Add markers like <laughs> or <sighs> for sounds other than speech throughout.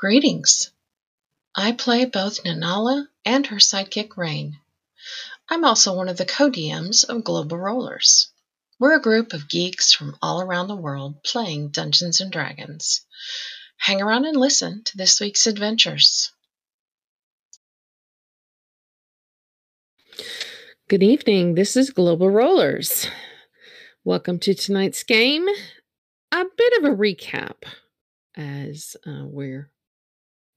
Greetings. I play both Nanala and her sidekick Rain. I'm also one of the co-DMs of Global Rollers. We're a group of geeks from all around the world playing Dungeons and Dragons. Hang around and listen to this week's adventures. Good evening. This is Global Rollers. Welcome to tonight's game. A bit of a recap as uh, we're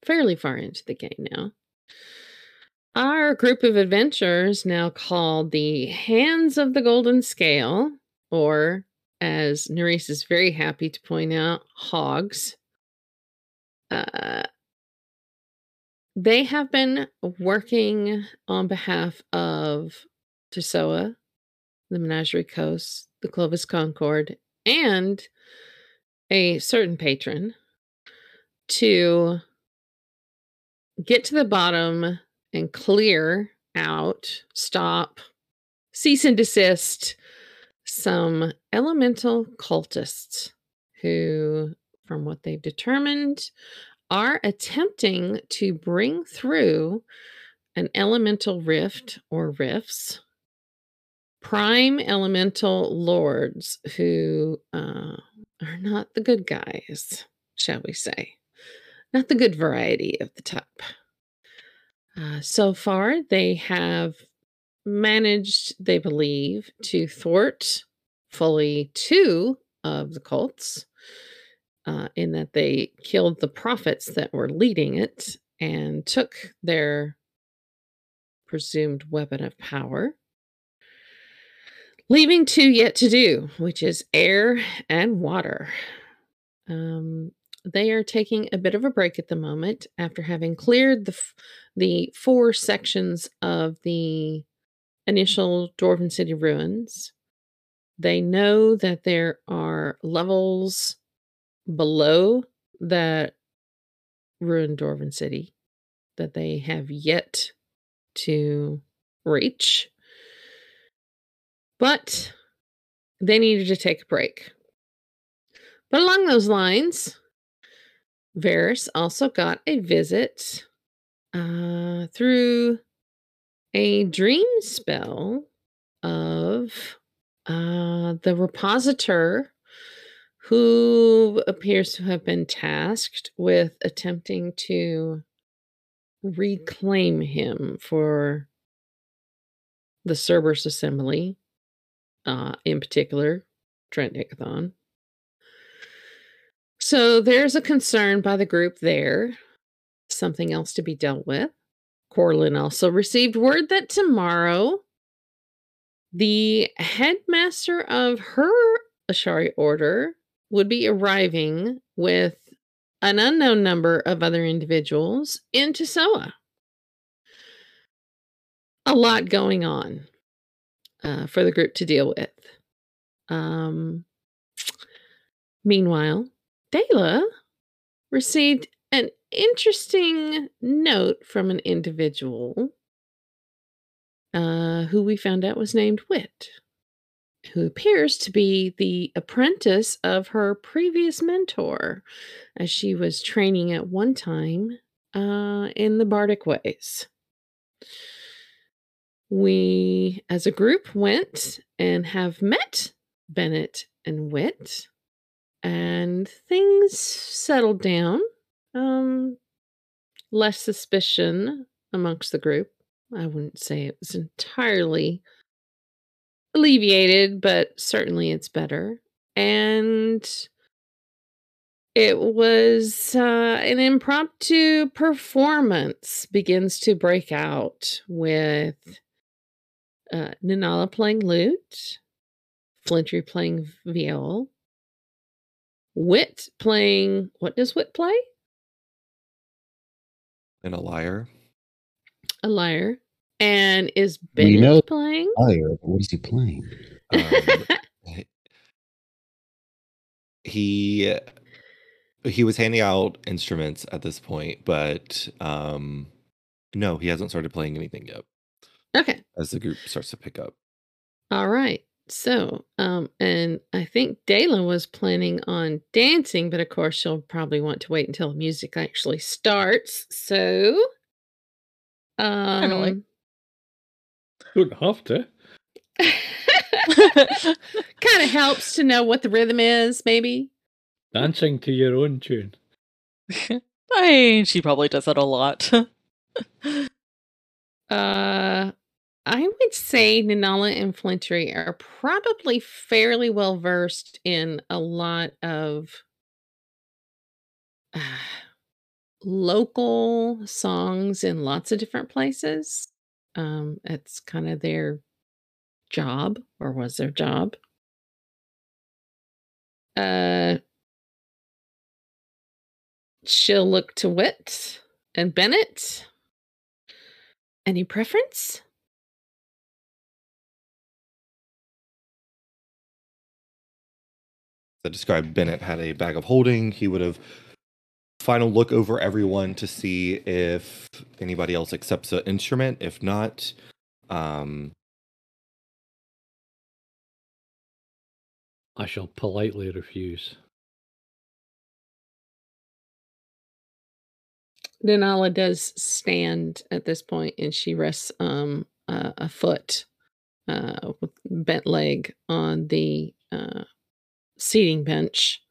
fairly far into the game now. Our group of adventurers, now called the Hands of the Golden Scale, or as Nerys is very happy to point out, Hogs. Uh, they have been working on behalf of Tesoa, the Menagerie Coast, the Clovis Concord, and a certain patron to get to the bottom and clear out, stop, cease and desist some elemental cultists who, from what they've determined, are attempting to bring through an elemental rift or rifts prime elemental lords who uh, are not the good guys, shall we say. Not the good variety of the type. Uh, so far, they have managed, they believe, to thwart fully two of the cults, uh, in that they killed the prophets that were leading it and took their presumed weapon of power leaving two yet to do, which is air and water. Um, they are taking a bit of a break at the moment after having cleared the the four sections of the initial Dwarven City ruins. They know that there are levels below that ruined Dwarven City that they have yet to reach. But they needed to take a break. But along those lines, Varys also got a visit uh, through a dream spell of uh, the repositor who appears to have been tasked with attempting to reclaim him for the Cerberus Assembly uh, in particular, Trent Ikithon. So there's a concern by the group there, something else to be dealt with. Corlin also received word that tomorrow the headmaster of her Ashari order would be arriving with an unknown number of other individuals into Soa. A lot going on uh, for the group to deal with. Um, meanwhile, Dayla received an interesting note from an individual uh, who we found out was named Wit, who appears to be the apprentice of her previous mentor, as she was training at one time uh, in the Bardic ways. We as a group went and have met Bennett and Wit, and things settled down. Um, less suspicion amongst the group. I wouldn't say it was entirely alleviated, but certainly it's better. And it was uh, an impromptu performance begins to break out with uh, Nanala playing lute, Flintry playing viol, Wit playing. What does Wit play? And a liar. A liar. And is Bennett know playing? Liar, but what is he playing? Um, <laughs> he he was handing out instruments at this point, but um, no, he hasn't started playing anything yet. okay. As the group starts to pick up, All right. So, um, and I think Dayla was planning on dancing, but of course she'll probably want to wait until the music actually starts. So, Kinda like- um, Don't have to. <laughs> kind of helps to know what the rhythm is, maybe. Dancing to your own tune. <laughs> I mean, she probably does that a lot. <laughs> Uh, I would say Nanala and Flintry are probably fairly well versed in a lot of uh, local songs in lots of different places. Um, it's kind of their job, or was their job. Uh, she'll look to Wit and Bennett. Any preference? That described Bennett had a bag of holding. He would have final look over everyone to see if anybody else accepts an instrument. If not, um, I shall politely refuse. Denala does stand at this point and she rests um uh, a foot uh with bent leg on the uh seating bench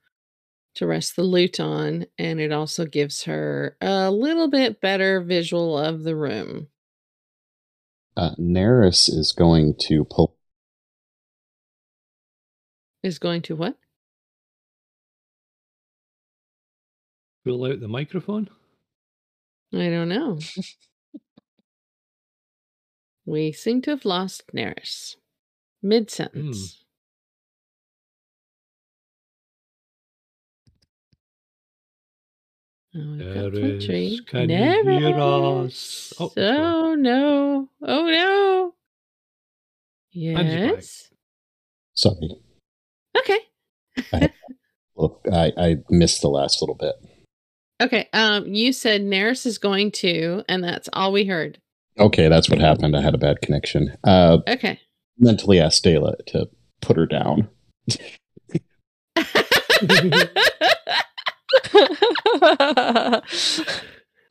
to rest the lute on and it also gives her a little bit better visual of the room. Uh, Neris is going to pull. Is going to what? Pull out the microphone. I don't know. <laughs> we seem to have lost Neris. Mid sentence. Oh, we've got Neris, can you hear us? Oh, it's. Oh, no. Oh no. Yes. Sorry, Okay. <laughs> look, I, I missed the last little bit. Okay. Um, you said Neris is going to, and that's all we heard. Okay, that's what happened. I had a bad connection. Uh, Okay. mentally asked Dayla to put her down. <laughs> <laughs>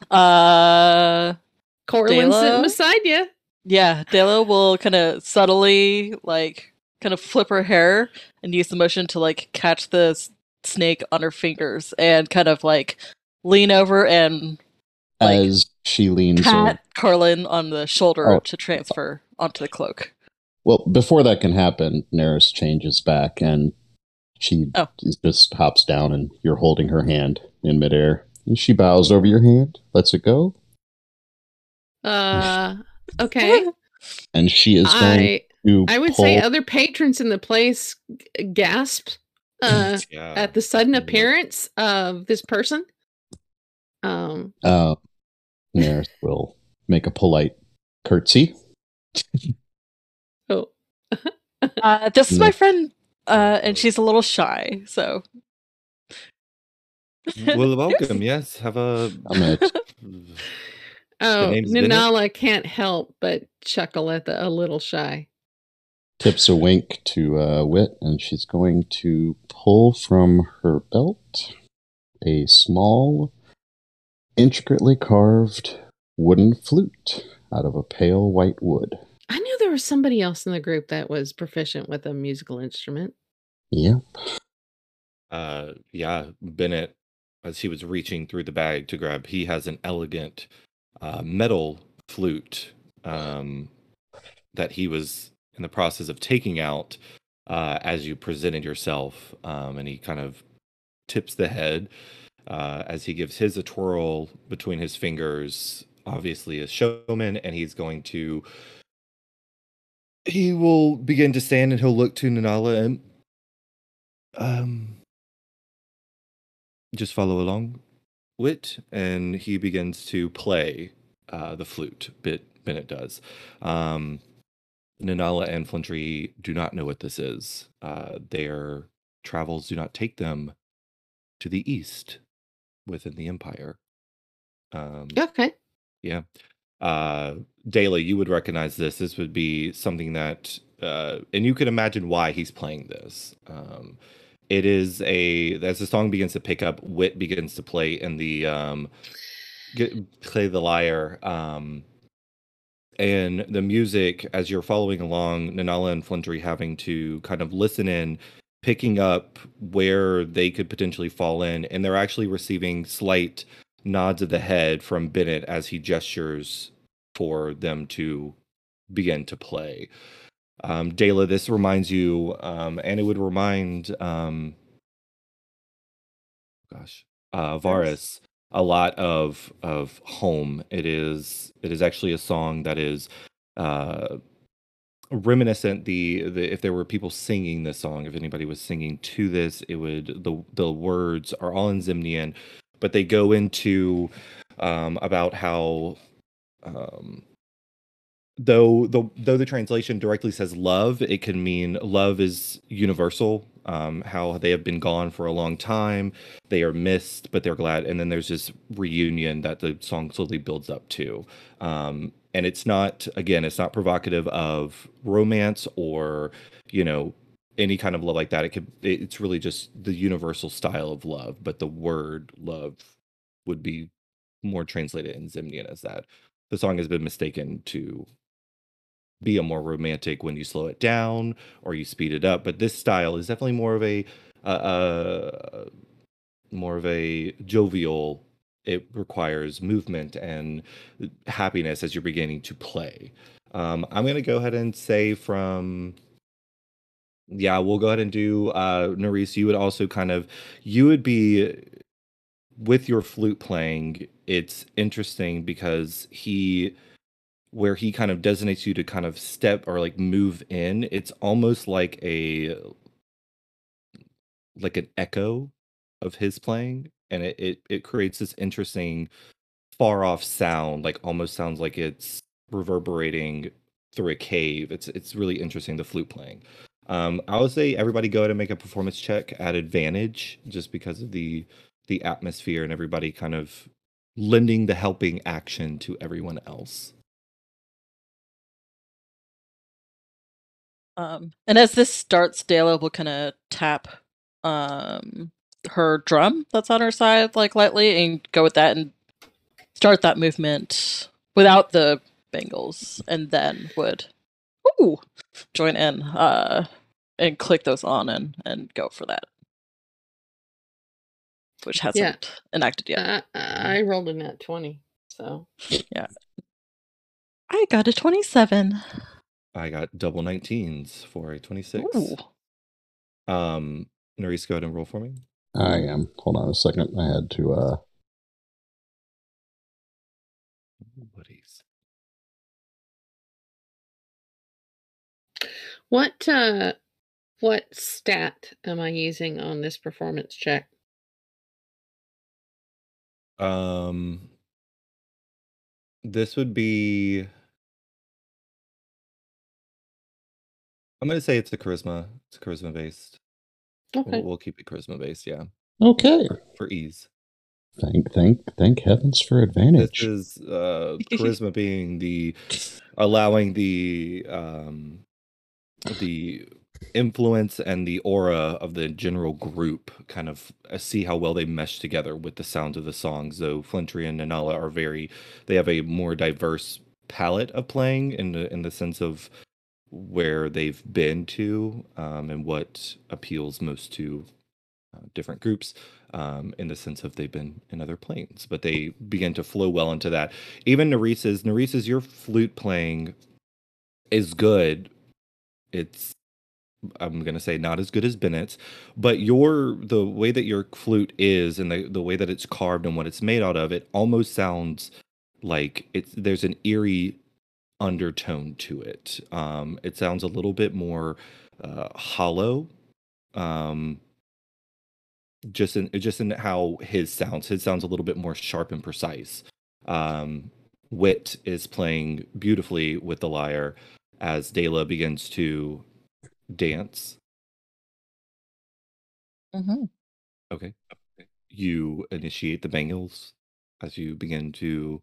uh, Cortland sitting Dayla? beside you. yeah, Dela will kind of subtly, like, kind of flip her hair and use the motion to, like, catch the s- snake on her fingers and kind of, like, lean over and Like, As she leans over. pat Carlin on the shoulder Oh. to transfer onto the cloak. Well, before that can happen, Neris changes back and she Oh. just hops down and you're holding her hand in midair. And she bows over your hand, lets it go, Uh, okay. <laughs> and she is going I to I would pull, say other patrons in the place g- gasp uh, <laughs> yeah. at the sudden Look. appearance of this person. Um, uh, Neris will make a polite curtsy. oh, <laughs> Uh, this is my friend, uh, and she's a little shy, so. well, welcome. Yes, have a. I'm gonna oh, name's Bennett? Nanala can't help but chuckle at the a little shy. tips a wink to uh, Wit, and she's going to pull from her belt a small, intricately carved wooden flute out of a pale white wood. I knew there was somebody else in the group that was proficient with a musical instrument. Yep. Uh, yeah, Bennett, as he was reaching through the bag to grab, he has an elegant uh, metal flute um, that he was in the process of taking out uh, as you presented yourself. Um, and he kind of tips the head uh, as he gives his a twirl between his fingers, obviously a showman, and he's going to. He will begin to stand and he'll look to Nanala and um just follow along wit and he begins to play uh, the flute bit bennett does um nanala and flintry do not know what this is uh, their travels do not take them to the east within the empire um Okay. yeah uh, Dela, you would recognize this. This would be something that, uh, and you can imagine why he's playing this. Um, it is a as the song begins to pick up, Wit begins to play in the um, get, play the lyre. Um, and the music, as you're following along, Nanala and Flintry having to kind of listen in, picking up where they could potentially fall in, and they're actually receiving slight nods of the head from Bennett as he gestures for them to begin to play. Um, Dela, this reminds you, um, and it would remind, um, gosh, uh, Varus a lot of of home. It is it is actually a song that is uh, reminiscent. The, the if there were people singing this song, if anybody was singing to this, it would the the words are all in Zemnian, but they go into um, about how um, though the though the translation directly says love, it can mean love is universal. Um, how they have been gone for a long time, they are missed, but they're glad. And then there's this reunion that the song slowly builds up to. Um, and it's not again, it's not provocative of romance or you know any kind of love like that. It could it's really just the universal style of love, but the word love would be more translated in Zemnian as that. The song has been mistaken to be a more romantic when you slow it down or you speed it up. But this style is definitely more of a uh, uh, more of a jovial. It requires movement and happiness as you're beginning to play. Um, I'm gonna go ahead and say from yeah, we'll go ahead and do uh Nerys, you would also kind of you would be with your flute playing, it's interesting because he where he kind of designates you to kind of step or like move in it's almost like a like an echo of his playing and it it, it creates this interesting far off sound like almost sounds like it's reverberating through a cave. It's it's really interesting the flute playing. Um i would say everybody go ahead and make a performance check at advantage just because of the the atmosphere and everybody kind of lending the helping action to everyone else Um, and as this starts, Dela will kind of tap um, her drum that's on her side, like lightly, and go with that and start that movement without the bangles, and then would ooh, join in uh, and click those on and, and go for that. Which hasn't Yeah. enacted yet. I, I rolled a nat 20. So, Yeah. I got a 27. I got double 19s for a 26. Ooh. Um, Nerys, go ahead and roll for me. I am. Hold on a second. I had to uh Buddies. what uh what stat am I using on this performance check? Um, this would be. I'm gonna say it's a charisma. It's charisma based. We'll, Okay. we'll keep it charisma based, yeah, Okay. for, for ease. Thank thank thank heavens for advantage. This advantage. is uh, <laughs> charisma being the allowing the um, the influence and the aura of the general group kind of uh, see how well they mesh together with the sounds of the songs though flintry and nanala are very they have a more diverse palette of playing in the in the sense of where they've been to um, and what appeals most to uh, different groups um, in the sense of they've been in other planes. But they begin to flow well into that. Even Neresa's Neresa's your flute playing is good. It's I'm gonna say not as good as Bennett's, but your the way that your flute is and the the way that it's carved and what it's made out of, it almost sounds like it's there's an eerie undertone to it. Um, it sounds a little bit more uh, hollow. Um, just in just in how his sounds, his sounds a little bit more sharp and precise. Um, Wit is playing beautifully with the lyre as Dela begins to dance. Mm-hmm. Okay. You initiate the bangles as you begin to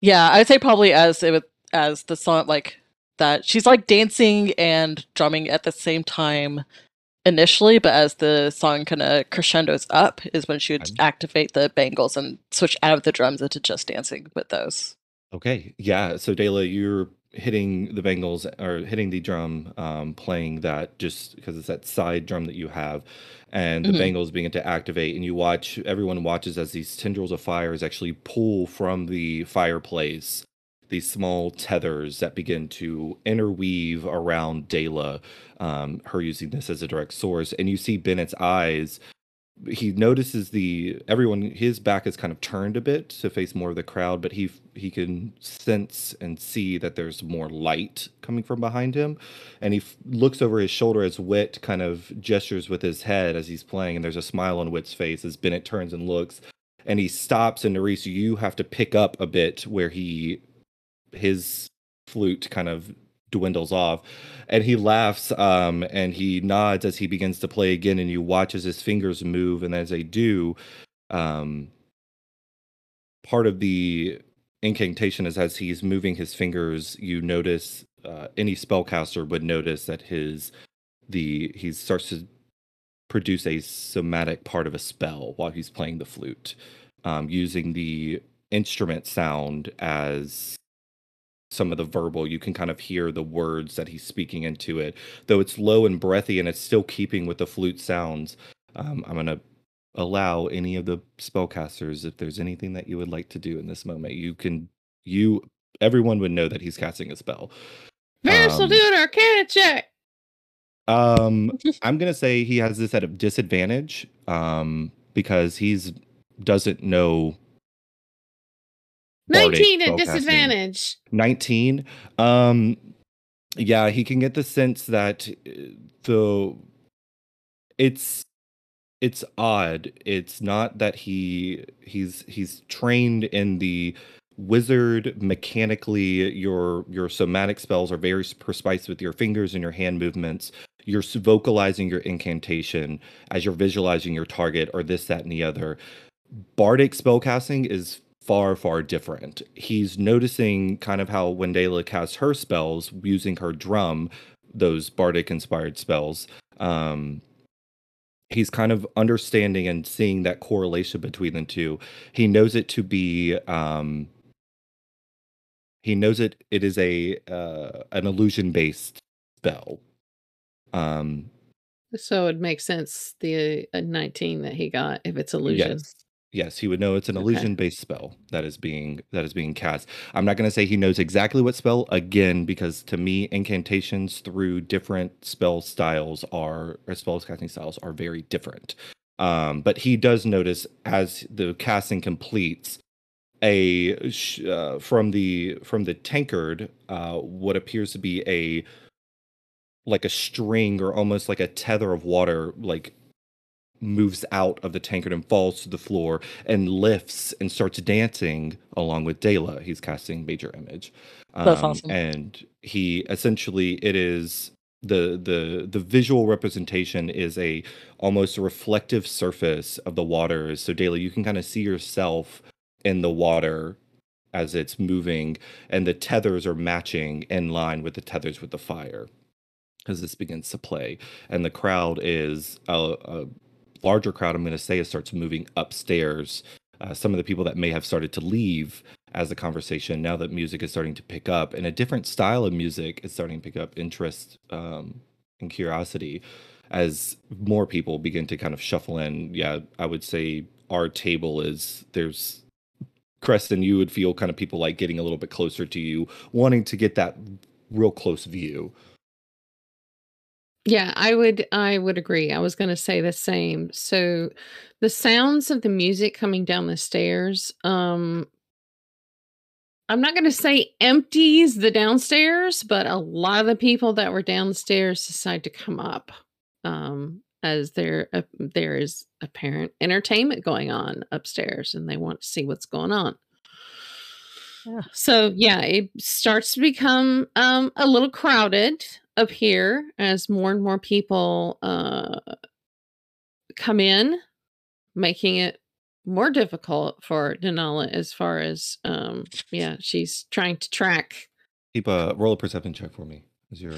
Yeah, I'd say probably as it as the song like that. She's like dancing and drumming at the same time initially, but as the song kind of crescendos up is when she would activate the bangles and switch out of the drums into just dancing with those. Okay, yeah. So Dela, you're hitting the bangles or hitting the drum, um, playing that just because it's that side drum that you have, and the Mhm. bangles begin to activate, and you watch. Everyone watches as these tendrils of fires actually pull from the fireplace. These small tethers that begin to interweave around Dela, um, her using this as a direct source, and you see Bennett's eyes he notices the everyone his back is kind of turned a bit to face more of the crowd but he he can sense and see that there's more light coming from behind him. And he f- looks over his shoulder as wit kind of gestures with his head as he's playing and there's a smile on wit's face as bennett turns and looks. And he stops and Nerys, you have to pick up a bit where he his flute kind of dwindles off and he laughs um and he nods as he begins to play again and you watch as his fingers move and as they do um part of the incantation is as he's moving his fingers you notice uh, any spellcaster would notice that his the he starts to produce a somatic part of a spell while he's playing the flute um, using the instrument sound as some of the verbal you can kind of hear the words that he's speaking into it though it's low and breathy and it's still keeping with the flute sounds um, i'm going to allow any of the spellcasters if there's anything that you would like to do in this moment you can you everyone would know that he's casting a spell will Um, do an arcana check. um <laughs> i'm going to say he has this at a disadvantage um because he's doesn't know 19 at disadvantage. 19 um yeah he can get the sense that uh, the it's it's odd. It's not that he he's he's trained in the wizard mechanically. Your your somatic spells are very precise with your fingers and your hand movements. You're vocalizing your incantation as you're visualizing your target or this that and the other. Bardic spellcasting is far far different he's noticing kind of how wendela casts her spells using her drum those bardic inspired spells um he's kind of understanding and seeing that correlation between the two he knows it to be um he knows it it is a uh an illusion based spell um So it makes sense the uh, 19 that he got if it's illusion. Yes. Yes, he would know it's an illusion based spell that is being that is being cast. I'm not going to say he knows exactly what spell again because to me incantations through different spell styles are or spell casting styles are very different. Um, but he does notice as the casting completes a uh, from the from the tankard uh, what appears to be a like a string or almost like a tether of water like moves out of the tankard and falls to the floor and lifts and starts dancing along with Dela. He's casting major image. That's Um, awesome. And he essentially it is the the the visual representation is a almost a reflective surface of the waters. So Dela, you can kind of see yourself in the water as it's moving, and the tethers are matching in line with the tethers with the fire as this begins to play. And the crowd is a, a larger crowd, I'm going to say, it starts moving upstairs. Uh, some of the people that may have started to leave as the conversation, now that music is starting to pick up, and a different style of music is starting to pick up interest um, and curiosity as more people begin to kind of shuffle in. Yeah, I would say our table is there's Creston, you would feel kind of people like getting a little bit closer to you, wanting to get that real close view. Yeah, I would I would agree. I was going to say the same. So the sounds of the music coming down the stairs um I'm not going to say empties the downstairs, but a lot of the people that were downstairs decide to come up um as there uh, there is apparent entertainment going on upstairs and they want to see what's going on. So yeah, it starts to become um, a little crowded up here as more and more people uh, come in, making it more difficult for Denala as far as um yeah, she's trying to track Keep a roll a perception check for me as you're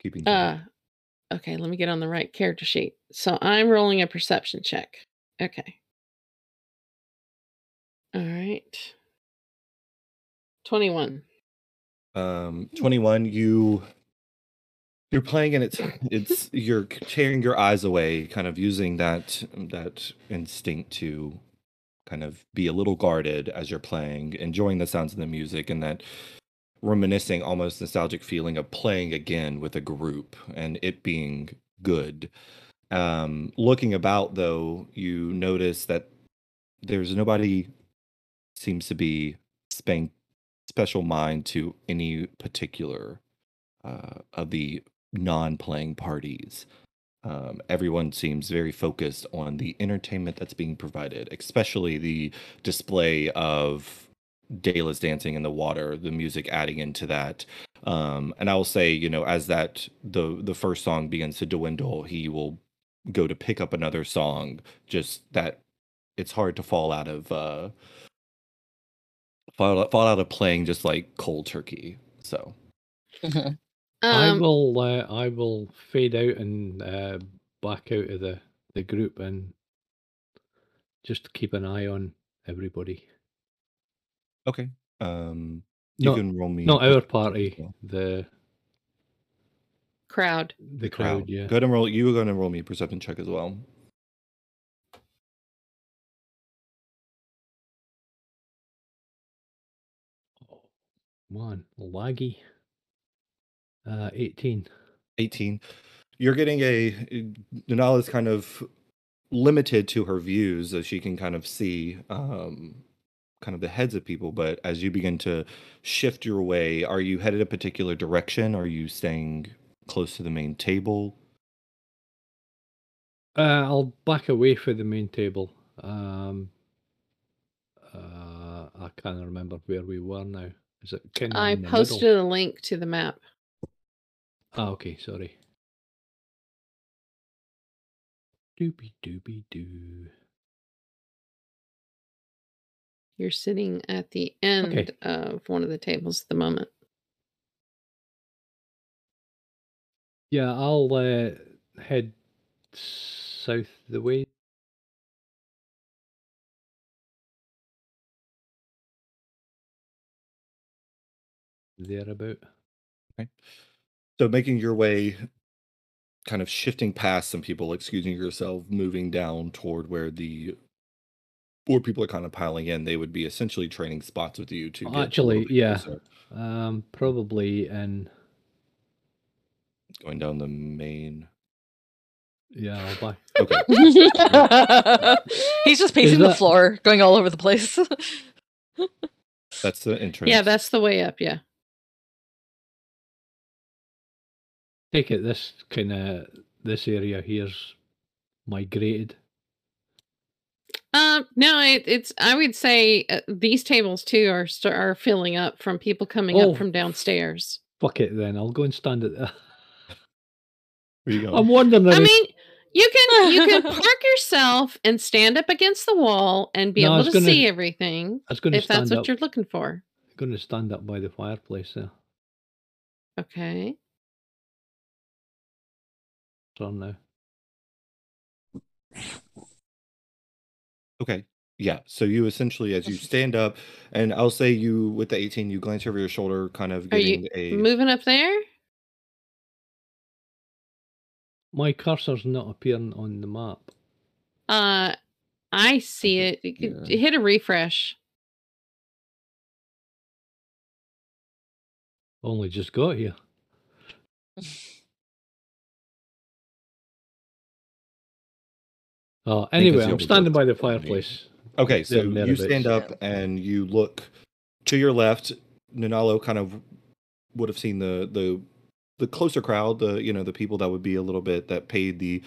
keeping. uh okay, let me get on the right character sheet. So I'm rolling a perception check. Okay. All right. 21. Um 21 you you're playing and it's it's you're tearing your eyes away kind of using that that instinct to kind of be a little guarded as you're playing enjoying the sounds of the music and that reminiscing almost nostalgic feeling of playing again with a group and it being good. Um looking about though you notice that there's nobody seems to be spank special mind to any particular uh, of the non-playing parties. Um, everyone seems very focused on the entertainment that's being provided, especially the display of Dayla's dancing in the water, the music adding into that. Um, and I will say, you know, as that the the first song begins to dwindle, he will go to pick up another song. Just that it's hard to fall out of uh, fall out, fall out of playing just like cold turkey. So I Um will. Uh, I will fade out and uh, back out of the the group and just keep an eye on everybody. okay, um, you Not, can roll me not our perception check as party. well. The crowd. the crowd. Yeah. Go ahead and roll. You were going to roll me a perception check as well. Man, laggy. Uh, eighteen. 18 you're getting a Denala's kind of limited to her views as she can kind of see um kind of the heads of people but as you begin to shift your way are you headed a particular direction are you staying close to the main table Uh, I'll back away from the main table. Um, uh, I can't remember where we were now. Is it of I posted middle? a link to the map. Ah, okay, sorry. Doobie doobie doo. You're sitting at the end Okay. of one of the tables at the moment. Yeah, I'll uh, head south the way. Thereabout. Okay. So making your way kind of shifting past some people excusing yourself moving down toward where the more people are kind of piling in they would be essentially trading spots with you to get Actually, yeah. Um, probably in. going down the main Yeah, I'll back. okay <laughs> He's just pacing the floor, going all over the place. <laughs> that's the entrance Yeah, that's the way up. Yeah. Take it this kind of this area here's migrated. Um, no, it, it's. I would say uh, these tables too are st- are filling up from people coming Oh. up from downstairs. Fuck it then. I'll go and stand at the. <laughs> where you going I'm wondering. I if- mean, you can you can <laughs> park yourself and stand up against the wall and be No, able to gonna- see everything I was going to if that's what up. you're looking for. I'm Going to stand up by the fireplace there. Okay. Turn now. Okay. Yeah. So you essentially, as you stand up, and I'll say you with the 18, you glance over your shoulder, kind of Are you a. moving up there? My cursor's not appearing on the map. Uh, I see it. You could Yeah. hit a refresh. Only just got here. <laughs> Oh, anyway, I'm standing by the booked for fireplace. Okay. So you stand thereabouts. up and you look to your left. Nanalo kind of would have seen the the the closer crowd, the you know the people that would be a little bit that paid the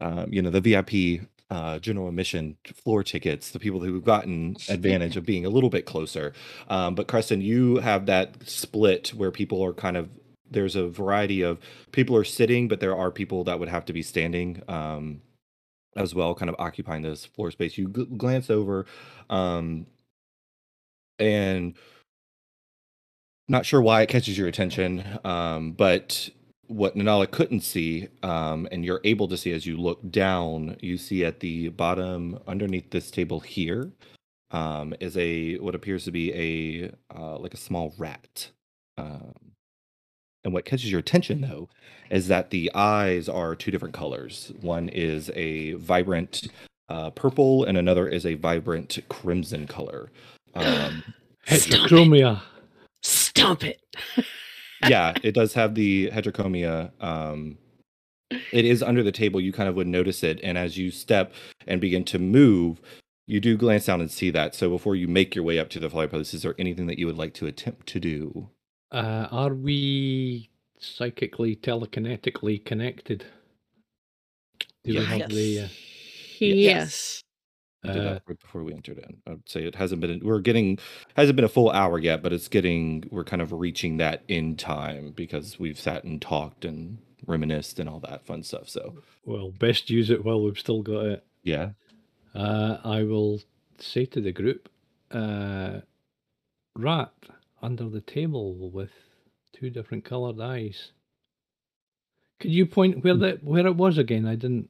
um, you know the VIP uh, general admission floor tickets, the people who've gotten advantage of being a little bit closer. Um, but Creston, you have that split where people are kind of there's a variety of people are sitting, but there are people that would have to be standing. Um, as well, kind of occupying this floor space. You gl- glance over, um, and not sure why it catches your attention, um, but what Nanala couldn't see, um, and you're able to see as you look down, you see at the bottom underneath this table here um, is a what appears to be a uh, like a small rat. Um, and what catches your attention though is that the eyes are two different colors. One is a vibrant uh, purple, and another is a vibrant crimson color. Um, <gasps> Stop it. Heterochromia. Stop it. <laughs> yeah, it does have the heterochromia. Um, it is under the table. You kind of would notice it, and as you step and begin to move, you do glance down and see that. So before you make your way up to the fireplace, is there anything that you would like to attempt to do? Uh, are we psychically, telekinetically connected? Do we have the? Uh, Yes. We did uh, that right before we entered in. I'd say it hasn't been. We're getting hasn't been a full hour yet, but it's getting. We're kind of reaching that in time because we've sat and talked and reminisced and all that fun stuff. So well, best use it while we've still got it. yeah, Uh, I will say to the group, uh, rat under the table with two different coloured eyes. Could you point where that where it was again? I didn't.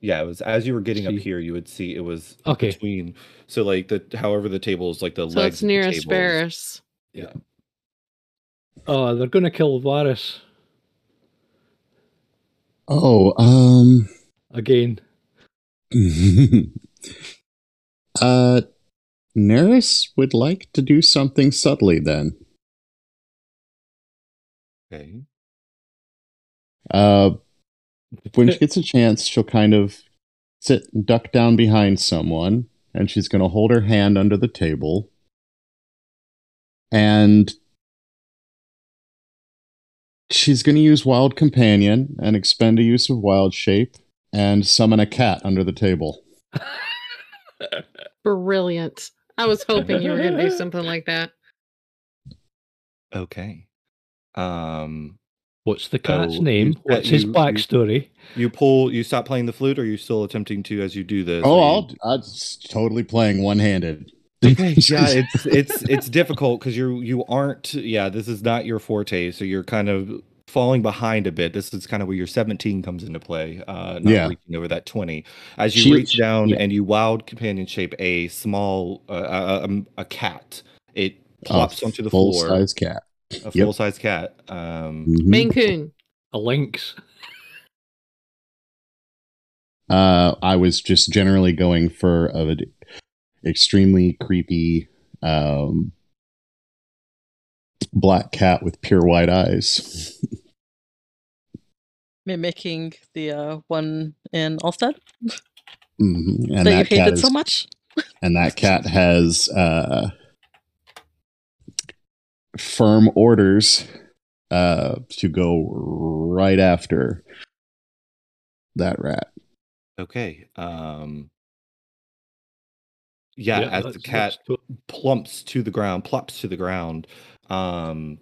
yeah. It was as you were getting up here, you would see it was Okay. between. So like the however the table is like the So legs. it's of the near tables. Asparus. Oh, they're going to kill Varus Oh, um. again. <laughs> uh, Neris would like to do something subtly then. Okay. Uh, when she <laughs> gets a chance, she'll kind of sit and duck down behind someone, and she's going to hold her hand under the table. And she's going to use Wild Companion and expend a use of Wild Shape and summon a cat under the table. <laughs> Brilliant. I was hoping you were going to do <laughs> something like that. Okay. Um, What's the cat's So name? you- What's his you- you- backstory? you pull. You stop playing the flute, or are you still attempting to as you do this? Oh, I'll, I'm totally playing one handed. Okay, <laughs> yeah, it's it's it's difficult because you you aren't. Yeah, this is not your forte, so you're kind of falling behind a bit. This is kind of where your 17 comes into play. Uh, not Yeah. reaching over that 20 as you She- reach down yeah. and you wild companion shape a small uh, a, a, a cat. It plops onto the full floor. size cat. A Yep. full size cat. Um, Mhm. Maine Coon. A lynx. Uh, I was just generally going for a extremely creepy um, black cat with pure white eyes. <laughs> Mimicking the uh, one in Alstead Mhm. And that you that cat hated is, so much. <laughs> and that cat has uh, firm orders uh, to go right after that rat. okay. Um, yeah, as the cat plumps to the ground, plops to the ground, um,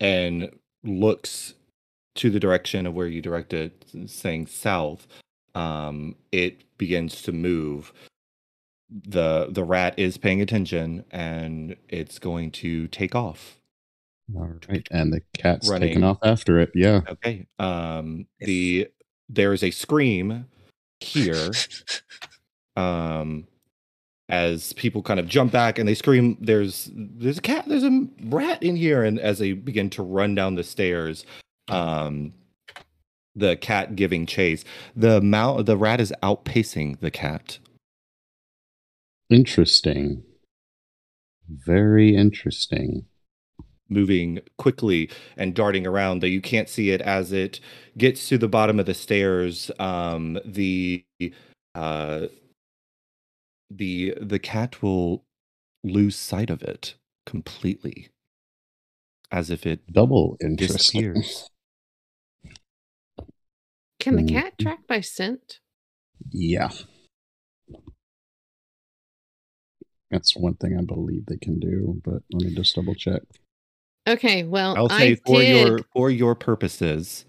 and looks to the direction of where you directed, saying south. Um, it begins to move. the The rat is paying attention, and it's going to take off. All right. And the cat's Running. taking off after it. Yeah. Okay. Um, the there is a scream here. <laughs> um as people kind of jump back and they scream there's there's a cat there's a rat in here and as they begin to run down the stairs um the cat giving chase the the rat is outpacing the cat Interesting. Very interesting. moving quickly and darting around though you can't see it as it gets to the bottom of the stairs um the uh the the cat will lose sight of it completely as if it Double disappears Can the Mm. cat track by scent? Yeah. That's one thing I believe they can do, but let me just double check. Okay, well, i'll I say for did. your for your purposes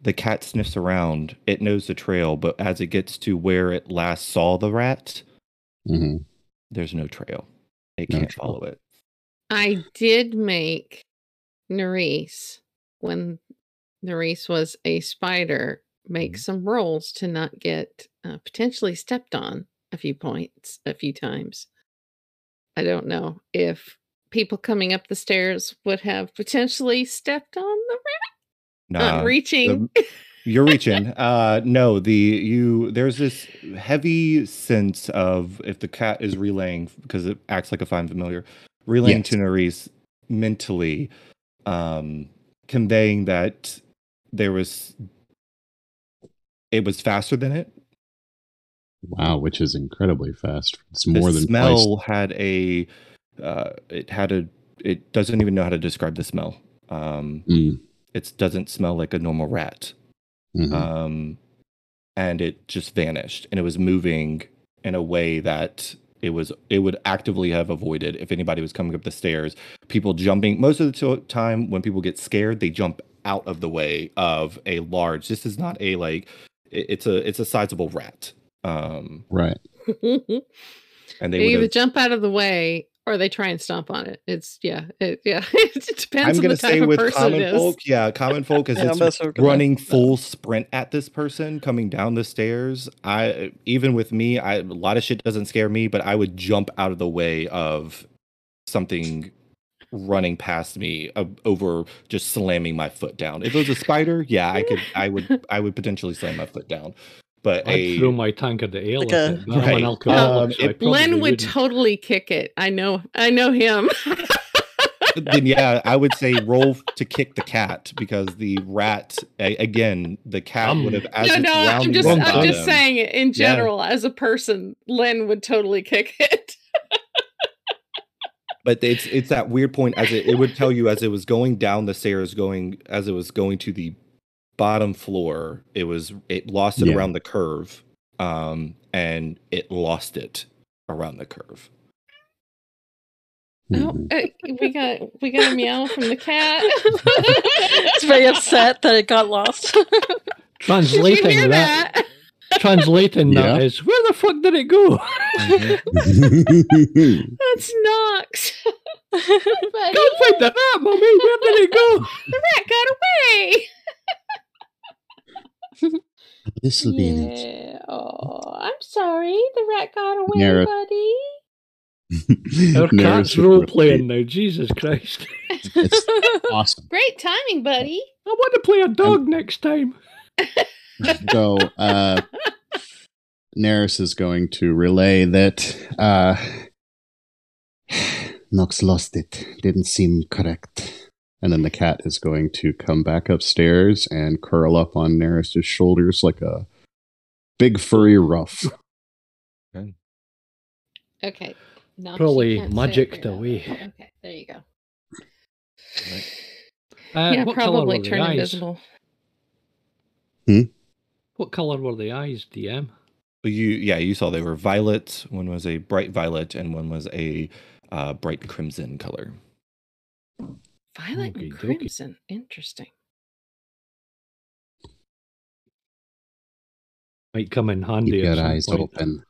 the cat sniffs around. It knows the trail, but as it gets to where it last saw the rat, hmm there's no trail. It No can't trail. follow it. I did make Nerys when Nerys was a spider make Mhm. some rolls to not get uh, potentially stepped on a few points, a few times. I don't know if people coming up the stairs would have potentially stepped on the rat, Nah, not reaching. <laughs> You're reaching. <laughs> Uh no, the you there's this heavy sense of if the cat is relaying because it acts like a fine familiar, relaying Yes. to Nerys mentally, um, conveying that there was it was faster than it. Wow, which is incredibly fast. It's The more than smell had a uh it had a it doesn't even know how to describe the smell. Um. Mm, it doesn't smell like a normal rat. Mhm. um, and it just vanished and it was moving in a way that it was it would actively have avoided if anybody was coming up the stairs people jumping most of the time when people get scared they jump out of the way of a large this is not a like it- it's a it's a sizable rat um right. and they either would jump out of the way or they try and stomp on it. It's yeah, it, yeah. <laughs> it depends I'm on the gonna type say of with person common folk, yeah, common folk is <laughs> Yeah, it's also gonna- running full sprint at this person coming down the stairs. I even with me, I a lot of shit doesn't scare me, but I would jump out of the way of something running past me uh, over just slamming my foot down. If it was a spider, yeah, I could, I would, I would potentially slam my foot down. But I'd a throw my tankard at ale Like at a- it, Right. an alcoholic, Um, so it- probably Len would wouldn't. totally kick it. I know. I know him. <laughs> then yeah, I would say roll to kick the cat because the rat again, the cat Um, would have as no, it's no. I'm rounding just. I'm just saying it in Yeah. general. As a person, Len would totally kick it. <laughs> but it's it's that weird point as it, it would tell you as it was going down the stairs going as it was going to the bottom floor it was it lost it Yeah. around the curve um and it lost it around the curve Oh, uh, we got we got a meow from the cat. it's very upset that it got lost. <laughs> Translating that, that? translating Yeah. that is where the fuck did it go? <laughs> <laughs> That's Knox. Go Can't find the rat, mummy. Where did it go? the rat got away. This will be in it. Yeah. Oh, I'm sorry. The rat got <laughs> away, Nara- buddy. <laughs> Our Neris cat's would role playing now. Jesus Christ! <laughs> It's awesome. Great timing, buddy. I want to play a dog next time. So, uh, Neris is going to relay that uh, <sighs> Nox lost it. Didn't seem correct. And then the cat is going to come back upstairs and curl up on Neris's shoulders like a big furry ruff. Okay. Knox, Probably you can't say it magicked very away. Okay, there you go. Uh, yeah, probably were the turn eyes? invisible. What color were the eyes, DM? you yeah you saw they were violet one was a bright violet and one was a uh, bright crimson color Violet and Okey-dokey. crimson. Interesting. Might come in handy. Keep at your some eyes point. open.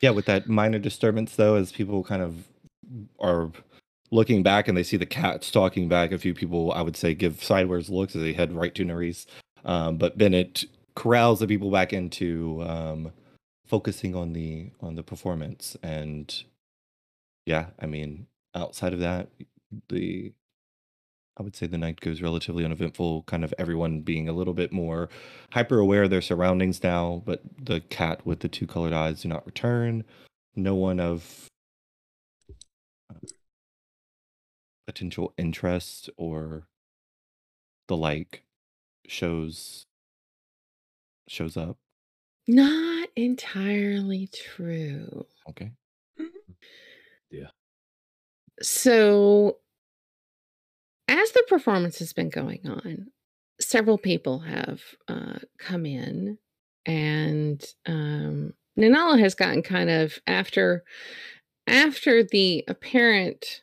Yeah, with that minor disturbance though, as people kind of are looking back and they see the cats talking back, a few people I would say give sideways looks as they head right to Nerys. Um, but Bennett corrals the people back into um, focusing on the on the performance. And yeah, I mean, outside of that, the I would say the night goes relatively uneventful, kind of everyone being a little bit more hyper aware of their surroundings now, but the cat with the two colored eyes do not return. No one of uh, potential interest or the like shows shows up. Not entirely true. Okay. So, as the performance has been going on, several people have uh, come in, and um, Nanala has gotten kind of after after the apparent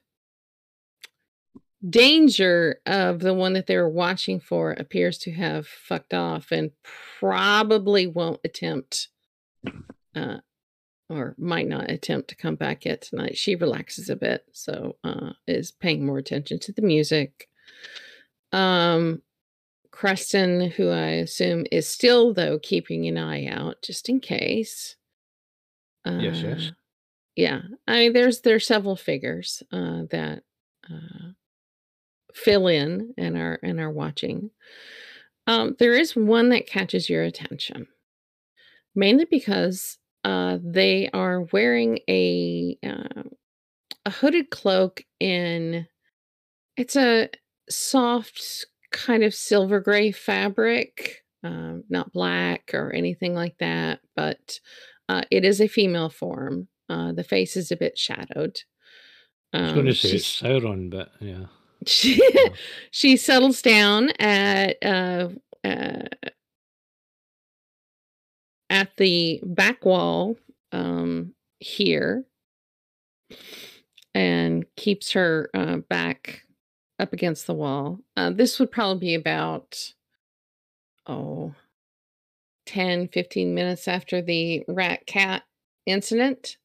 danger of the one that they were watching for appears to have fucked off and probably won't attempt uh, or might not attempt to come back yet tonight. She relaxes a bit, so uh, is paying more attention to the music. Um, Creston, who I assume is still though keeping an eye out just in case. Uh, Yes, yes. Yeah, I mean, there's there's several figures uh, that uh, fill in and are and are watching. Um, there is one that catches your attention, mainly because uh, they are wearing a uh, a hooded cloak in it's a soft kind of silver gray fabric, um, not black or anything like that, but uh, it is a female form. Uh, the face is a bit shadowed. I was going to Um, say it's Sauron, but yeah. <laughs> she she settles down at uh, uh at the back wall um here and keeps her uh, back up against the wall. Uh, this would probably be about oh 10 15 minutes after the rat cat incident.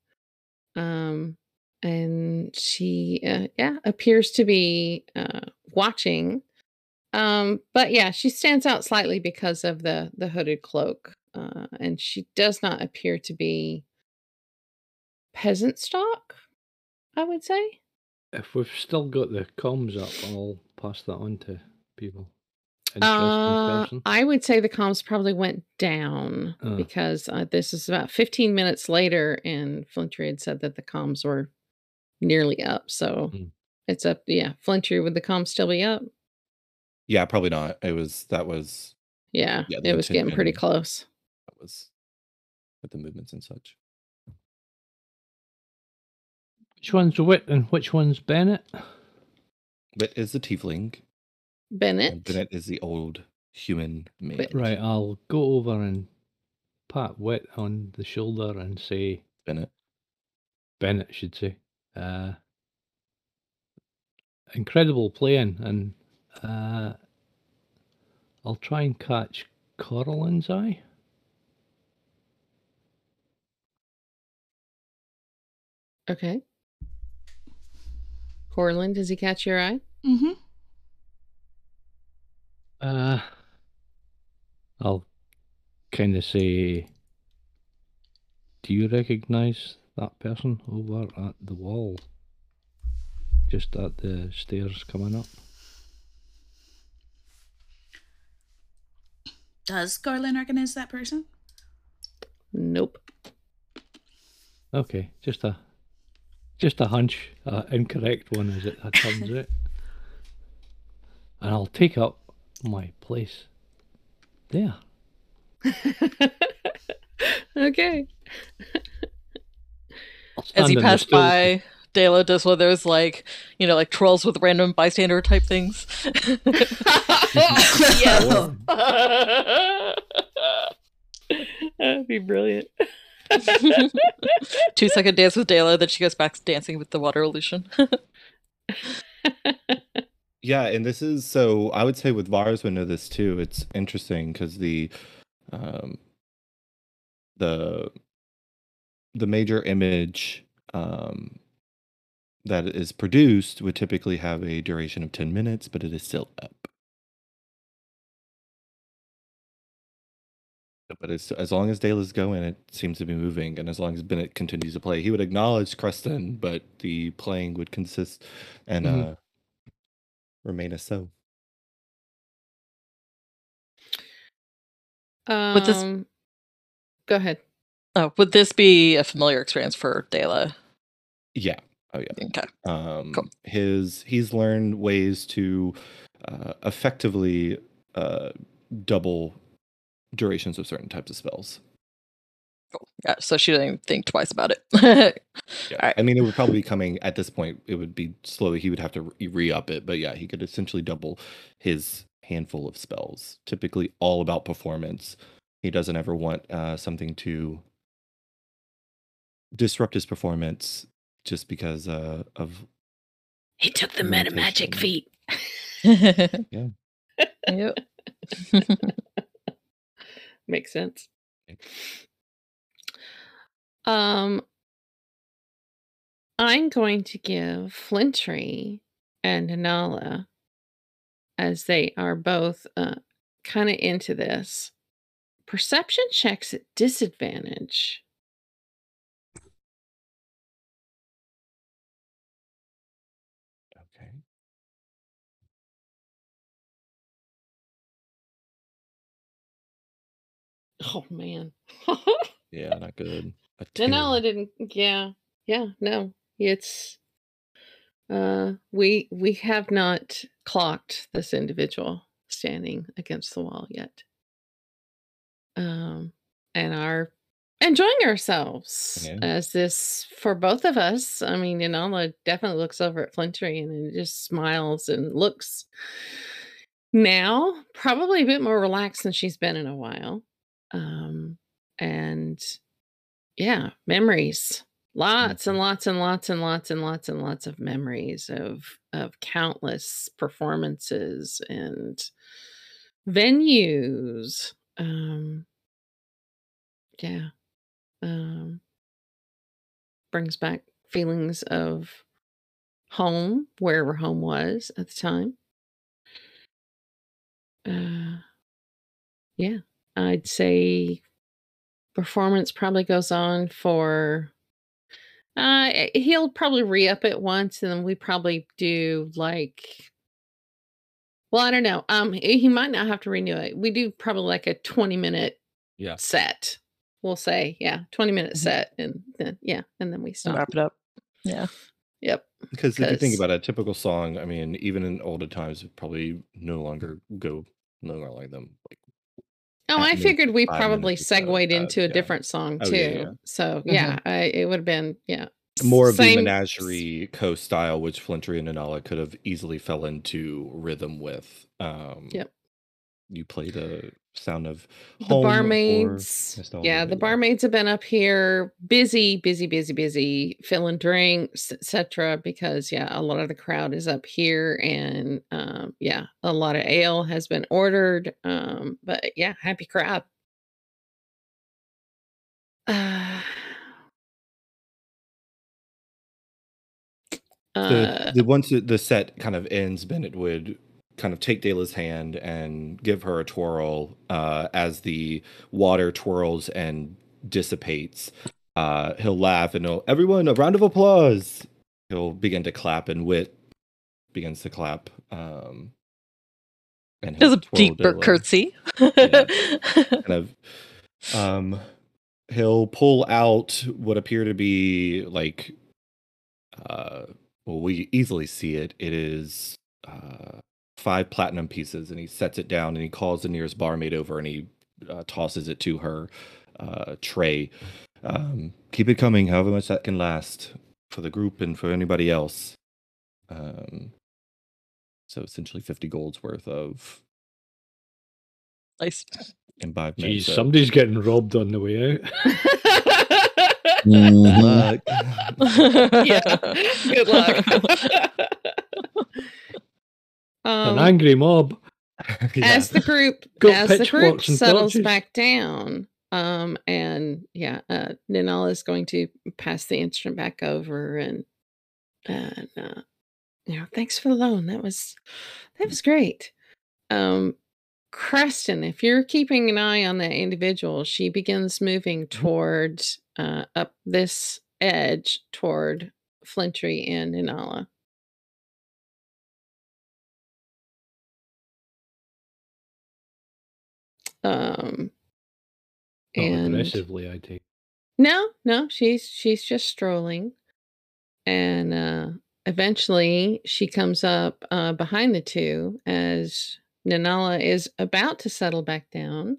Um and she uh, yeah appears to be uh, watching um but yeah she stands out slightly because of the the hooded cloak uh, and she does not appear to be peasant stock i would say If we've still got the comms up, I'll pass that on to people. Uh, i would say the comms probably went down Uh. because uh, this is about 15 minutes later and flintry had said that the comms were nearly up so Mm. it's up yeah flintry would the comms still be up Yeah, probably not. It was that was Yeah, Yeah, it was getting pretty attention- close. That was with the movements and such. Which one's Wit and which one's Bennett? But is the tiefling Bennett. and Bennett is the old human man. Right, I'll go over and pat Wit on the shoulder and say, Bennett. Bennett should say, uh, incredible playing, and uh, I'll try and catch Corlin's eye. Okay. Corlin, does he catch your eye? Mm-hmm. Uh, I'll kind of say, Do you recognize that person over at the wall? Just at the stairs coming up? Does Garland recognize that person? Nope. Okay, just a just a hunch, uh, incorrect one as it it turns out. And I'll take up my place there. <laughs> okay. As he you in the pass stool. by, Dayla does one of those like, you know, like trolls with random bystander type things. <laughs> yes. <laughs> That'd be brilliant. <laughs> Two second dance with Dayla, then she goes back dancing with the water illusion. <laughs> Yeah, and this is so I would say with Vars would know this too. It's interesting because the um the the major image um that is produced would typically have a duration of 10 minutes, but it is still up. But it's, as long as Dale going, it seems to be moving. And as long as Bennett continues to play, he would acknowledge Creston, but the playing would consist and Mhm. uh, remain as so. Um, With this- Go ahead. oh, would this be a familiar experience for Dayla? Yeah. Oh, yeah. Okay. um Cool. his he's learned ways to uh, effectively uh, double durations of certain types of spells Cool. Yeah, so she didn't even think twice about it. <laughs> yeah Alright. i mean it would probably be coming at this point it would be slowly he would have to re-up it but yeah he could essentially double his handful of spells typically all about performance he doesn't ever want uh, something to disrupt his performance just because uh, of He took the meta magic feat. <laughs> yeah. yep. <laughs> Makes sense. Okay. Um, I'm going to give Flintry and Nala, as they are both uh, kind of into this, perception checks at disadvantage. Oh man. Yeah, not good. <laughs> A didn't yeah. Yeah, no. It's uh we we have not clocked this individual standing against the wall yet. Um and are enjoying ourselves Yeah. as this for both of us. I mean, Nanala definitely looks over at Flintry and just smiles and looks now probably a bit more relaxed than she's been in a while. Um and yeah, memories. Lots and lots and lots and lots and lots and lots of memories of of countless performances and venues. Um yeah. Um brings back feelings of home, wherever home was at the time. Uh yeah, I'd say performance probably goes on for uh eh, he'll probably re-up it once and then we probably do like well i don't know um he he might not have to renew it we do probably like a 20 minute Yeah. set we'll say yeah 20 minute Mhm. set and then yeah and then we And stop wrap it up. Yeah. yep Because if you think about a typical song, I mean, even in older times, it probably no longer go no longer like them. Like Oh, I figured we probably segued into a yeah. different song Oh, too. yeah. So yeah, I, it would have been yeah more of the menagerie coast style, which Flintry and Nanala could have easily fell into rhythm with. Um, Yep. You played the sound of the barmaids yeah the barmaids have been up here busy busy busy busy filling drinks etc because yeah a lot of the crowd is up here and um yeah a lot of ale has been ordered um but yeah happy crowd. <sighs> Uh, the, the once the set kind of ends, Bennett would kind of take Dayla's hand and give her a twirl uh, as the water twirls and dissipates. Uh, he'll laugh and he'll everyone a round of applause. He'll begin to clap and Wit begins to clap. Um, and There's he'll a twirl deep Dayla curtsy. <laughs> kind of um he'll pull out what appear to be like uh well we easily see it it is uh five platinum pieces and he sets it down and he calls the nearest barmaid over and he uh, tosses it to her uh tray um keep it coming however much that can last for the group and for anybody else um so essentially 50 gold's worth of nice. imbibement Geez, so- somebody's getting robbed on the way out. Mhm. Uh, yeah good luck <laughs> <laughs> <laughs> An um, angry mob. <laughs> yeah. as the group Got as the group settles torches. back down um and yeah uh Nanala is going to pass the instrument back over and and uh you know thanks for the loan that was that was great um Creston, if you're keeping an eye on that individual, she begins moving toward uh, up this edge toward Flintry and Nanala. Um, Not and aggressively, I take. no, no, she's she's just strolling, and uh, eventually she comes up uh, behind the two as Nanala is about to settle back down.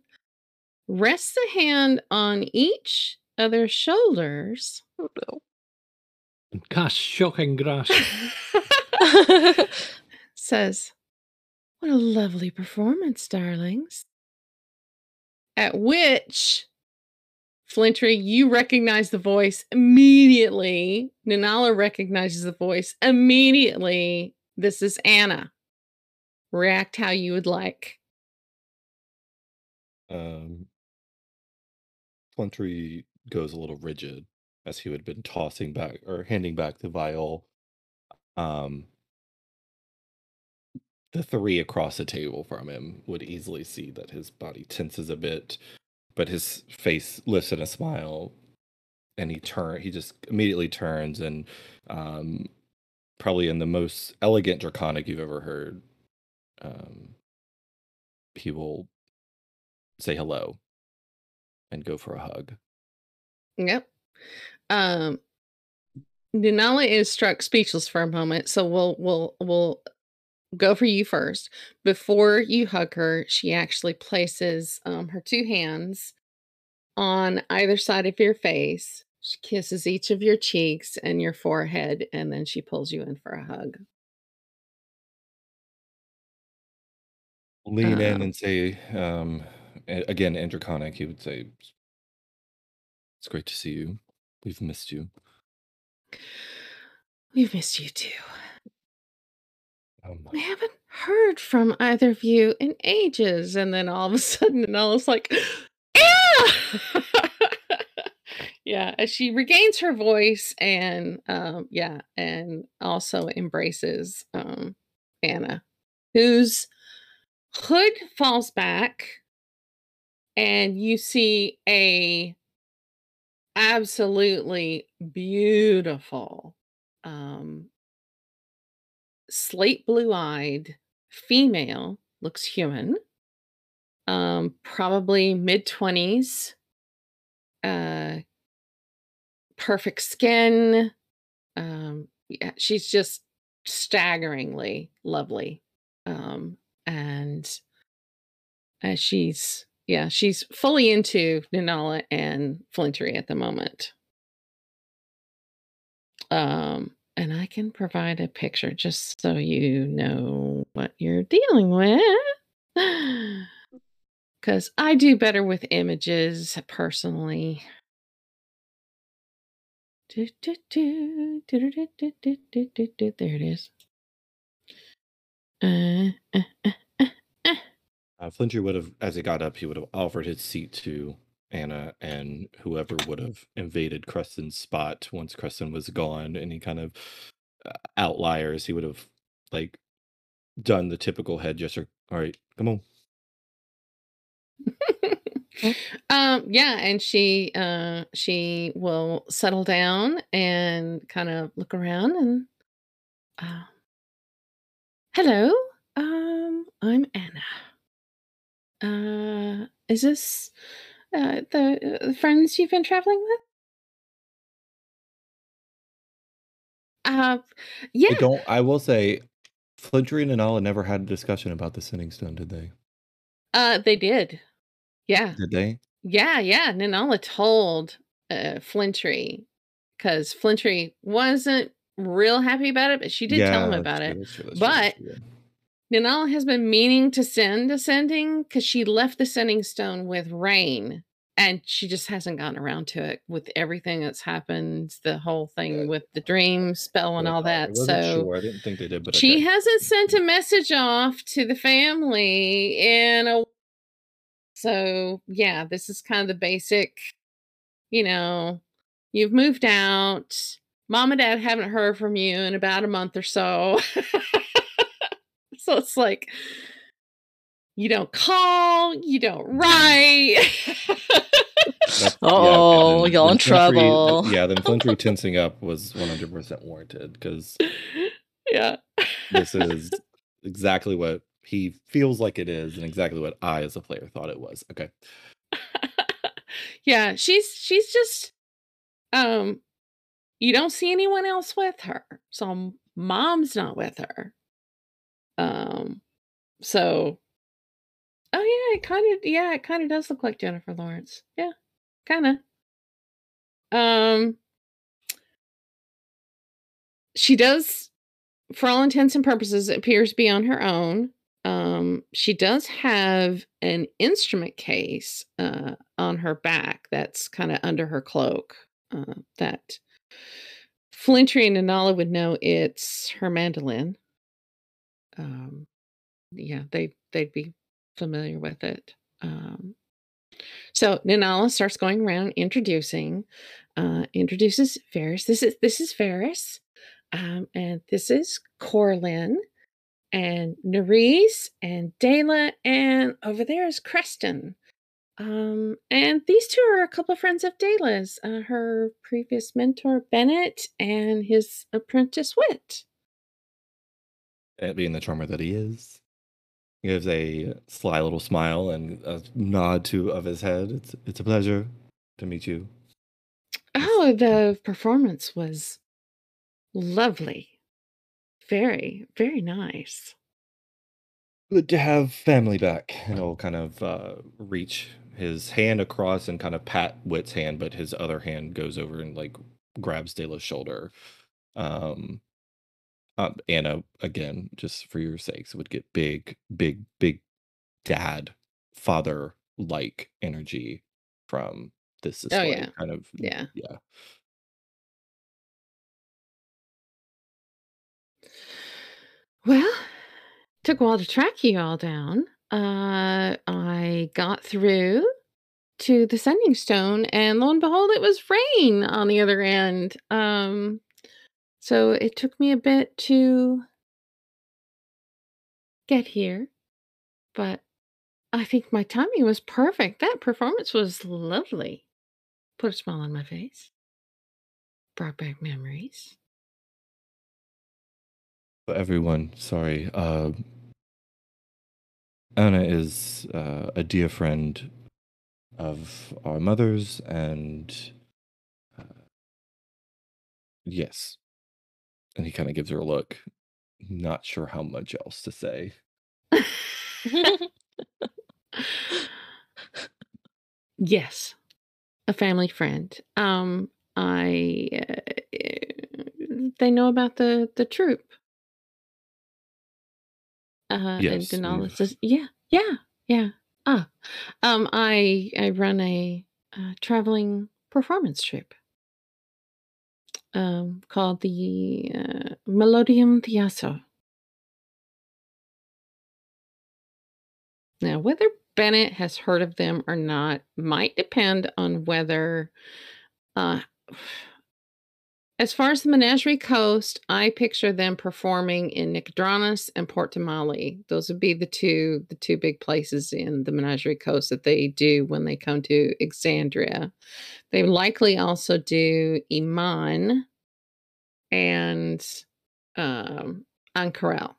Rests a hand on each other's shoulders. Oh, no. And cast shocking grasp. <laughs> <laughs> says, What a lovely performance, darlings. At which Flintry, you recognize the voice immediately. Nanala recognizes the voice immediately. This is Anna. React how you would like. Um, Flintry goes a little rigid as he had been tossing back or handing back the vial. Um, the three across the table from him would easily see that his body tenses a bit, but his face lifts in a smile, and he turn. He just immediately turns and, um, probably in the most elegant draconic you've ever heard, um, he will say hello and go for a hug. Yep. Um Nanala is struck speechless for a moment, so we'll we'll we'll go for you first. Before you hug her, she actually places um, her two hands on either side of your face. She kisses each of your cheeks and your forehead, and then she pulls you in for a hug. Lean in Um, and say, um, a- again, in draconic, he would say, "It's great to see you. We've missed you." We've missed you too. Um, We haven't heard from either of you in ages. And then all of a sudden, Nana's like, yeah. <laughs> yeah. As she regains her voice and, um, yeah, and also embraces um, Anna, whose hood falls back, and you see a absolutely beautiful um slate blue eyed female looks human um probably mid 20s uh perfect skin um yeah she's just staggeringly lovely um and uh, she's yeah she's fully into Nanala and Flintry at the moment. Um and I can provide a picture just so you know what you're dealing with <sighs> because I do better with images personally. Do, do, do, do, do, do, do, do, do. There it is. Uh, uh, uh, uh, uh. uh, would have, as he got up, he would have offered his seat to Anna and whoever would have invaded Creston's spot once Creston was gone. Any kind of uh, outliers, he would have like done the typical head gesture. All right, come on. <laughs> um yeah and she uh she will settle down and kind of look around and uh, hello um i'm anna uh is this uh the, uh, friends you've been traveling with uh yeah. I don't. I will say, Flintry and Anala never had a discussion about the Sending Stone, did they? uh they did yeah Did they? Yeah, yeah. Nanala told uh, Flintry because Flintry wasn't real happy about it, but she did tell him about true, it. true, that's true, that's But true. Nanala has been meaning to send a sending because she left the sending stone with Rain, and she just hasn't gotten around to it with everything that's happened, the whole thing Yeah. with the dream spell and all I that. So sure. I didn't think they did, but she okay. hasn't sent a message off to the family in a so yeah this is kind of the basic you know you've moved out mom and dad haven't heard from you in about a month or so <laughs> so it's like you don't call you don't write That's- <laughs> yeah, Uh-oh, then- y'all then in Flintry- trouble. Yeah, then Flintry <laughs> tensing up was 100% warranted because yeah this <laughs> is exactly what he feels like it is and exactly what I, as a player, thought it was. Okay. yeah she's she's just um you don't see anyone else with her so mom's not with her um so oh yeah it kind of yeah it kind of does look like jennifer lawrence yeah kind of um she does for all intents and purposes appears to be on her own um, she does have an instrument case uh, on her back that's kind of under her cloak. Uh, that Flintry and Nanala would know it's her mandolin. Um, yeah, they they'd be familiar with it. Um, so Nanala starts going around introducing, uh, introduces Ferris. This is this is Ferris, um, and this is Corlin, and Nerys, and Dayla, and over there is Creston. Um, and these two are a couple of friends of Dayla's, uh, her previous mentor Bennett and his apprentice Wit. And being the charmer that he is, he gives a sly little smile and a nod to of his head. It's it's a pleasure to meet you. Oh, the performance was lovely. Very, very nice. Good to have family back. And he'll kind of uh, reach his hand across and kind of pat Wit's hand, but his other hand goes over and like grabs Dayla's shoulder. Um, um, Anna, again, just for your sakes, would get big, big, big dad, father like energy from this Oh, yeah. Kind of, Yeah. yeah. Well, took a while to track you all down. Uh, I got through to the sending stone, and lo and behold, it was rain on the other end. Um, so it took me a bit to get here, but I think my timing was perfect. That performance was lovely. Put a smile on my face. Brought back memories. But everyone, sorry. Uh, Anna is uh, a dear friend of our mother's, and uh, yes. And he kind of gives her a look, not sure how much else to say. Yes, a family friend. Um, I uh, they know about the the troop. Uh, Yes, and Denala we've- says, "Yeah, yeah, yeah." Ah, um, I I run a uh, traveling performance troupe. Um, called the uh, Melodium Theaso. Now, whether Bennett has heard of them or not might depend on whether, uh, <sighs> as far as the Menagerie Coast, I picture them performing in Nicodranus and Port Damali. Those would be the two the two big places in the Menagerie Coast that they do when they come to Exandria. They likely also do Iman and um, Ank'Harel.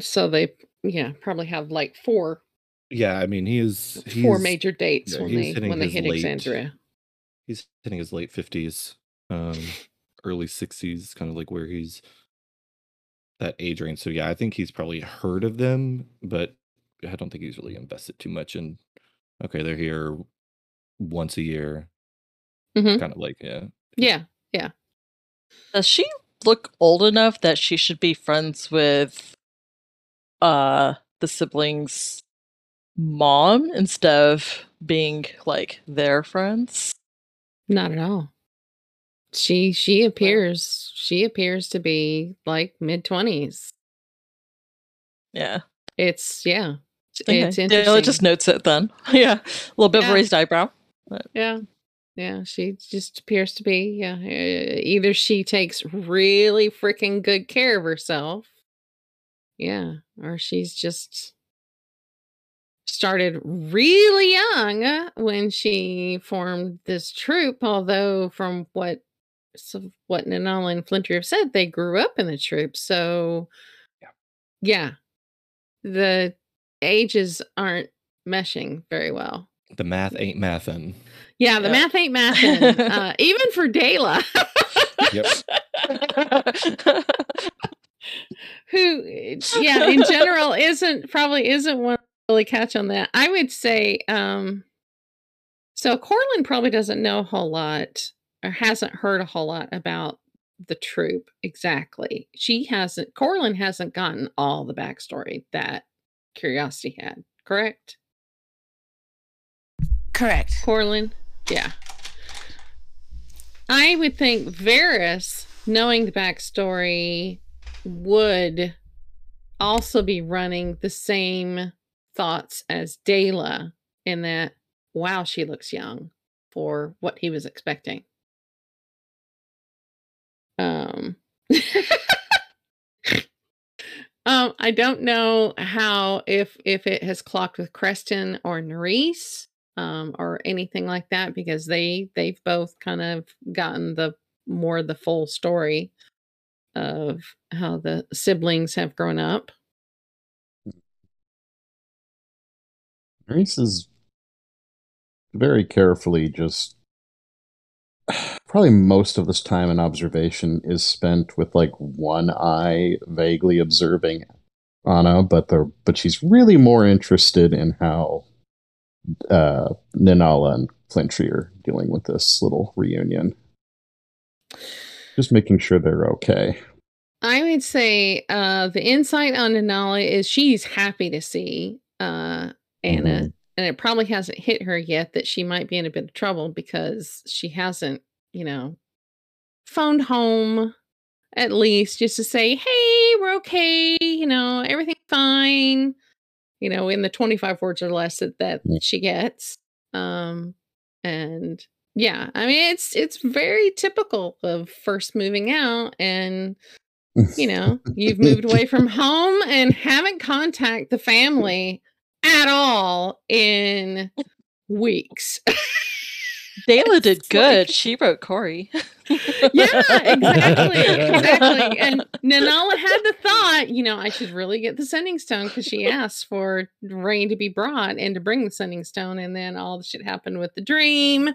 So they, yeah, probably have like four Yeah, I mean, he is he's, four major dates yeah, when they when they hit late- Exandria. He's hitting his late fifties, um, early sixties, kind of like where he's that age range. So yeah, I think he's probably heard of them, but I don't think he's really invested too much in. Okay, they're here once a year, Mhm. kind of like yeah. Yeah, Does she look old enough that she should be friends with uh the siblings' mom instead of being like their friends? not at all. She she appears she appears to be like mid twenties. Yeah. It's yeah. It's, Okay. it's Dayla interesting. just notes it then. <laughs> yeah. A little bit of Yeah. a raised eyebrow. Yeah. Yeah, she just appears to be, yeah. uh, Either she takes really freaking good care of herself. Yeah. Or she's just started really young when she formed this troupe. Although, from what so what Nanala and Flintry have said, they grew up in the troupe. So, Yeah. yeah, the ages aren't meshing very well. The math ain't mathin'. Yeah, the Yeah. math ain't mathin'. uh, <laughs> even for Dayla, Yep. <laughs> who, yeah, in general isn't probably isn't one to really catch on that. I would say, um, so Corlin probably doesn't know a whole lot or hasn't heard a whole lot about the troop exactly. She hasn't, Corlin hasn't gotten all the backstory that Curiosity had, correct? Correct. Corlin? Yeah. I would think Varys, knowing the backstory, would also be running the same thoughts as Dayla in that, wow, she looks young for what he was expecting. Um, <laughs> um, I don't know how if if it has clocked with Creston or Nerys, um, or anything like that because they they've both kind of gotten the more the full story of how the siblings have grown up. Reese is very carefully just <sighs> probably most of this time in observation is spent with like one eye vaguely observing Anna, but the but she's really more interested in how uh Nanala and Flintry are dealing with this little reunion. Just making sure they're okay. I would say uh, the insight on Nanala is she's happy to see uh, Anna, Mhm. and it probably hasn't hit her yet that she might be in a bit of trouble because she hasn't, you know, phoned home at least just to say, "Hey, we're okay," you know, everything's fine. You know, in the twenty-five words or less that that she gets. Um, and yeah, I mean, it's it's very typical of first moving out and you know, <laughs> you've moved away from home and haven't contacted the <laughs> family at all in weeks. <laughs> Dayla did It's good. like- She wrote Corey. <laughs> yeah, exactly. Exactly. And Nanala had the thought, you know, I should really get the sending stone because she asked for rain to be brought and to bring the sending stone. And then all the shit happened with the dream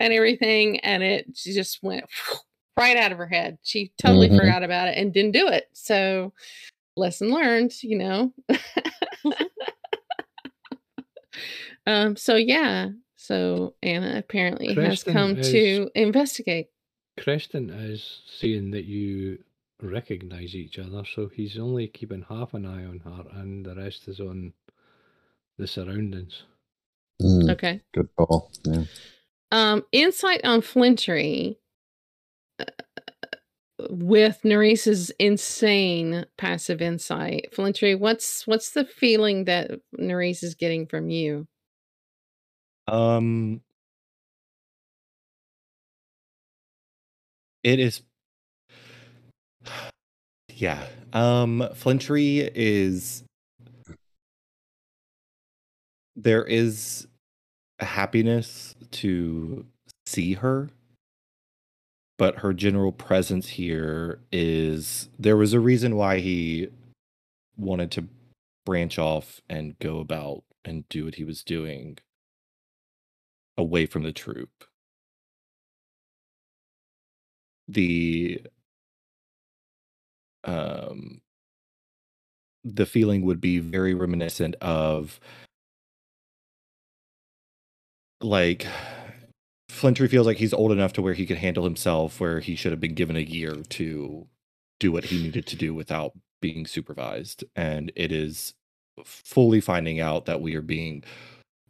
and everything. And it she just went <sniffs> right out of her head. She totally Mhm. forgot about it and didn't do it. So, lesson learned, you know. <laughs> <laughs> um, so yeah. So Anna apparently has come is- to investigate. Creston is seeing that you recognize each other, so he's only keeping half an eye on her, and the rest is on the surroundings. Mm, Okay. Good call. Yeah. Um, insight on Flintry uh, with Nerese's insane passive insight. Flintry, what's what's the feeling that Nerese is getting from you? Um, it is. Yeah. Um, Flintry is. There is a happiness to see her, but her general presence here is. There was a reason why he wanted to branch off and go about and do what he was doing away from the troop. The um the feeling would be very reminiscent of like Flintry feels like he's old enough to where he could handle himself where he should have been given a year to do what he needed to do without being supervised and it is fully finding out that we are being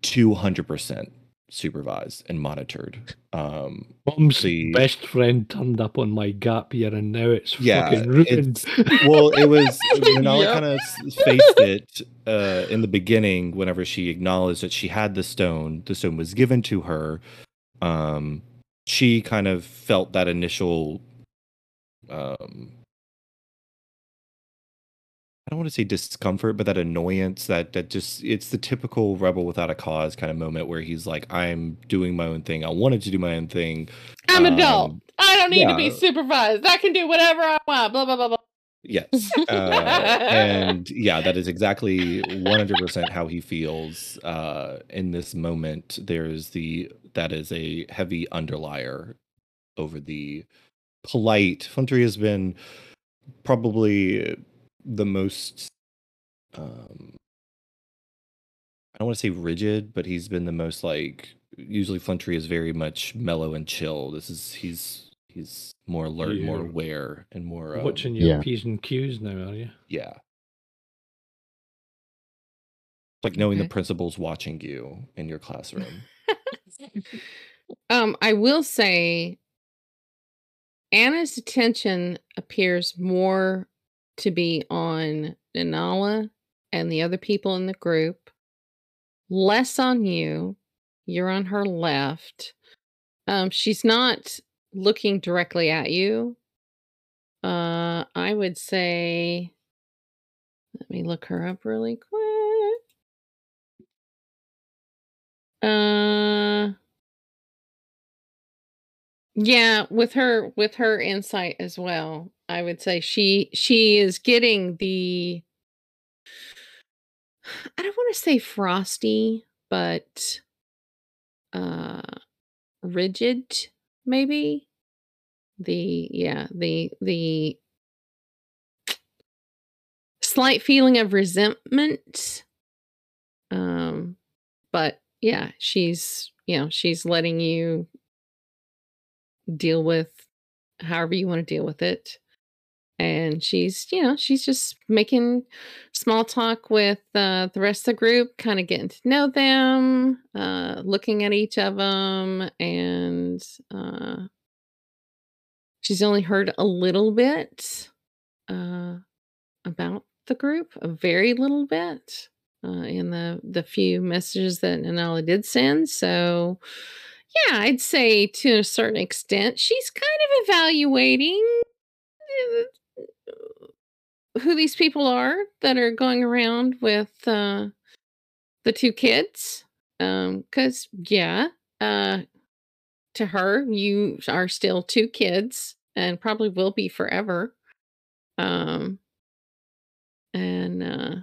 200% supervised and monitored um Mom's The- best friend turned up on my gap year, and now it's Yeah, fucking ruined. <laughs> well, it was <laughs> Renala Yep. kind of faced it uh, in the beginning whenever she acknowledged that she had the stone. The stone was given to her. Um, she kind of felt that initial. Um, I don't want to say discomfort, but that annoyance that that just it's the typical rebel without a cause kind of moment where he's like, "I'm doing my own thing. I wanted to do my own thing. I'm Um, adult. I don't need to be supervised. I can do whatever I want. Blah blah blah blah. Yes. Uh, and yeah, that is exactly 100% how he feels uh, in this moment. There's the, that is a heavy underlier over the polite. Flintry has been probably the most, um, I don't want to say rigid, but he's been the most like, usually Flintry is very much mellow and chill. This is, he's, he's more alert, more aware, and more um, Watching your Yeah. P's and Q's now, are you? Yeah. Like knowing the principal's watching you in your classroom. <laughs> Um, I will say Anna's attention appears more to be on Nanala and the other people in the group, less on you. You're on her left. Um, she's not looking directly at you. Uh, I would say, let me look her up really quick. Uh, yeah, with her with her insight as well, I would say she she is getting the I don't want to say frosty, but uh rigid maybe. The yeah, the the slight feeling of resentment. Um but yeah, she's you know, she's letting you deal with however you want to deal with it. And she's, you know, she's just making small talk with uh, the rest of the group, kind of getting to know them, uh, looking at each of them. And uh, she's only heard a little bit uh, about the group, a very little bit uh, in the, the few messages that Nanala did send. So, yeah, I'd say to a certain extent, she's kind of evaluating uh, who these people are that are going around with uh, the two kids. Because, yeah, uh, to her, you are still two kids and probably will be forever. Um, and, uh,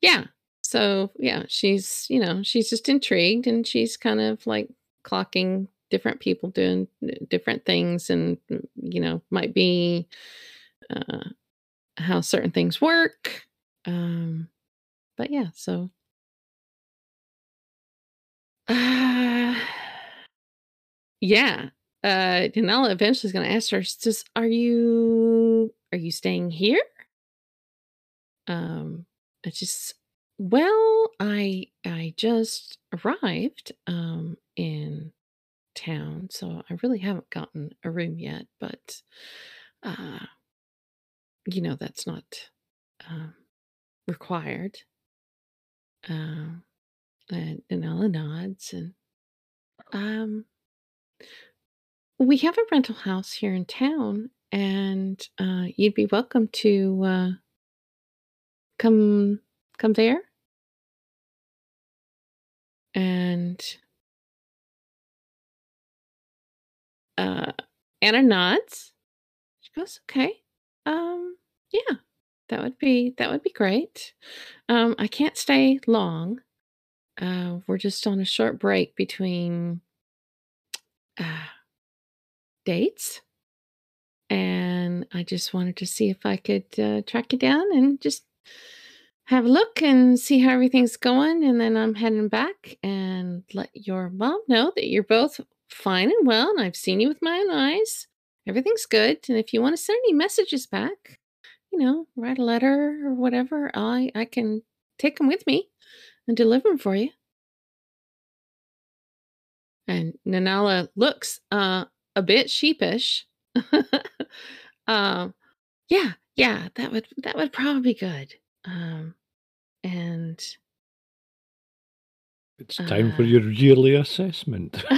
yeah, so yeah, she's you know she's just intrigued and she's kind of like clocking different people doing different things and mm, you know might be uh, how certain things work. Um, but yeah, so uh, yeah, uh, Denella eventually is going to ask her, "Just are you are you staying here?" Um, it's just well, I I just arrived um in town, so I really haven't gotten a room yet, but uh you know that's not um required. Um and, and nods and um we have a rental house here in town and uh you'd be welcome to uh come come there and uh Anna nods. She goes, "Okay. Um yeah. That would be that would be great. Um I can't stay long. Uh we're just on a short break between uh dates. And I just wanted to see if I could uh, track you down and just have a look and see how everything's going. And then I'm heading back and let your mom know that you're both fine and well. And I've seen you with my own eyes. Everything's good. And if you want to send any messages back, you know, write a letter or whatever, I, I can take them with me and deliver them for you. And Nanala looks uh, a bit sheepish. <laughs> um, yeah, yeah, that would that would probably be good. Um, and It's time for Uh, your yearly assessment. <laughs> <laughs>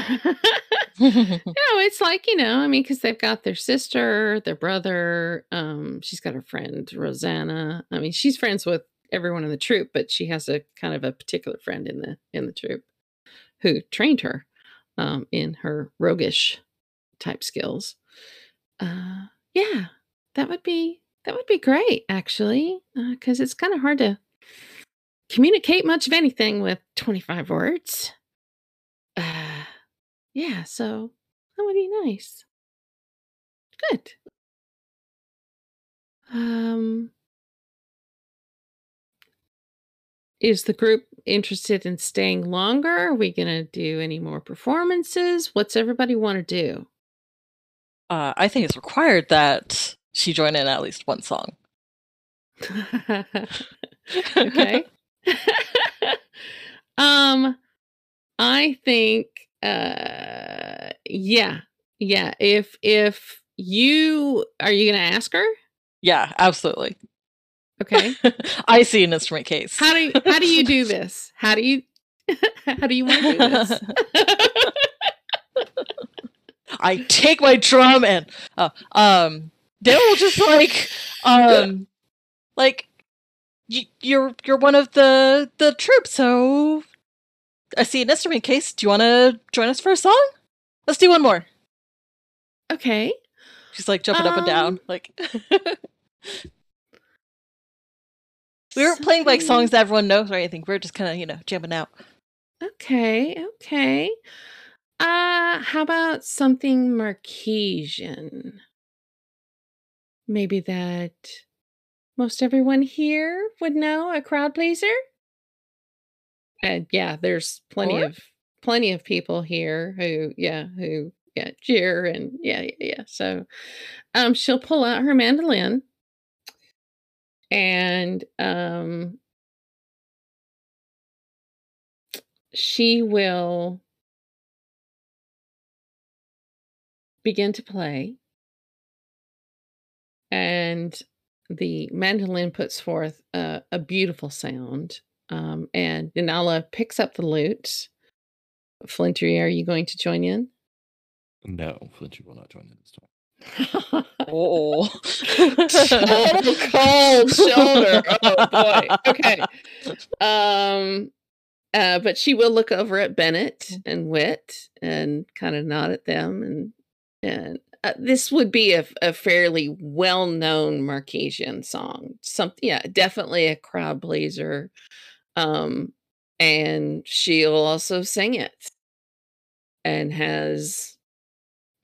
<laughs> no, it's like you know, I mean, because they've got their sister, their brother. Um, she's got her friend Rosanna. I mean, she's friends with everyone in the troop, but she has a kind of a particular friend in the in the troop who trained her um, in her roguish type skills. Uh, yeah, that would be that would be great actually, because it's kind of hard to communicate much of anything with twenty five words. Uh, yeah, so that would be nice. Good. Um, is the group interested in staying longer? Are we going to do any more performances? What's everybody want to do? uh, I think it's required that she join in at least one song. <laughs> okay. <laughs> um I think uh yeah. Yeah, if if you are you going to ask her? Yeah, absolutely. Okay. <laughs> I see an instrument case. How do you, how do you do <laughs> this? How do you how do you want to do this? I take my drum and uh, um they will just like um like y- you're you're one of the the troops so I see an instrument case. Do you want to join us for a song? Let's do one more. Okay. She's like jumping up and down Um, like <laughs> We weren't playing like songs that everyone knows or anything. We are just kind of, you know, jamming out. Okay, okay. Uh how about something Marquesian? Maybe that most everyone here would know a crowd pleaser? And yeah, there's plenty Or? of plenty of people here who yeah, who yeah, cheer and yeah, yeah, yeah. So um she'll pull out her mandolin and um she will begin to play and the mandolin puts forth a, a beautiful sound um, and Nanala picks up the lute Flintry, are you going to join in? No, Flintry will not join in this time. <laughs> Oh. Total cold <laughs> shoulder. Oh boy. <laughs> Okay. Um uh but she will look over at Bennett and Wit and kind of nod at them and and uh, this would be a, a fairly well-known Marquesian song. Something yeah, definitely a crowd pleaser. Um and she'll also sing it and has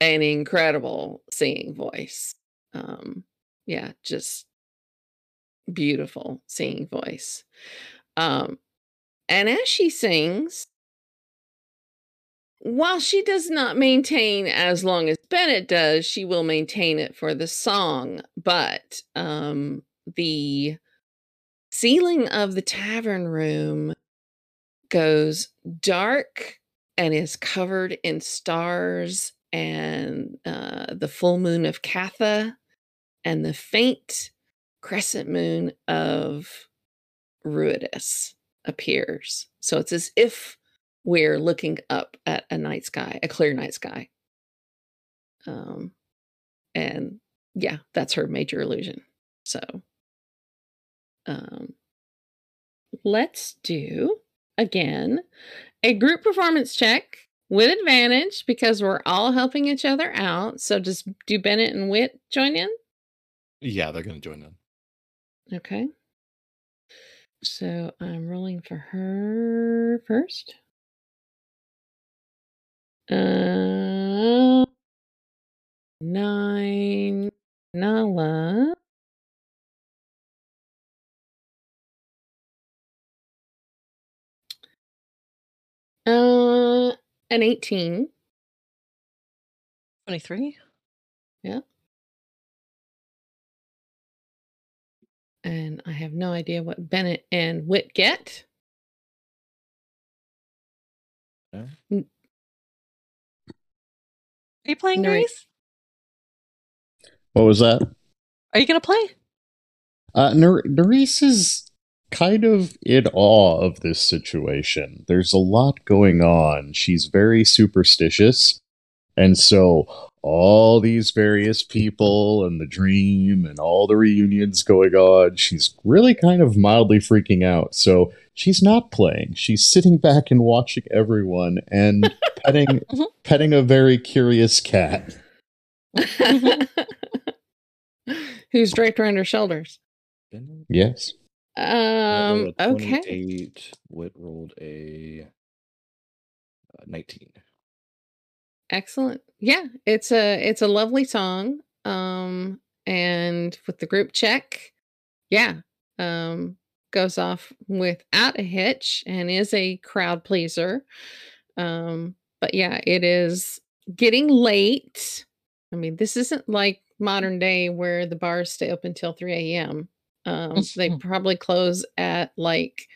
an incredible singing voice. Um, yeah, just beautiful singing voice. Um, and as she sings, while she does not maintain as long as Bennett does, she will maintain it for the song. But um, the ceiling of the tavern room goes dark and is covered in stars and uh, the full moon of Catha and the faint crescent moon of Ruidus appears. So it's as if we're looking up at a night sky, a clear night sky. Um, and yeah, that's her major illusion. So, um, let's do again a group performance check with advantage because we're all helping each other out. So, just do Bennett and Wit join in? Yeah, they're going to join in. Okay. So I'm rolling for her first. Uh, nine. Nala. Uh, an 18. 23? Yeah. And I have no idea what Bennett and Wit get. Are you playing, No, Grace? What was that? Are you going to play? Uh, Ner- Nerys is kind of in awe of this situation. There's a lot going on. She's very superstitious. And so all these various people and the dream and all the reunions going on, she's really kind of mildly freaking out. So she's not playing. She's sitting back and watching everyone and <laughs> petting petting a very curious cat. <laughs> Who's draped around her shoulders. Yes. Um, rolled a okay. 28. Wit rolled a uh, 19. Excellent. Yeah, it's a it's a lovely song. Um and with the group check, yeah, um goes off without a hitch and is a crowd pleaser. Um but yeah, it is getting late I mean, this isn't like modern day where the bars stay open till 3 a.m. Um, they <laughs> probably close at like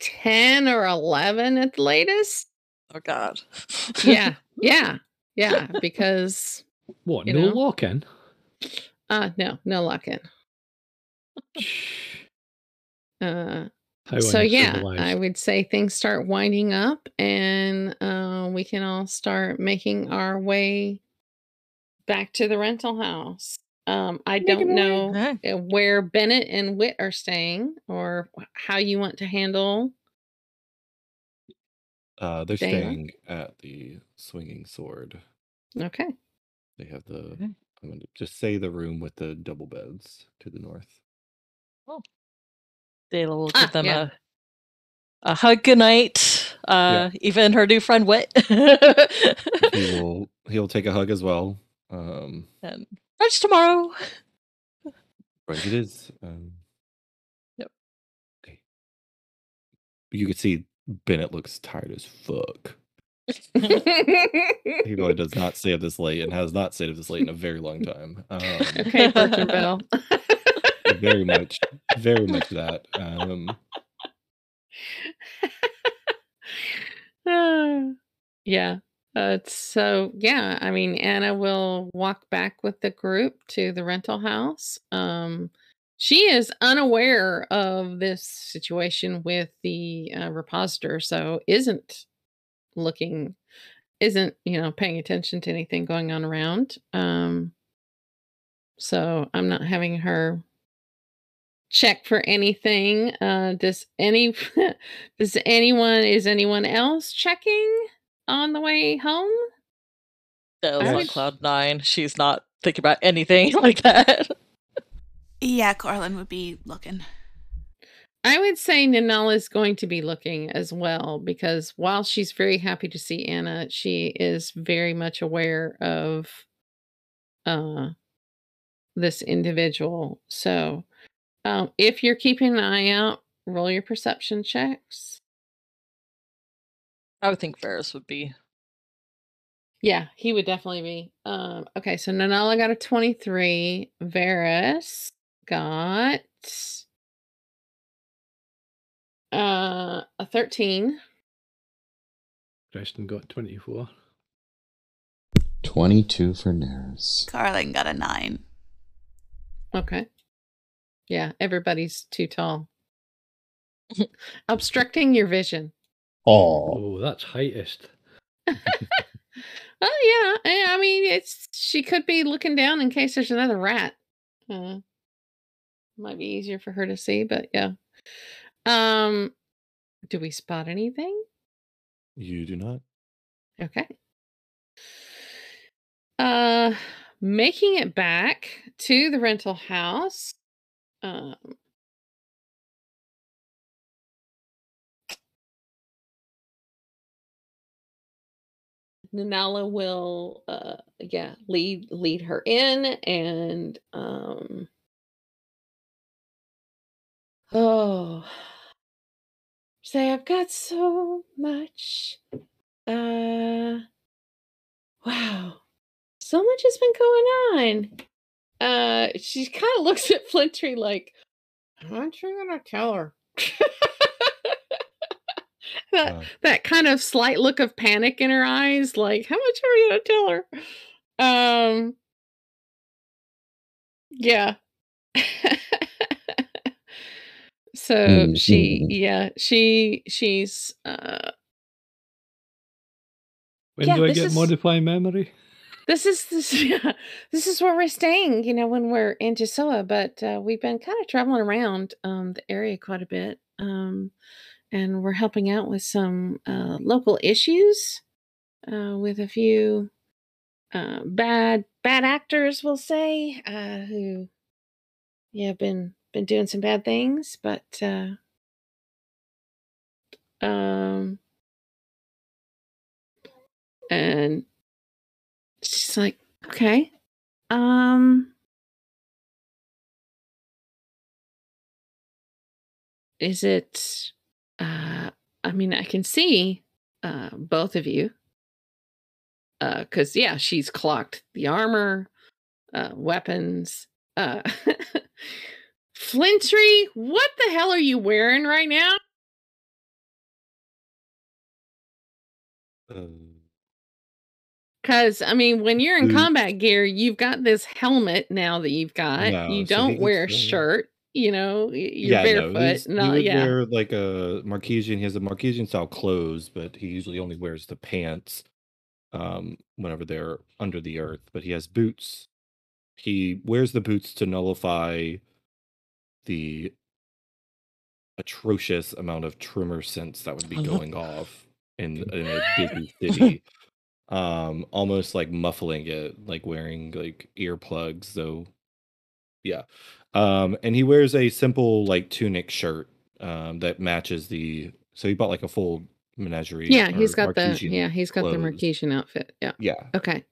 10 or 11 at the latest. Oh God. Yeah, <laughs> yeah, yeah. Because What? No know? lock in? uh no, no lock in. <laughs> Uh so yeah, I would say things start winding up and uh, we can all start making our way back to the rental house. Um, I don't know Okay. uh, where Bennett and Wit are staying or how you want to handle. Uh, they're Dana? staying at the Swinging Sword. Okay. They have the. Okay. I'm going to just say the room with the double beds to the north. Dayla will Ah, give them yeah. a a hug goodnight. Uh, even her new friend Wit. He <laughs> will. He'll take a hug as well. Um, and brunch tomorrow. right, it is. Um, Yep. Okay. You can see Bennett looks tired as fuck. <laughs> He really does not stay up this late and has not stayed up this late in a very long time. Um, okay, Birkin Bell. <laughs> very much, very much that. Um, Ah, <sighs> yeah. Uh, so yeah, I mean, Anna will walk back with the group to the rental house. Um, she is unaware of this situation with the uh, repositor, so isn't looking, isn't you know paying attention to anything going on around. Um, so I'm not having her check for anything. Uh, does any <laughs> does anyone is anyone else checking on the way home? Dayla's on would- cloud nine. She's not thinking about anything <laughs> like that. Yeah, Corlin would be looking. I would say Nanala is going to be looking as well because while she's very happy to see Anna, she is very much aware of uh this individual. So um if you're keeping an eye out, roll your perception checks. I would think Ferris would be. Yeah, he would definitely be. Um, okay, so Nanala got a 23. Varys got uh a 13. Preston got 24. 22 for Nerys. Corlin got a nine. Okay. Yeah, everybody's too tall. <laughs> Obstructing your vision. Oh, Oh, that's heightest. <laughs> Oh yeah, I I mean it's she could be looking down in case there's another rat. Uh, might be easier for her to see, but yeah. Um, do we spot anything? you do not. Okay. Uh making it back to the rental house. Um Nanala will uh yeah, lead lead her in and um oh. Say I've got so much uh wow. So much has been going on uh she kind of looks <laughs> at flintry like aren't you gonna tell her <laughs> that Uh, that kind of slight look of panic in her eyes like how much are you gonna tell her um yeah <laughs> so she Mhm. yeah she she's uh When Yeah, do I get is- modify memory? This is this <laughs> yeah, this is where we're staying you know when we're in Jasoa but uh, we've been kind of traveling around um the area quite a bit um and we're helping out with some uh local issues uh with a few uh bad bad actors we'll say uh who yeah been been doing some bad things but uh um and she's like okay um is it uh i mean i can see uh both of you because yeah, she's clocked the armor, uh, weapons. Uh, <laughs> Flintry, what the hell are you wearing right now? Uh, Because I mean, when you're in combat gear, you've got this helmet now that you've got. No, you don't can wear a shirt. You know, you're yeah, barefoot. No, he would yeah. wear like a Marquesian. He has a Marquesian style clothes, but he usually only wears the pants um, whenever they're under the earth. But he has boots. He wears the boots to nullify the atrocious amount of tremorsense that would be <laughs> going off in, in a busy <laughs> city. Um, almost like muffling it, like wearing like earplugs, though. Yeah. Um, and he wears a simple like tunic shirt um that matches the so he bought like a full menagerie. Yeah, or he's got the yeah, he's got the clothes. Marquesian outfit. Yeah. Yeah. Okay.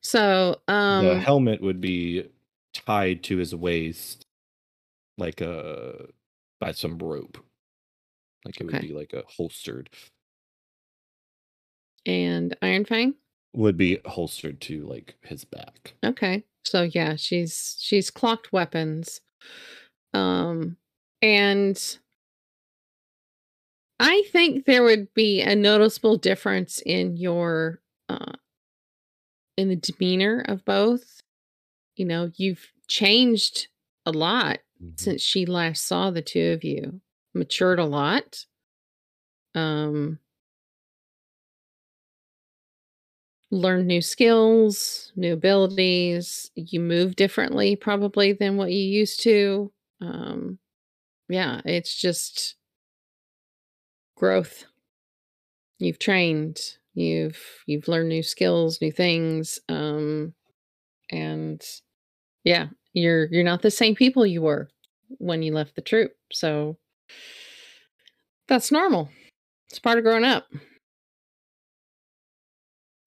So, the um helmet would be tied to his waist like a by some rope. Like it would be like a holstered and Iron Fang? would be holstered to like his back. Okay. So yeah, she's she's clocked weapons. Um and I think there would be a noticeable difference in your uh in the demeanor of both. You know, you've changed a lot Mhm. since she last saw the two of you. Matured a lot. Um learned new skills, new abilities. You move differently probably than what you used to. Um yeah, it's just growth. You've trained, you've you've learned new skills, new things. Um and yeah, you're you're not the same people you were when you left the troop. So that's normal. It's part of growing up.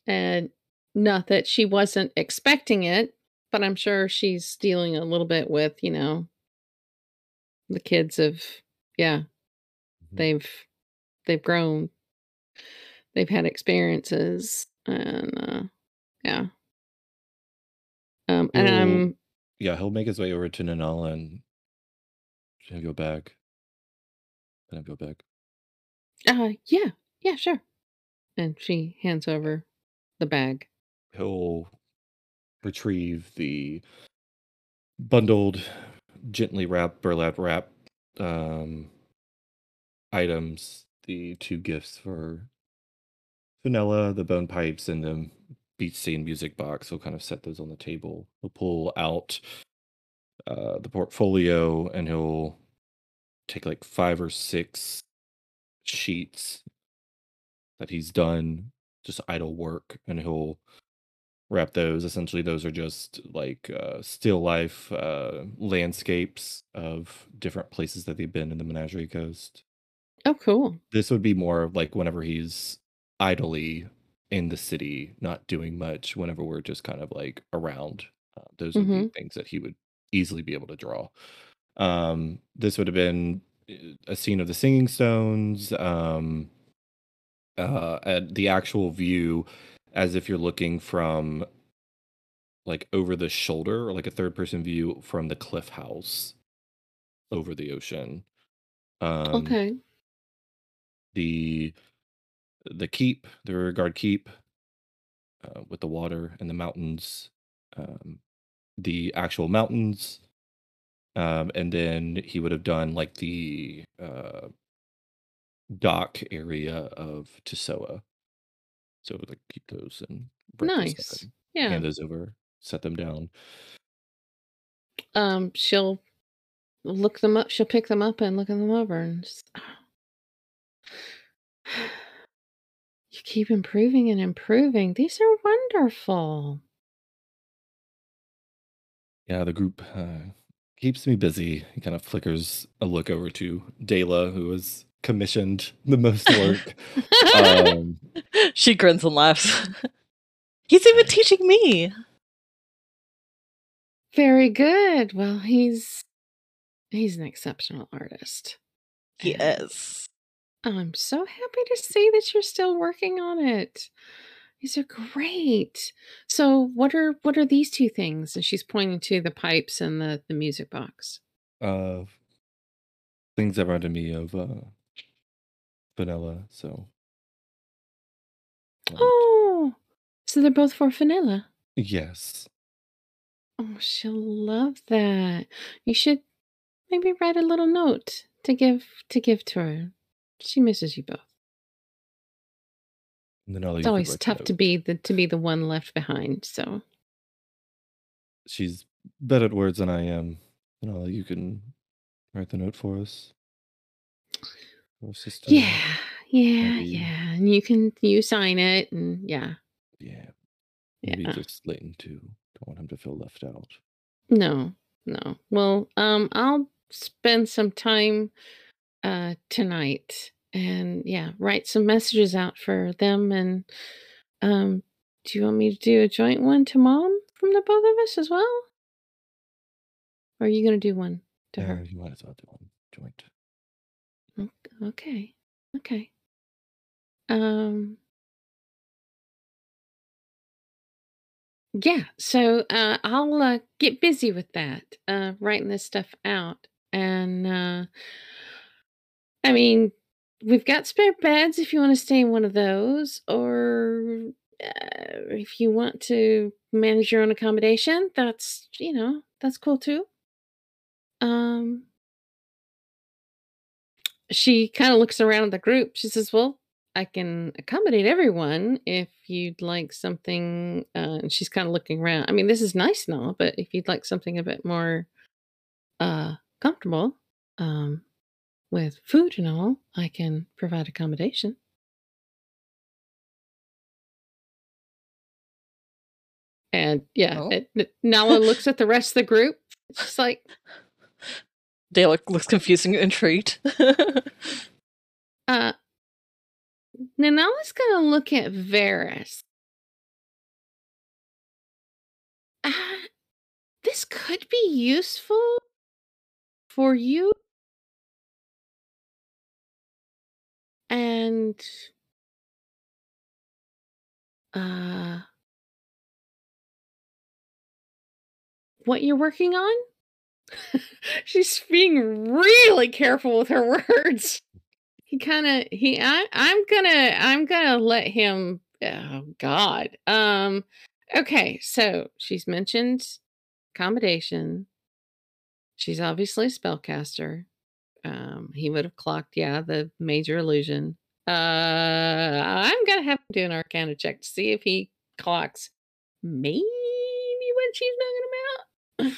And not that she wasn't expecting it, but I'm sure she's dealing a little bit with, you know, the kids have yeah, Mhm. they've they've grown. They've had experiences and uh yeah. Um and He'll- I'm Yeah, he'll make his way over to Nanala and have your bag. Can I your bag? uh yeah, yeah, sure. And she hands over the bag. He'll retrieve the bundled, gently wrapped burlap wrap um, items, the two gifts for Vanilla, the bone pipes, and the beach scene music box. He'll kind of set those on the table. He'll pull out uh, the portfolio and he'll take like five or six sheets that he's done, just idle work, and he'll wrap those. Essentially, those are just like uh, still life uh, landscapes of different places that they've been in the Menagerie Coast. Oh cool. This would be more of like whenever he's idly in the city, not doing much. Whenever we're just kind of like around, uh, those would be things that he would easily be able to draw. Um, this would have been uh, a scene of the Singing Stones. Um, uh, at the actual view, as if you're looking from like over the shoulder, or like a third person view from the cliff house over the ocean. Um, okay. the the keep, the regard keep, uh, with the water and the mountains, um, the actual mountains, um, and then he would have done like the uh, dock area of Tusoa. So like keep those and break those Nice. Yeah. hand those over, set them down. um she'll look them up she'll pick them up and look at them over and just, <sighs> you keep improving and improving these are wonderful Yeah, the group uh, keeps me busy. He kind of flickers a look over to Dayla, who has commissioned the most work. <laughs> um, she grins and laughs. He's even teaching me. very good well he's he's an exceptional artist He And is. i'm so happy to see that you're still working on it These are great. So what are what are these two things? And she's pointing to the pipes and the the music box. Uh, things that reminded me of uh, vanilla. So, Oh, so they're both for Vanilla. yes, Oh, she'll love that. You should maybe write a little note to give to give to her. She misses you both. It's always tough to be the to be the one left behind. So She's better at words than I am. Vanilla, you can write the note for us. Or sister. yeah, yeah, maybe- yeah. And you can you sign it and yeah. Yeah. Maybe Yeah. just Leighton too. Don't want him to feel left out. No, no. Well, um, I'll spend some time uh tonight and yeah, write some messages out for them and um do you want me to do a joint one to mom from the both of us as well? Or are you gonna do one to Yeah, her? you might as well do one joint. Ok- Okay. Okay. Um yeah, so uh I'll uh, get busy with that, uh writing this stuff out. And uh I mean, we've got spare beds if you want to stay in one of those or uh, if you want to manage your own accommodation, that's, you know, that's cool too. Um she kind of looks around at the group. She says, "Well, I can accommodate everyone if you'd like something." Uh, and she's kind of looking around. I mean, this is nice and all, but if you'd like something a bit more uh, comfortable um, with food and all, I can provide accommodation. And yeah, Oh. it, Nala looks at the rest of the group. She's like, Dale looks confused and intrigued. Uh, Nanala's gonna look at Varys. Uh, this could be useful for you. And uh what you're working on? <laughs> She's being really careful with her <laughs> words. He kind of he I I'm gonna I'm gonna let him oh god. Um okay, so she's mentioned accommodation. She's obviously a spellcaster. Um he would have clocked, yeah, the major illusion. Uh I'm gonna have to do an arcana check to see if he clocks maybe when she's knocking him out.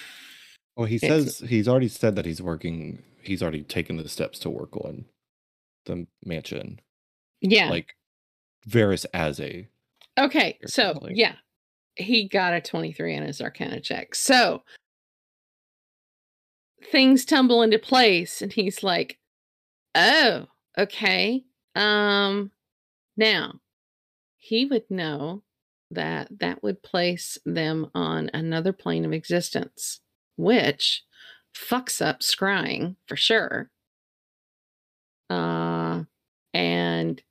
Well, he says he's already said that he's working. He's already taken the steps to work on the mansion, yeah. like Varys as a. Okay, so yeah, he got a 23 on his Arcana check. So things tumble into place, and he's like, "Oh, okay." Um, now he would know that that would place them on another plane of existence, which fucks up scrying for sure. Uh, and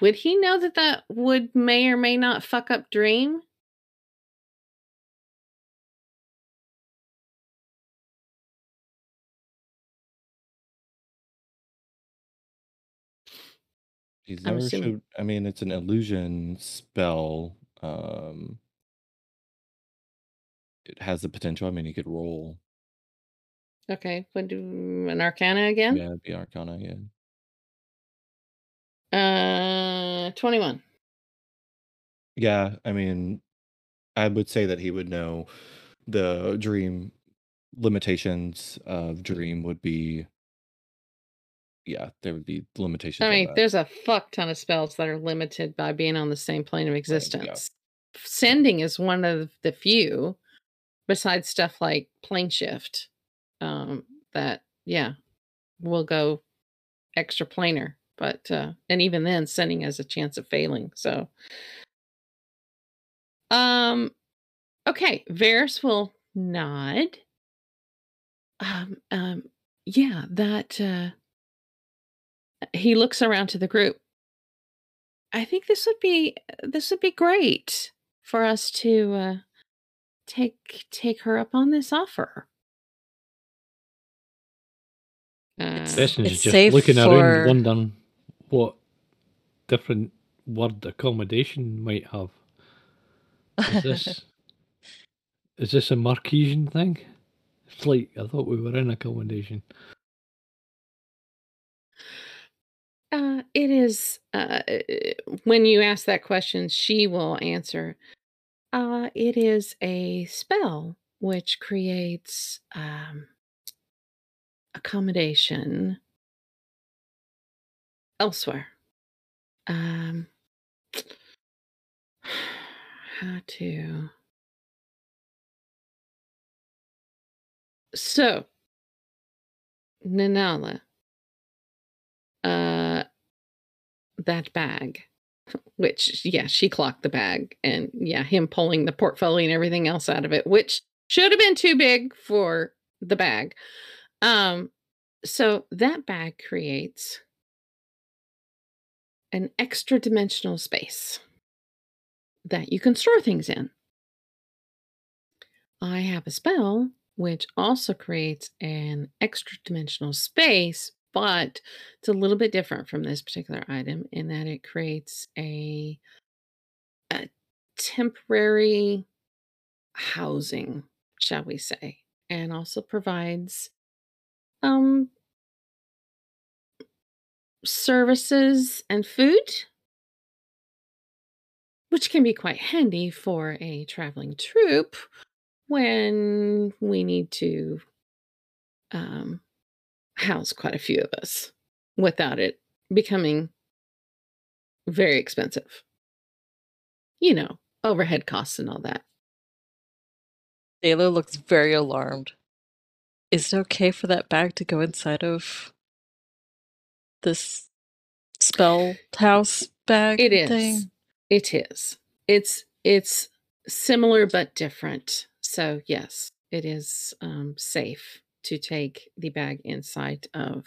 would he know that that would may or may not fuck up dream He's I'm never assuming- showed. I mean, it's an illusion spell. Um, it has the potential. I mean, he could roll. okay would do an arcana again Yeah, it'd be Arcana. again. uh 21 Yeah, I mean, I would say that he would know the dream limitations of dream would be. Yeah, there would be limitations. i mean there's a fuck ton of spells that are limited by being on the same plane of yeah. existence sending is one of the few besides stuff like plane shift um that yeah will go extra planar but uh and even then sending has a chance of failing so. Um okay Varys will nod. Um um yeah that uh he looks around to the group. I think this would be this would be great for us to uh, take take her up on this offer. Uh, Destin's it's just safe looking for- around, wondering what different word accommodation might have. Is this <laughs> is this a Marquesian thing? It's like I thought we were in accommodation. Uh, it is. Uh, when you ask that question, she will answer. Uh, it is a spell which creates um, accommodation elsewhere. Um, <sighs> how to. So, Nanala, uh, that bag, which, yeah, she clocked the bag, and yeah, him pulling the portfolio and everything else out of it, which should have been too big for the bag. Um, so that bag creates an extra dimensional space that you can store things in. I have a spell which also creates an extra dimensional space, but it's a little bit different from this particular item in that it creates a, a temporary housing, shall we say, and also provides um services and food. Which can be quite handy for a traveling troupe when we need to um, house quite a few of us without it becoming very expensive. You know, overhead costs and all that. Taylor looks very alarmed. Is it okay for that bag to go inside of this spell house bag It is. thing? It is. It's it's similar but different. So yes, it is um, safe to take the bag inside of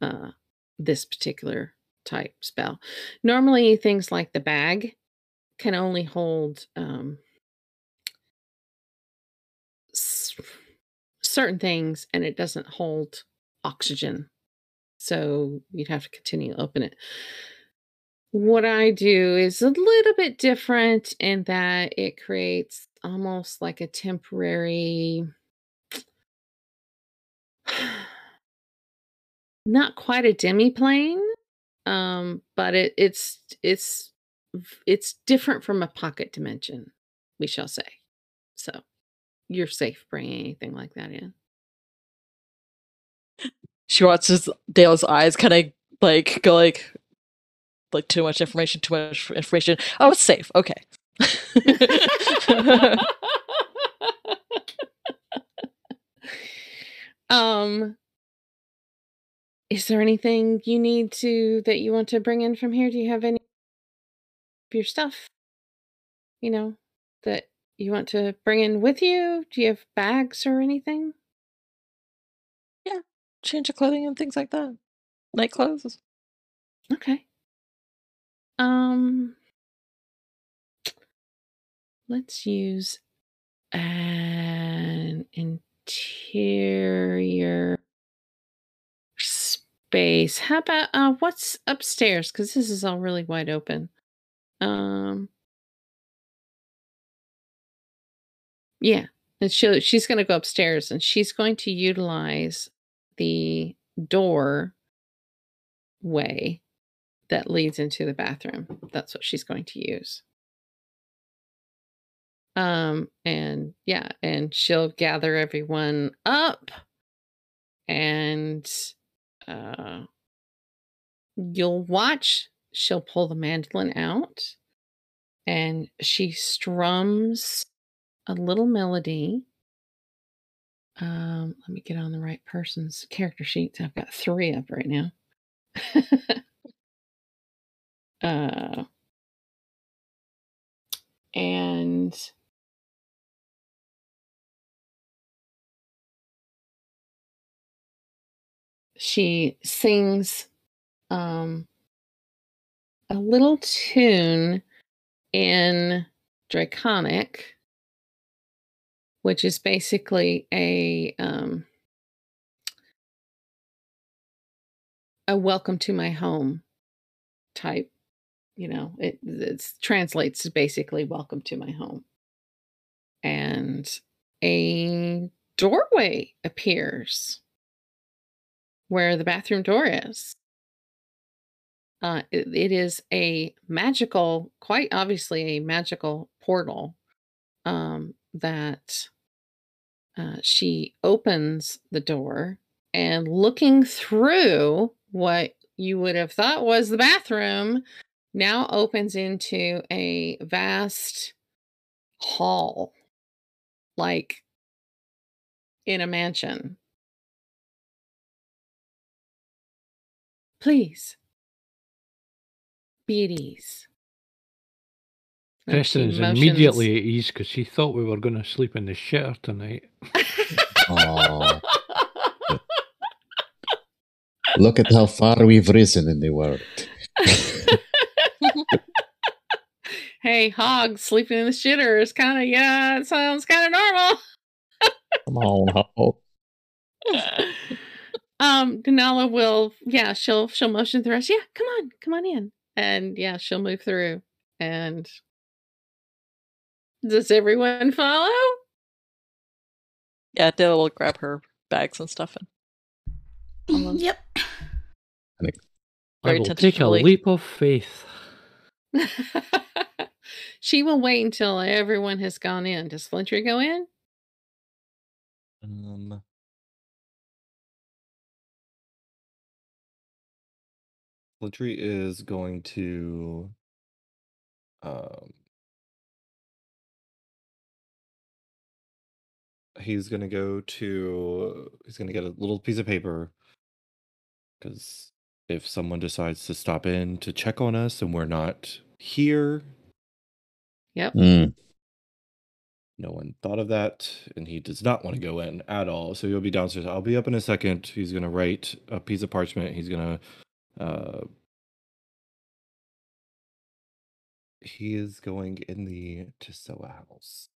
uh, this particular type spell. Normally, things like the bag can only hold um, s- certain things, and it doesn't hold oxygen. So you'd have to continue to open it. What I do is a little bit different in that it creates almost like a temporary, not quite a demiplane, um, but it, it's it's it's different from a pocket dimension, we shall say. So you're safe bringing anything like that in. She watches Dale's eyes kind of like go like like too much information, too much information. Oh, it's safe. Okay. <laughs> <laughs> um is there anything you need to that you want to bring in from here do you have any of your stuff you know that you want to bring in with you do you have bags or anything Yeah, Change of clothing and things like that. Night clothes. okay um let's use an interior space. How about uh what's upstairs? Because this is all really wide open. Um yeah and she she's going to go upstairs and she's going to utilize the door way that leads into the bathroom. That's what she's going to use. Um and yeah and she'll gather everyone up and uh you'll watch she'll pull the mandolin out and she strums a little melody. Um let me get on the right person's character sheets. I've got three up right now. <laughs> Uh and she sings um a little tune in Draconic, which is basically a um, a welcome to my home type. You know, it translates to basically welcome to my home. And a doorway appears where the bathroom door is. Uh, it, it is a magical, quite obviously a magical portal um, that uh, she opens the door and looking through what you would have thought was the bathroom now opens into a vast hall like in a mansion. Please be at ease. And is immediately at ease because she thought we were going to sleep in the shitter tonight. Oh, look at how far we've risen in the world. <laughs> hey, hog sleeping in the shitter is kind of yeah, it sounds kind of normal. Come on, Hog. <laughs> um, Denala will yeah, she'll she'll motion through us. Yeah, come on, come on in, and yeah, she'll move through. And does everyone follow? Yeah, Dayla will grab her bags and stuff. And Almost. Yep. I Very will take a leap of faith. <laughs> she will wait until everyone has gone in. Does Flintry go in? Um, Flintry is going to um he's gonna go to he's gonna get a little piece of paper because if someone decides to stop in to check on us and we're not here, Yep. Mm, no one thought of that, and he does not want to go in at all. So he'll be downstairs. I'll be up in a second. He's gonna write a piece of parchment. He's gonna uh he is going in the Tisoa house.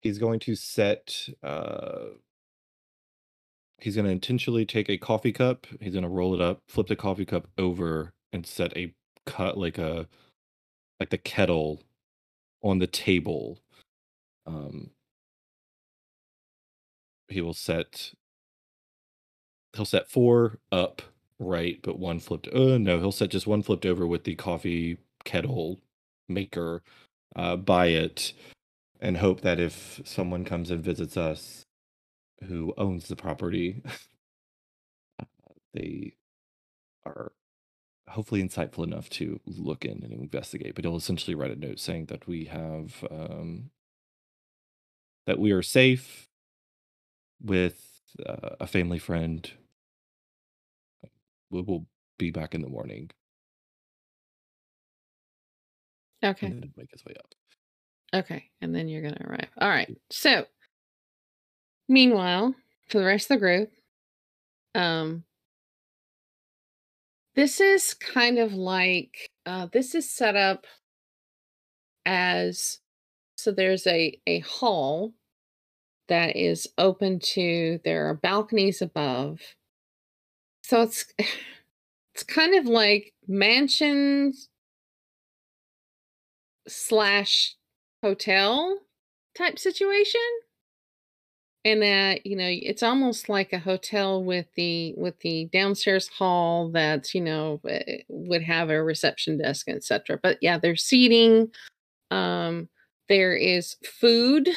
He's going to set uh he's going to intentionally take a coffee cup, he's going to roll it up, flip the coffee cup over and set a cut like a like the kettle on the table. Um he will set he'll set four up right, but one flipped uh no, he'll set just one flipped over with the coffee kettle maker uh by it and hope that if someone comes and visits us who owns the property <laughs> uh, they are hopefully insightful enough to look in and investigate. But he'll essentially write a note saying that we have um that we are safe with uh, a family friend we will be back in the morning Okay. and then make his way up Okay. And then you're going to arrive. All right. So, meanwhile, for the rest of the group, um, this is kind of like uh, this is set up as so there's a a hall that is open to there are balconies above so it's <sighs> it's kind of like mansions slash hotel type situation. And that you know it's almost like a hotel with the with the downstairs hall that's you know eh, would have a reception desk etc but yeah there's seating um there is food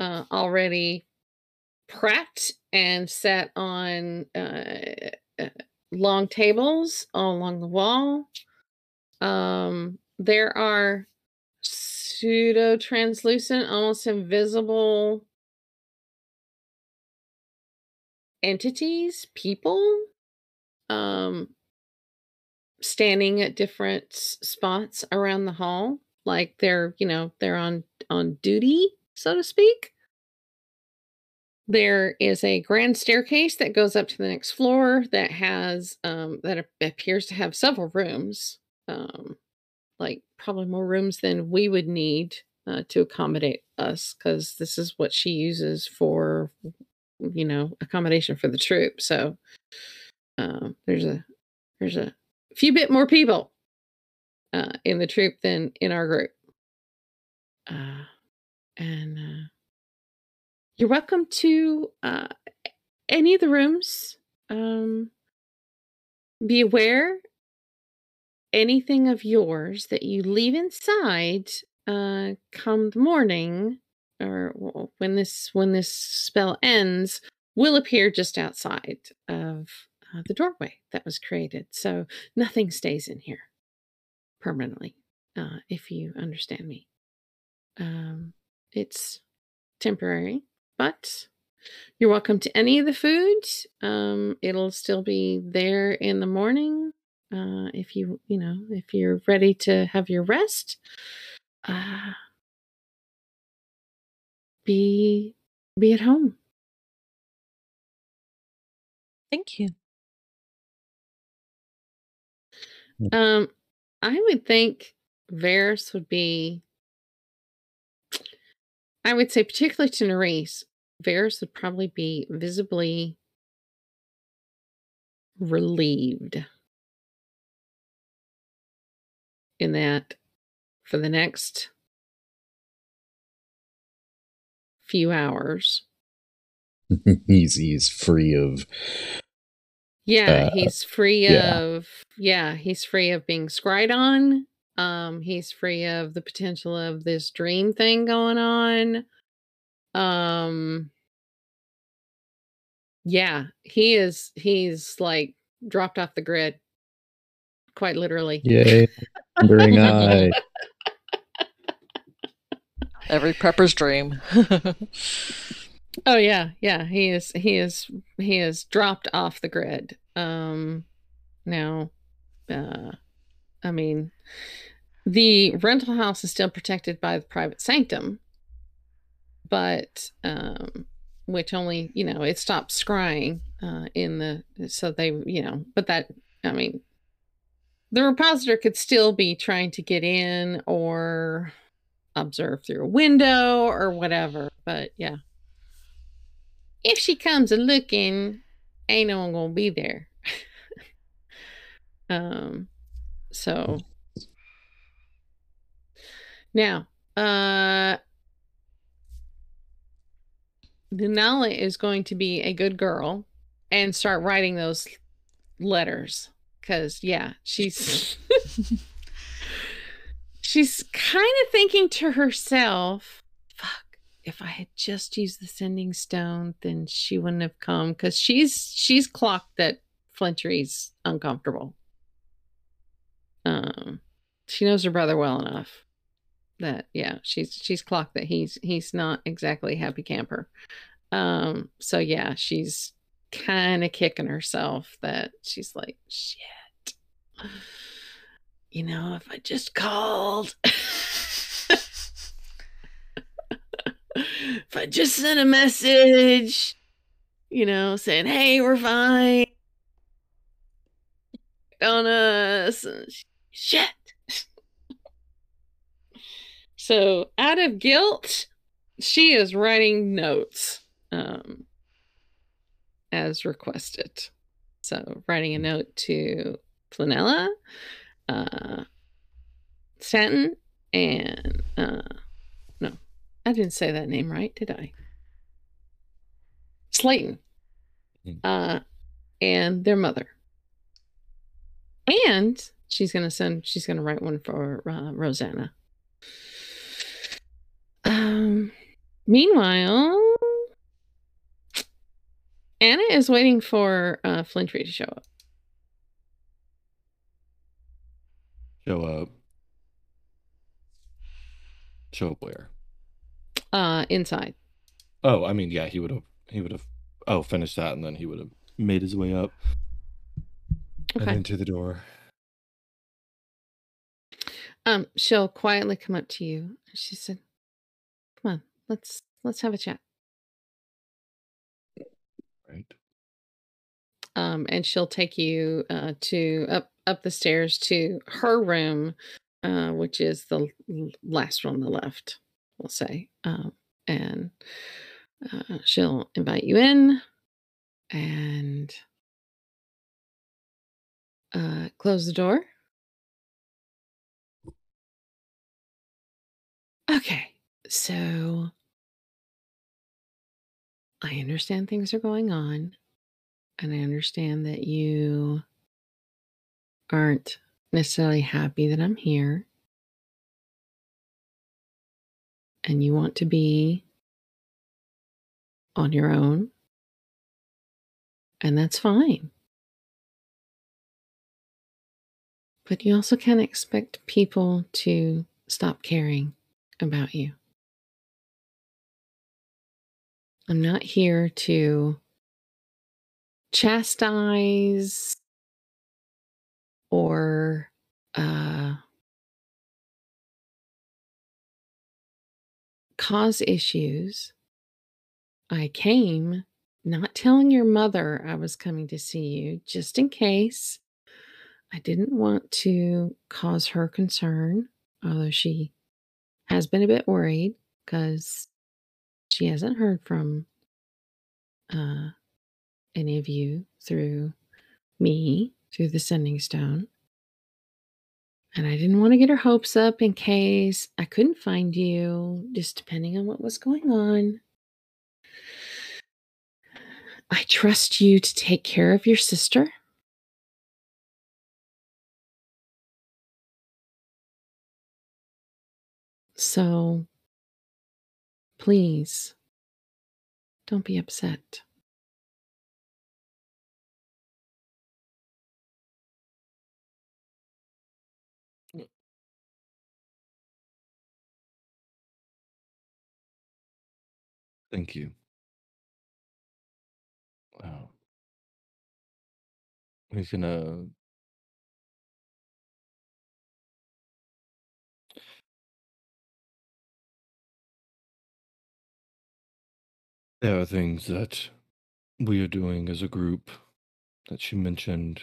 uh already prepped and set on uh, uh, long tables all along the wall um there are pseudo translucent almost invisible entities, people, um, standing at different spots around the hall, like they're you know they're on on duty, so to speak. There is a grand staircase that goes up to the next floor that has um, that appears to have several rooms, um, like probably more rooms than we would need uh, to accommodate us, because this is what she uses for, you know, accommodation for the troop. So um, there's a there's a few bit more people uh, in the troop than in our group. Uh, and uh, you're welcome to uh, any of the rooms. Um, be aware anything of yours that you leave inside uh, come the morning or when this when this spell ends will appear just outside of uh, the doorway that was created. So nothing stays in here permanently, uh, if you understand me. Um, it's temporary, but you're welcome to any of the food. Um, it'll still be there in the morning. Uh, if you, you know, if you're ready to have your rest, uh, be be at home. Thank you. Um, I would think Varys would be. I would say, particularly to Nerys, Varys would probably be visibly relieved in that for the next few hours. <laughs> he's he's free of Yeah, Uh, he's free yeah. of yeah, he's free of being scried on. Um, he's free of the potential of this dream thing going on. Um yeah, he is he's like dropped off the grid. Quite literally. yay wandering eye. <laughs> Every prepper's dream. <laughs> Oh yeah, yeah. He is he is he is dropped off the grid. Um now uh I mean the rental house is still protected by the private sanctum, but um which only, you know, it stops scrying uh in the so they, you know, but that I mean the repositor could still be trying to get in or observe through a window or whatever, but yeah if she comes a looking, ain't no one gonna be there. <laughs> um, so now, uh, Denala is going to be a good girl and start writing those letters because yeah, she's <laughs> she's kind of thinking to herself, "Fuck." if I had just used the sending stone, then she wouldn't have come because she's she's clocked that Flintry's uncomfortable. Um, she knows her brother well enough that yeah, she's she's clocked that he's he's not exactly happy camper. Um, so yeah, she's kind of kicking herself that she's like shit. You know, if I just called. <laughs> if I just sent a message, you know, saying, hey, we're fine on us. Shit. So, out of guilt, she is writing notes um, as requested. So, writing a note to Flanella, uh, Stanton, and uh, no, I didn't say that name right, did I? Slayton, Hmm. uh, and their mother. And she's gonna send. She's gonna write one for uh, Rosanna. Um. Meanwhile, Anna is waiting for uh, Flintry to show up. Show up. Show up where? Uh, inside. Oh, I mean, yeah, he would have. He would have. Oh, finished that, and then he would have made his way up and into the door. Um, she'll quietly come up to you. She said, "Come on, let's let's have a chat." Right. um, and she'll take you uh, to up up the stairs to her room, uh, which is the last one on the left. We'll say, um, and uh, she'll invite you in and uh, close the door. Okay, so I understand things are going on, and I understand that you aren't necessarily happy that I'm here, and you want to be on your own, and that's fine. But you also can't expect people to stop caring about you. I'm not here to chastise or uh, cause issues. I came not telling your mother I was coming to see you, just in case. I didn't want to cause her concern, although she has been a bit worried because she hasn't heard from uh, any of you through me, through the sending stone. And I didn't want to get her hopes up in case I couldn't find you, just depending on what was going on. I trust you to take care of your sister. So please don't be upset. Thank you. Wow. He's gonna There are things that we are doing as a group that she mentioned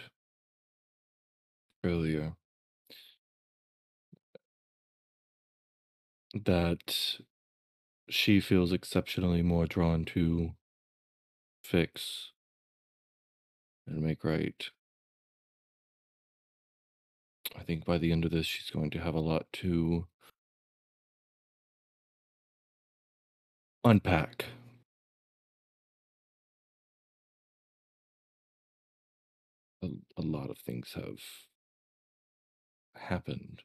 earlier that she feels exceptionally more drawn to fix and make right. I think by the end of this, she's going to have a lot to unpack. A, lot of things have happened.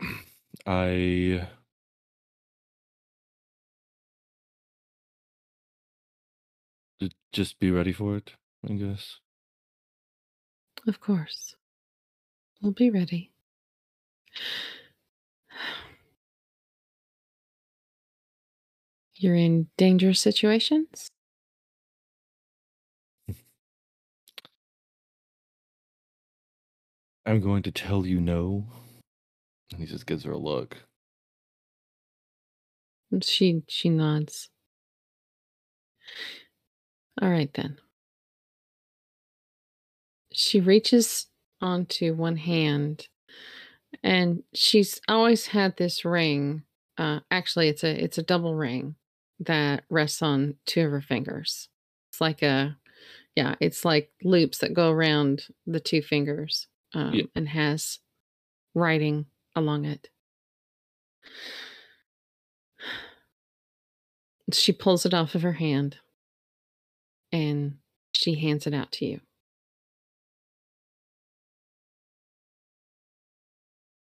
<clears throat> I just be ready for it, I guess. Of course. We'll be ready. <sighs> <sighs> You're in dangerous situations? <laughs> I'm going to tell you no. And he just gives her a look. She she nods. All right then. She reaches onto one hand and she's always had this ring. Uh actually it's a it's a double ring that rests on two of her fingers. It's like a yeah, it's like loops that go around the two fingers um, Yeah. and has writing along it. She pulls it off of her hand and she hands it out to you.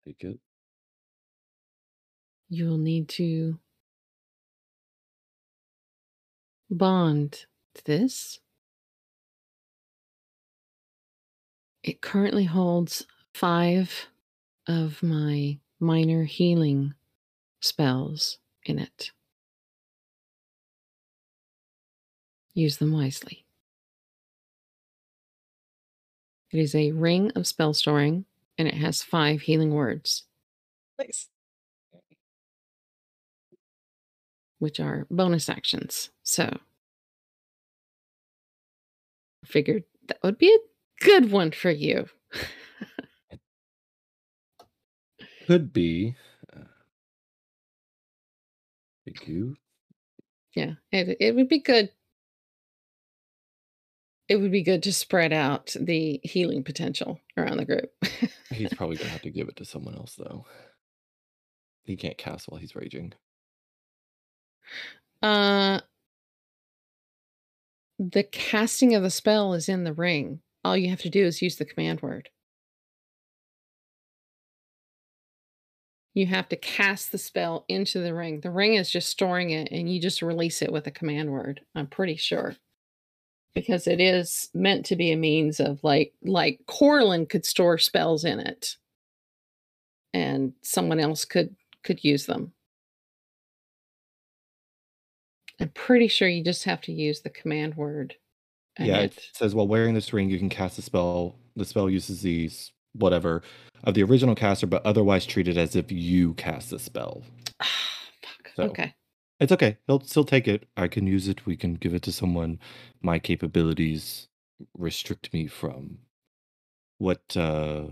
Take it. You will need to bond to this. It currently holds five of my minor healing spells in it. Use them wisely. It is a ring of spell storing and it has five healing words. Nice. Which are bonus actions. So I figured that would be a good one for you. <laughs> Could be. Uh, thank you. Yeah, it it would be good. It would be good to spread out the healing potential around the group. He's <laughs> probably gonna have to give it to someone else though. He can't cast while he's raging. Uh the casting of the spell is in the ring. All you have to do is use the command word. You have to cast the spell into the ring. The ring is just storing it and you just release it with a command word. I'm pretty sure. Because it is meant to be a means of like like Corlin could store spells in it. And someone else could could use them. I'm pretty sure you just have to use the command word. Yeah, it says while wearing this ring, you can cast a spell. The spell uses these whatever of the original caster, but otherwise treated as if you cast the spell. <sighs> Fuck. So- Okay. It's okay. He'll still take it. I can use it. We can give it to someone. My capabilities restrict me from what uh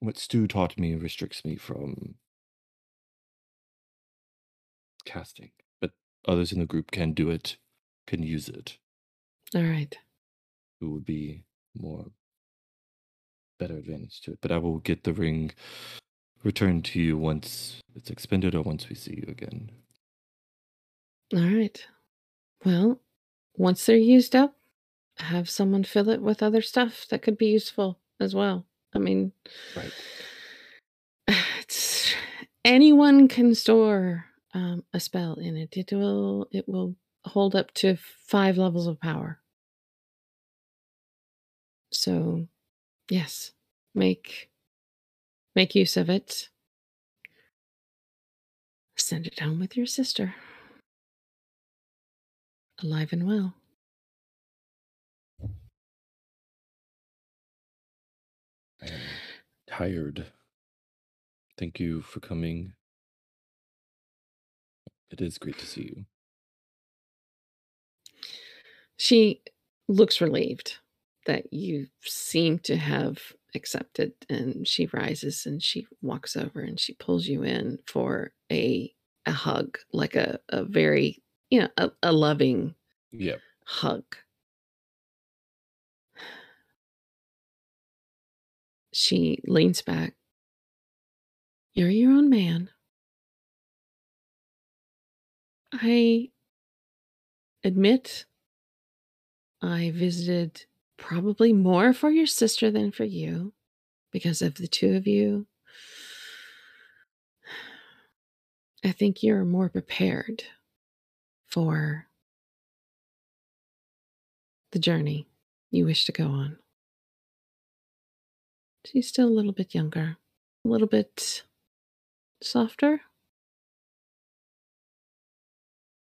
what Stu taught me restricts me from casting. But others in the group can do it, can use it. All right. It would be more better advantage to it. But I will get the ring returned to you once it's expended or once we see you again. All right. Well, once they're used up, have someone fill it with other stuff that could be useful as well. I mean, Right. <sighs> it's anyone can store um, a spell in it. It will it will hold up to five levels of power. So, yes, make make use of it. Send it home with your sister, alive and well. I am tired. Thank you for coming. It is great to see you. She looks relieved that you seem to have accepted and she rises and she walks over and she pulls you in for a a hug like a, a very you know a, a loving Yep. hug she leans back you're your own man i admit I visited probably more for your sister than for you because of the two of you. I think you're more prepared for the journey you wish to go on. She's still a little bit younger, a little bit softer.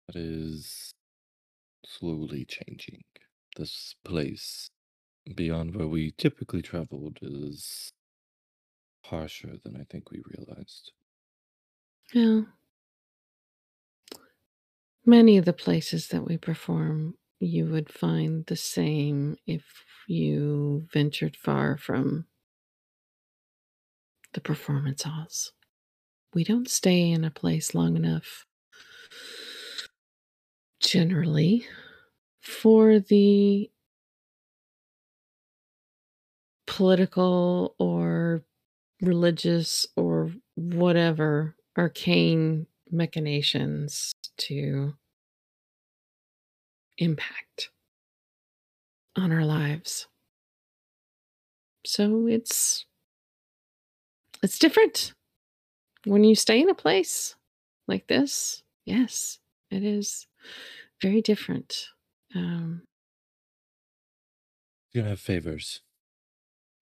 That is slowly changing. This place, beyond where we typically traveled, is harsher than I think we realized. Yeah. Many of the places that we perform, you would find the same if you ventured far from the performance halls. We don't stay in a place long enough, generally, for the political or religious or whatever arcane machinations to impact on our lives. So it's it's different when you stay in a place like this. Yes, it is very different. Um, gonna have favors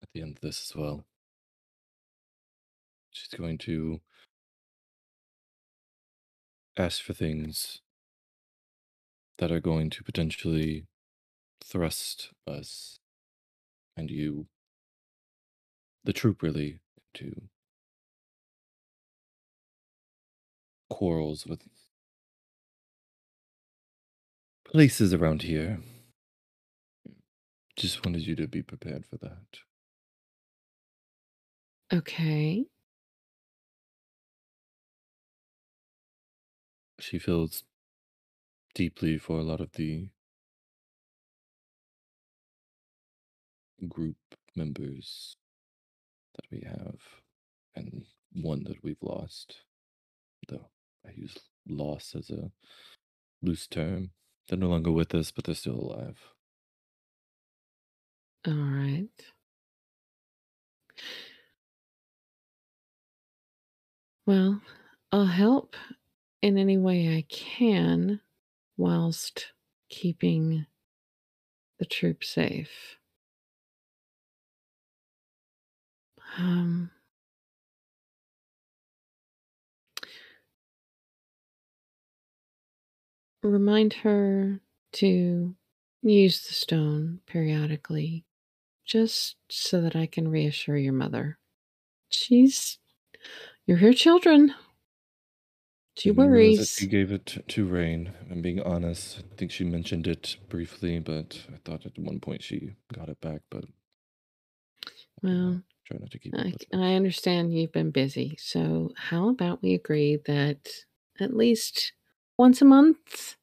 at the end of this as well. She's going to ask for things that are going to potentially thrust us and you, the troop, really, into quarrels with places around here. Just wanted you to be prepared for that. Okay. She feels deeply for a lot of the group members that we have, and one that we've lost. Though I use loss as a loose term. They're no longer with us, but they're still alive. All right. Well, I'll help in any way I can whilst keeping the troop safe. Um, remind her to use the stone periodically, just so that I can reassure your mother. She's, you're her children. She worries. She gave it to- to Rain. I'm being honest. I think she mentioned it briefly, but I thought at one point she got it back. But Well, try not to keep I. I understand you've been busy. So, how about we agree that at least once a month,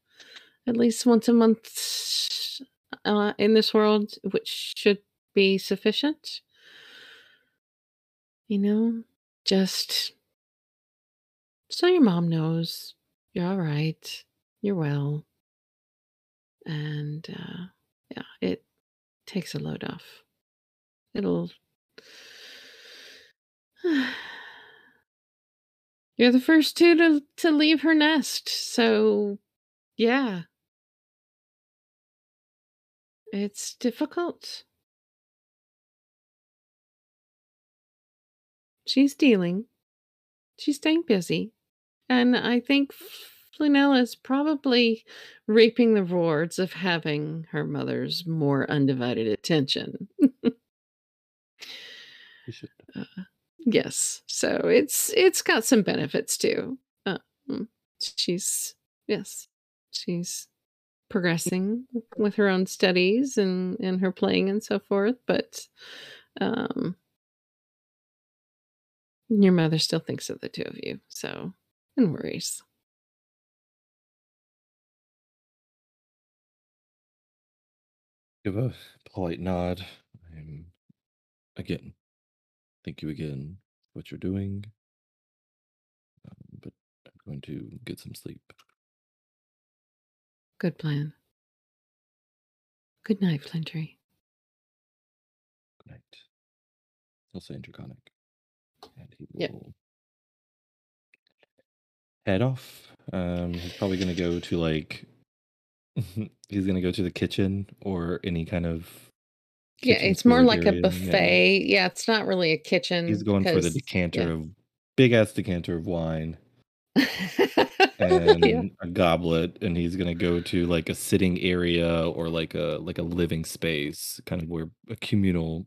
at least once a month uh, in this world, which should be sufficient? You know, just so your mom knows you're all right, you're well. And uh, yeah, it takes a load off. It'll <sighs> <sighs> You're the first two to to leave her nest. So, yeah. It's difficult. She's dealing. She's staying busy. And I think Flunella is probably reaping the rewards of having her mother's more undivided attention. <laughs> You should. Uh, Yes. So it's it's got some benefits too. Um, she's yes, she's progressing with her own studies and and her playing and so forth. But um, your mother still thinks of the two of you, so and worries. Give a polite nod. I'm again. Thank you again for what you're doing. Um, but I'm going to get some sleep. Good plan. Good night, Flintry. Good night. He'll say in Draconic. And he will Yep. head off. Um, he's probably going to go to like, <laughs> he's going to go to the kitchen or any kind of. Yeah, it's more like a area. Yeah. buffet. Yeah, it's not really a kitchen. He's going for the decanter yeah. of big ass decanter of wine <laughs> and yeah. a goblet and he's gonna go to like a sitting area or like a like a living space kind of where a communal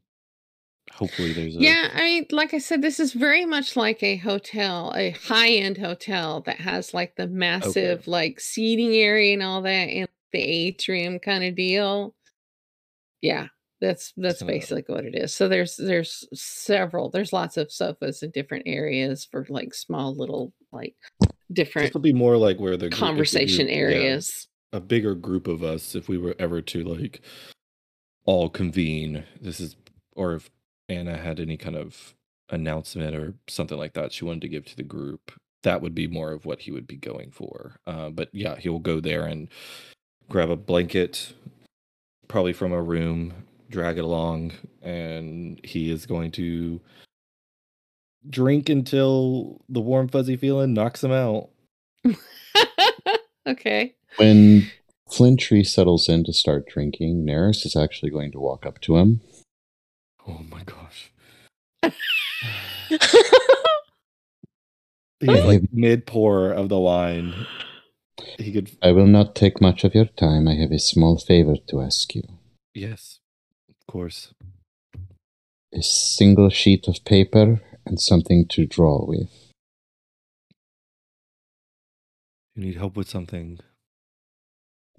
hopefully there's a Yeah, I mean, like I said, this is very much like a hotel, a high-end hotel that has like the massive like seating area and all that and the atrium kind of deal. Yeah, that's that's basically what it is. So there's there's several, there's lots of sofas in different areas for like small little like different. this will be more like where the group- if the conversation group- yeah, areas. a bigger group of us if we were ever to like all convene this is or if anna had any kind of announcement or something like that she wanted to give to the group that would be more of what he would be going for uh, but yeah he'll go there and grab a blanket probably from a room drag it along and he is going to drink until the warm fuzzy feeling knocks him out <laughs> okay. When Flintry settles in to start drinking, Nerys is actually going to walk up to him. oh my gosh I <laughs> He's like mid pour of the wine. He could, I will not take much of your time. I have a small favor to ask you. yes, of course. A single sheet of paper and something to draw with. You need help with something.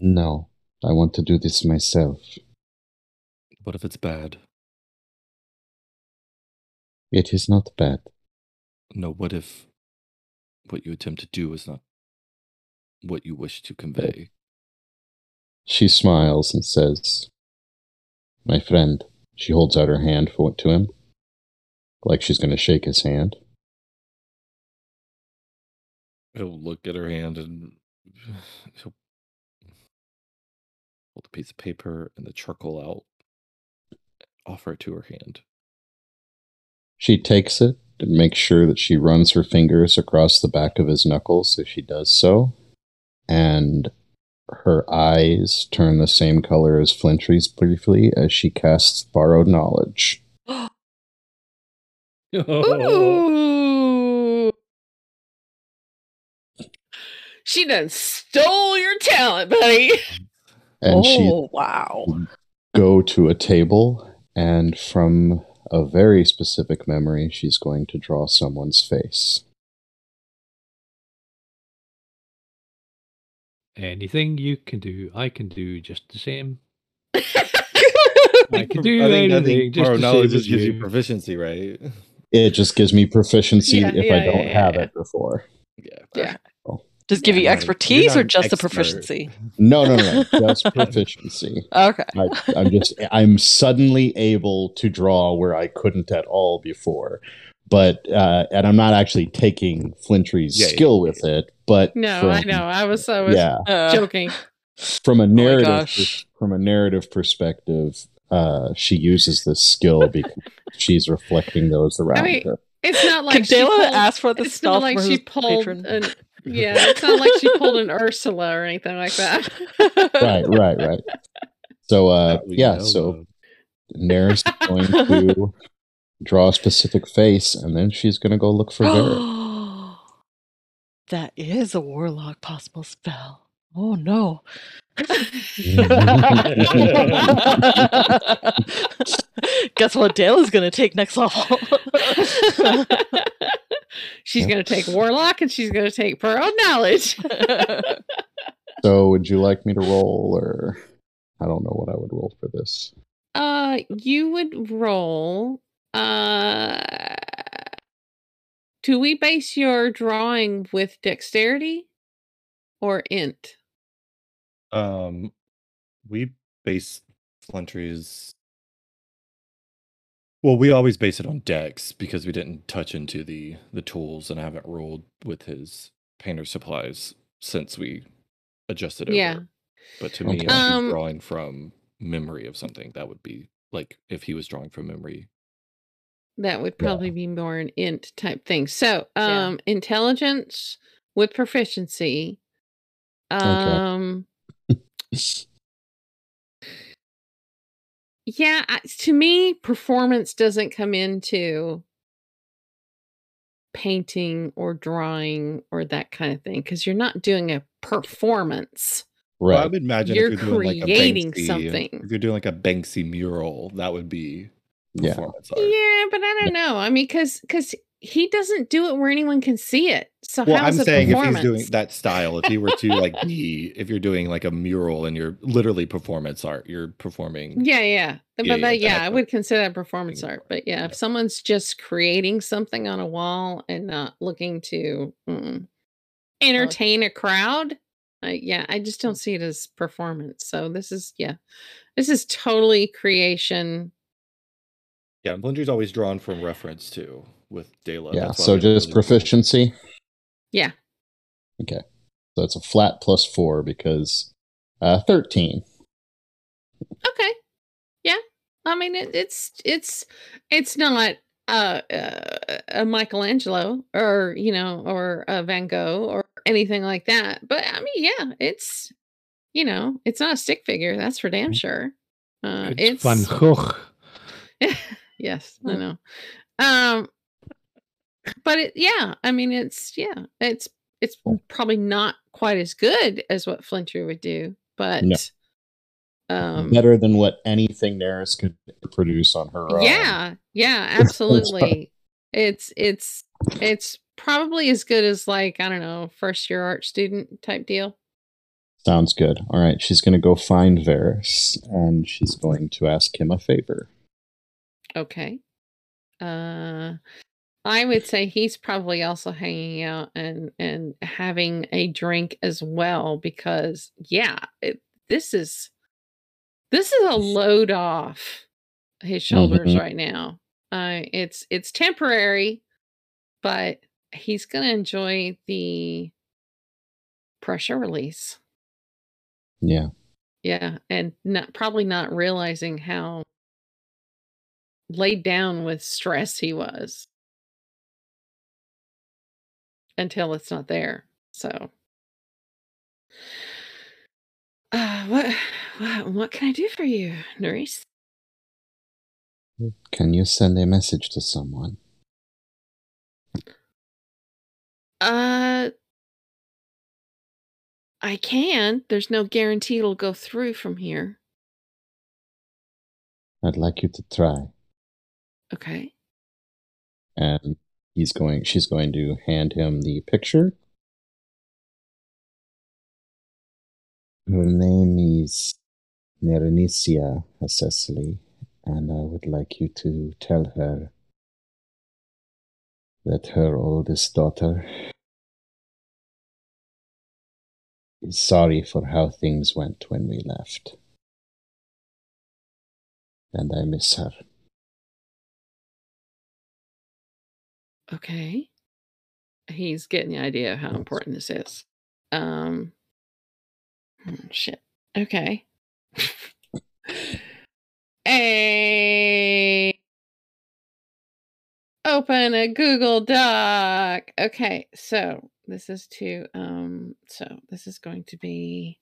No, I want to do this myself. What if it's bad? It is not bad. No, what if what you attempt to do is not what you wish to convey? She smiles and says, My friend. She holds out her hand for, it to him, like she's going to shake his hand. He'll look at her hand and <sighs> he'll hold a piece of paper and the charcoal out, offer it to her hand. She takes it and makes sure that she runs her fingers across the back of his knuckles as she does so. And her eyes turn the same color as Flintry's briefly as she casts borrowed knowledge. Ooh. <gasps> She done stole your talent, buddy. And she oh wow! go to a table and from a very specific memory she's going to draw someone's face. Anything you can do, I can do just the same. I <laughs> I can do I think, I anything think just knowledge just gives you you. proficiency, right? It just gives me proficiency Yeah, if yeah, I don't yeah, have yeah. it before. Yeah. Yeah. Does give Yeah, you expertise or just an the proficiency? No, no, no, no, <laughs> just proficiency. Okay. I, I'm just I'm suddenly able to draw where I couldn't at all before. But uh, and I'm not actually taking Flintry's Yeah, yeah, skill yeah, with it, but No, from, I know. I was I was Yeah, Uh, joking. from a narrative gosh. pers- from a narrative perspective, uh, she uses this skill because she's reflecting those around mean, her. It's not like Can she Dayla pulled, ask for the it's spell not like from she pulled patron? an yeah. It's not like she pulled an Ursula or anything like that. Right, right, right. So uh, yeah, know so of. Nair's going to <laughs> draw a specific face, and then she's going to go look for Garrett. <gasps> that is a warlock possible spell. Oh no. <laughs> Guess what Dale is gonna take next level. <laughs> she's gonna take warlock and she's gonna take borrowed knowledge. <laughs> So, would you like me to roll, or I don't know what I would roll for this? Uh, you would roll. Uh, do we base your drawing with dexterity or int? Um, we base Flintry's. Well, we always base it on Dex because we didn't touch into the the tools and I haven't rolled with his painter supplies since we adjusted over. Yeah. But to me, Okay. if Um, he's drawing from memory of something, that would be like if he was drawing from memory. That would Yeah. probably be more an int type thing. So, Yeah. um, intelligence with proficiency. Um, <laughs> yeah, to me, performance doesn't come into painting or drawing or that kind of thing because you're not doing a performance. Well, I Right. would imagine You're if you're doing like creating a Banksy, something. If you're doing like a Banksy mural, that would be Yeah. performance art. Yeah, but I don't know. I mean, because because he doesn't do it where anyone can see it. So Well, how's I'm it saying if he's doing that style, if he were to like <laughs> be, if you're doing like a mural and you're literally performance art, you're performing. Yeah, yeah. But Yeah, yeah, yeah, yeah, I would consider that performance art. But yeah, Yeah. if someone's just creating something on a wall and not looking to mm, entertain a crowd, uh, yeah, I just don't see it as performance. So this is yeah, this is totally creation. Yeah, and Blinder's always drawn from reference too with Dayla. yeah. So, just really- proficiency. Yeah. Okay. So it's a flat plus four because uh, thirteen. Okay. Yeah. I mean, it, it's it's it's not uh, uh, a Michelangelo or you know or a Van Gogh or anything like that. But I mean, yeah, it's you know, it's not a stick figure. That's for damn sure. Uh, it's, Van Gogh. <laughs> yes, I know. Um, but it, yeah, I mean, it's yeah, it's it's probably not quite as good as what Flintry would do, but No. um, Better than what anything Nerys could produce on her own. yeah, yeah, <laughs> absolutely. it's it's it's probably as good as like, I don't know, first year art student type deal. Sounds good. All right, she's going to go find Varys and she's going to ask him a favor. Okay. Uh I would say he's probably also hanging out and and having a drink as well because yeah, it, this is this is a load off his shoulders Mhm. right now. Uh it's it's temporary, but he's going to enjoy the pressure release. Yeah. Yeah, and not probably not realizing how laid down with stress he was until it's not there. So, uh, what, what what can I do for you, Nerys? Can you send a message to someone? Uh, I can. There's no guarantee it'll go through from here. I'd like you to try. Okay. And he's going she's going to hand him the picture. Her name is Nerenicia Cecily, and I would like you to tell her that her oldest daughter is sorry for how things went when we left. And I miss her. Okay. He's getting the idea of how important this is. Um hmm, shit. Okay. <laughs> a open a Google Doc. Okay, so this is to um so this is going to be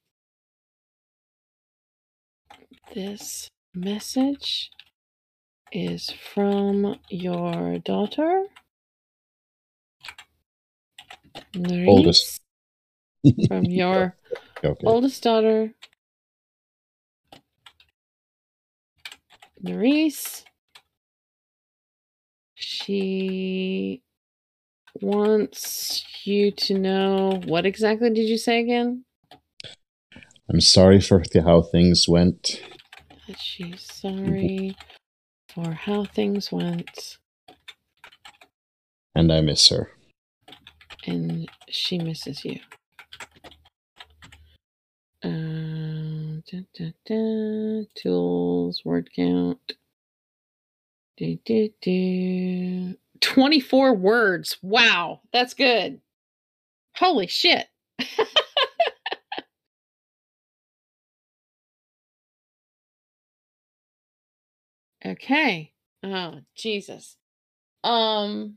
this message is from your daughter. Oldest. <laughs> From your okay. oldest daughter, Nerys. She wants you to know what exactly did you say again? I'm sorry for the, how things went. She's sorry for how things went and I miss her. And she misses you. Uh, da, da, da, tools, word count. Do, do, do. 24 words. Wow, that's good. Holy shit. <laughs> okay. Oh, Jesus. Um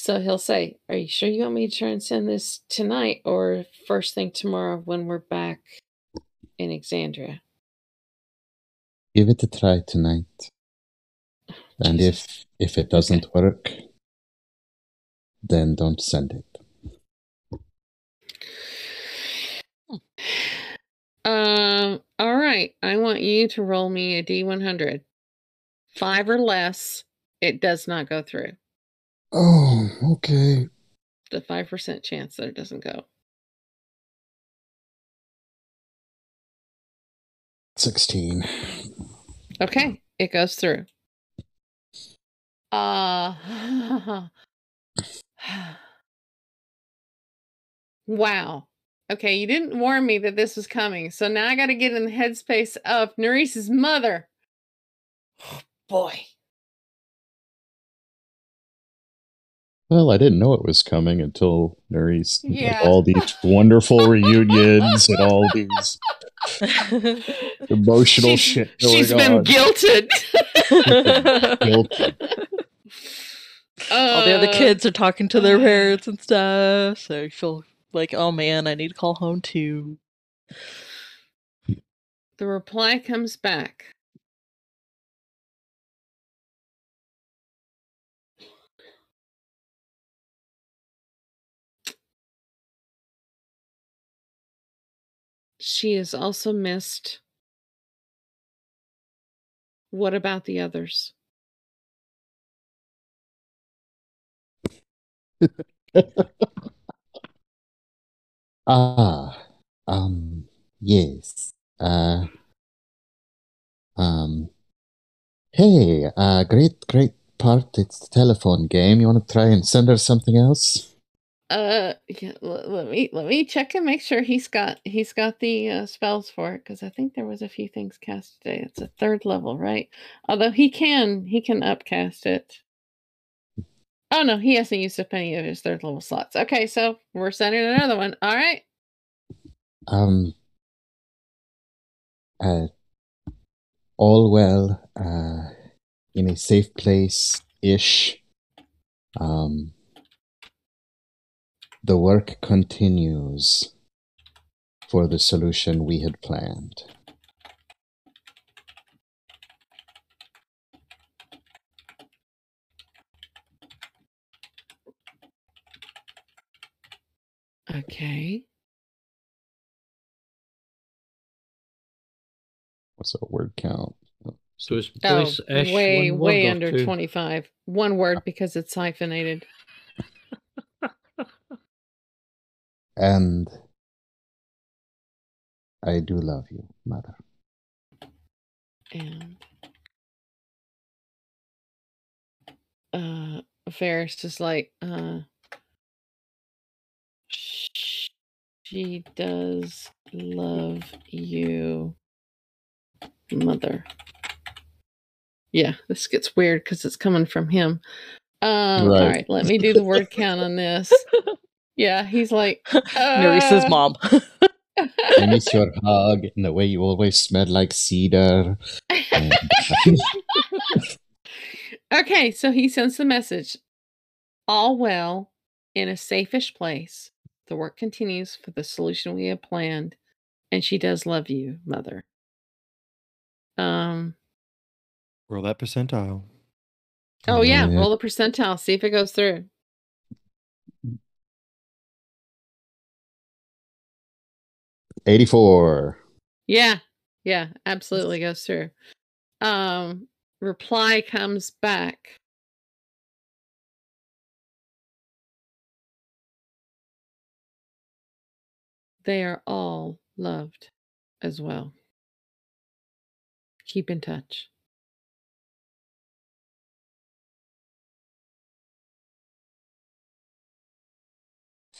so he'll say, "Are you sure you want me to try and send this tonight or first thing tomorrow when we're back in Exandria?" Give it a try tonight. <sighs> And Jesus. if if it doesn't work, then don't send it. <sighs> Um, all right. I want you to roll me a D100. 5 or less, it does not go through. Oh, okay. The 5% chance that it doesn't go. Sixteen. Okay, it goes through. Uh <sighs> Wow. Okay, you didn't warn me that this was coming. So now I got to get in the headspace of Nerys's mother. <sighs> boy. Well, I didn't know it was coming until Nerys Yeah. like all these <laughs> wonderful reunions and all these <laughs> emotional She's- shit going She's been on. guilted. <laughs> Guilty. All the other Uh, kids are talking to their parents and stuff, so you feel like, oh man, I need to call home too. The reply comes back. She has also missed. What about the others? <laughs> ah, um, yes. Uh, um, hey, uh, great, great part. It's the telephone game. You want to try and send her something else? Uh, yeah, l- let me let me check and make sure he's got he's got the uh, spells for it because I think there was a few things cast today. It's a third level, right? Although he can he can upcast it. Oh no, he hasn't used up any of his third level slots. Okay, so we're sending another one. All right. Um, uh, all well, uh, in a safe place ish. Um, the work continues for the solution we had planned. Okay. What's a word count? Oh, so it's Oh, place way one word way or under two? twenty five. One word because it's hyphenated. And I do love you, mother. And uh Varys is like, uh she does love you, mother. Yeah, this gets weird because it's coming from him. Um, all Right. right, let me do the word count on this. <laughs> Yeah, he's like, <laughs> Maurice's uh, mom. I miss your hug and the way you always smell like cedar. <laughs> Okay, so he sends the message. All well, in a safeish place. The work continues for the solution we have planned, and she does love you, mother. Um. Roll that percentile. Oh yeah, Yeah. roll the percentile. See if it goes through. Eighty-four. Yeah, yeah, absolutely goes through. Um, reply comes back. They are all loved as well. Keep in touch.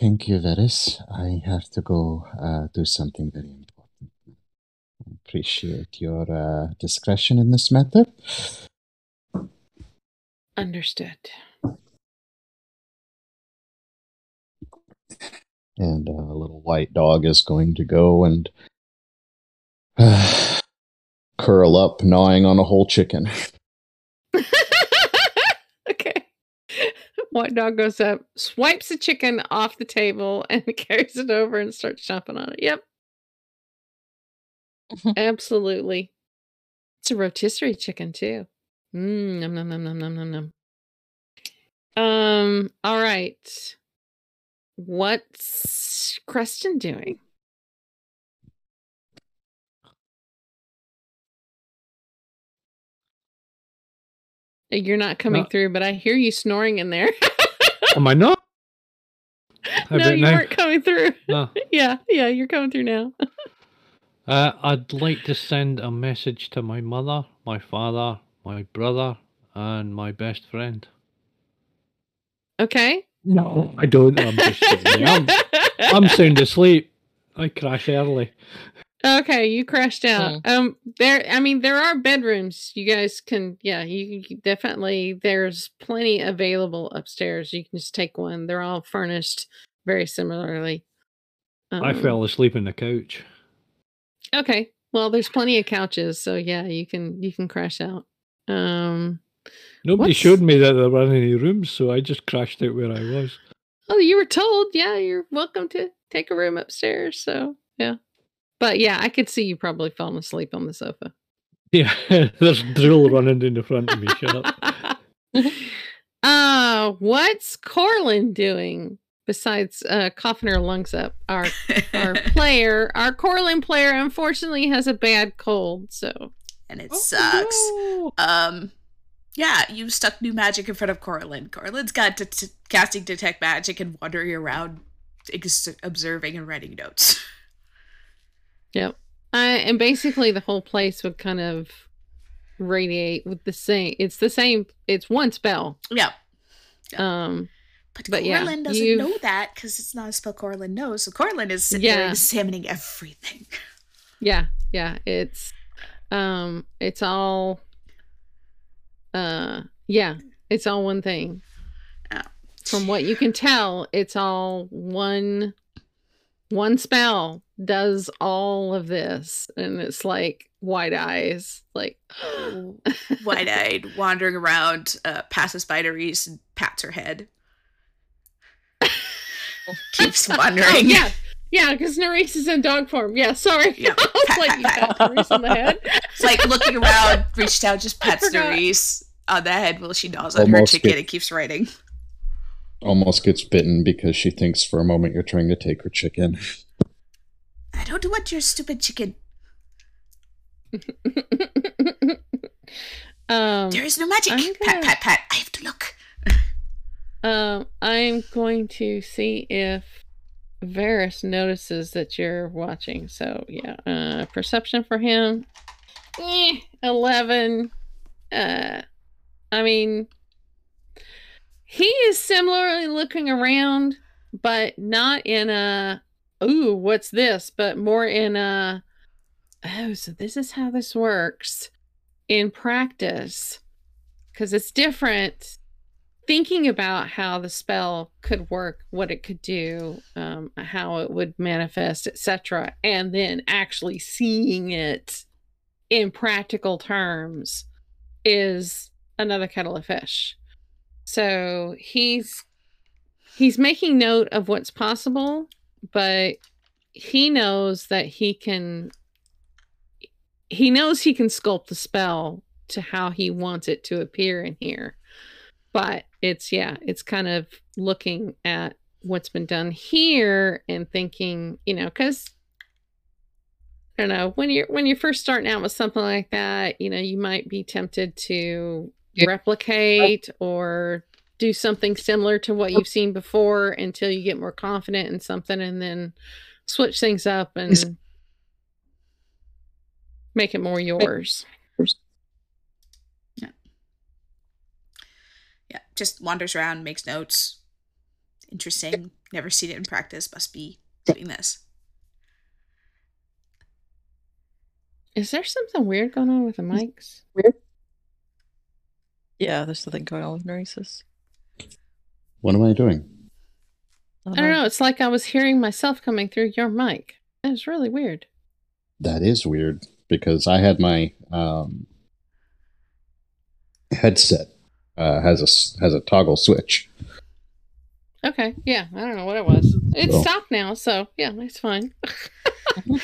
Thank you, Varys. I have to go uh, do something very important. I appreciate your uh, discretion in this matter. Understood. And uh, a little white dog is going to go and <sighs> curl up, gnawing on a whole chicken. <laughs> White dog goes up, swipes the chicken off the table, <laughs> and carries it over and starts chomping on it. Yep. <laughs> Absolutely. It's a rotisserie chicken too. Mmm, nom nom nom nom nom nom nom. Um, all right. What's Creston doing? You're not coming No. through, but I hear you snoring in there. <laughs> Am I not? How no, you now? weren't coming through. No. <laughs> yeah, yeah, you're coming through now. <laughs> Uh, I'd like to send a message to my mother, my father, my brother, and my best friend. Okay. No, I don't. I'm just kidding. I'm, I'm sound asleep. I crash early. Okay, you crashed out. Um, there. I mean, there are bedrooms. You guys can. Yeah, you can definitely. There's plenty available upstairs. You can just take one. They're all furnished very similarly. I Um, fell asleep in the couch. Okay. Well, there's plenty of couches, so yeah, you can you can crash out. Um. Nobody what's- showed me that there weren't any rooms, so I just crashed out where I was. Oh, you were told. Yeah, you're welcome to take a room upstairs. So yeah. But yeah, I could see you probably falling asleep on the sofa. Yeah, <laughs> there's drill running in the front of me. Shut up. <laughs> uh, what's Corlin doing besides uh coughing her lungs up? Our our <laughs> player, our Corlin player, unfortunately has a bad cold. So and it sucks. Oh, Um, Yeah, you stuck new magic in front of Corlin. Corlin's got to t- casting detect magic and wandering around, ex- observing and writing notes. Yep. Uh, and basically, the whole place would kind of radiate with the same. It's the same. It's one spell. Yeah, Um. but, But yeah, Corlin doesn't you've- know that because it's not a spell Corlin knows. So Corlin is sitting there Yeah. examining everything. Yeah. Yeah. It's. Um. It's all. Uh. Yeah. It's all one thing. Oh. From what you can tell, it's all one. One spell does all of this, and it's like wide eyes, like. <laughs> wide eyed, wandering around, uh, passes by Reese and pats her head. Keeps <laughs> wandering. Oh, yeah, yeah, because Nerys is in dog form. Yeah, sorry. <laughs> Yeah, I was pat, like, pat, you pat. got Nerys on the head. It's like looking around, reached out, just pets forgot. Reese on the head while she gnaws on her Almost chicken get- and keeps writing. Almost gets bitten because she thinks for a moment you're trying to take her chicken. I don't want your stupid chicken. <laughs> um, There is no magic. I'm Pat, gonna- pat, pat. I have to look. <laughs> um, I'm going to see if Varys notices that you're watching. So yeah, uh, perception for him, eh, eleven. Uh, I mean, he is similarly looking around, but not in a ooh, what's this? But more in a oh, so this is how this works in practice. Because it's different thinking about how the spell could work what it could do um, how it would manifest etc and then actually seeing it in practical terms is another kettle of fish. So he's he's making note of what's possible but he knows that he can he knows he can sculpt the spell to how he wants it to appear in here. But it's yeah it's kind of looking at what's been done here and thinking you know because i don't know when you're when you're first starting out with something like that you know you might be tempted to replicate or do something similar to what you've seen before until you get more confident in something and then switch things up and make it more yours Yeah, Yeah. just wanders around, makes notes. Interesting. Never seen it in practice. Must be doing this. is there something weird going on with the mics Weird. Yeah, there's something going on with Nerys's. What am I doing? I don't know. It's like I was hearing myself coming through your mic. It was really weird. That is weird because I had my um, headset uh, has a s- has a toggle switch. Okay, yeah, I don't know what it was. It Oh. stopped now, so yeah, it's fine. <laughs> I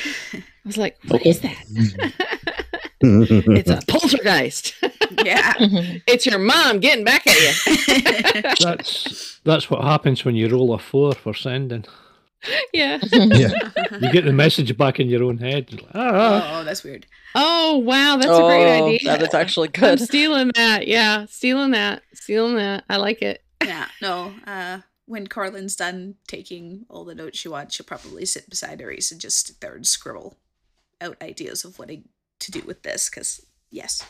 was like, "What is that?" <laughs> it's a poltergeist. <laughs> Yeah. it's your mom getting back at you. <laughs> That's that's what happens when you roll a four for sending. yeah. yeah, You get the message back in your own head. Like, ah, oh, that's weird. Oh wow, that's a great Oh, idea. That is actually I'm good. stealing that. Yeah, stealing that. Stealing that. I like it. Yeah, no. Uh, when Corlin's done taking all the notes she wants, she'll probably sit beside Reese and just sit there and scribble out ideas of what to do with this. Because yes,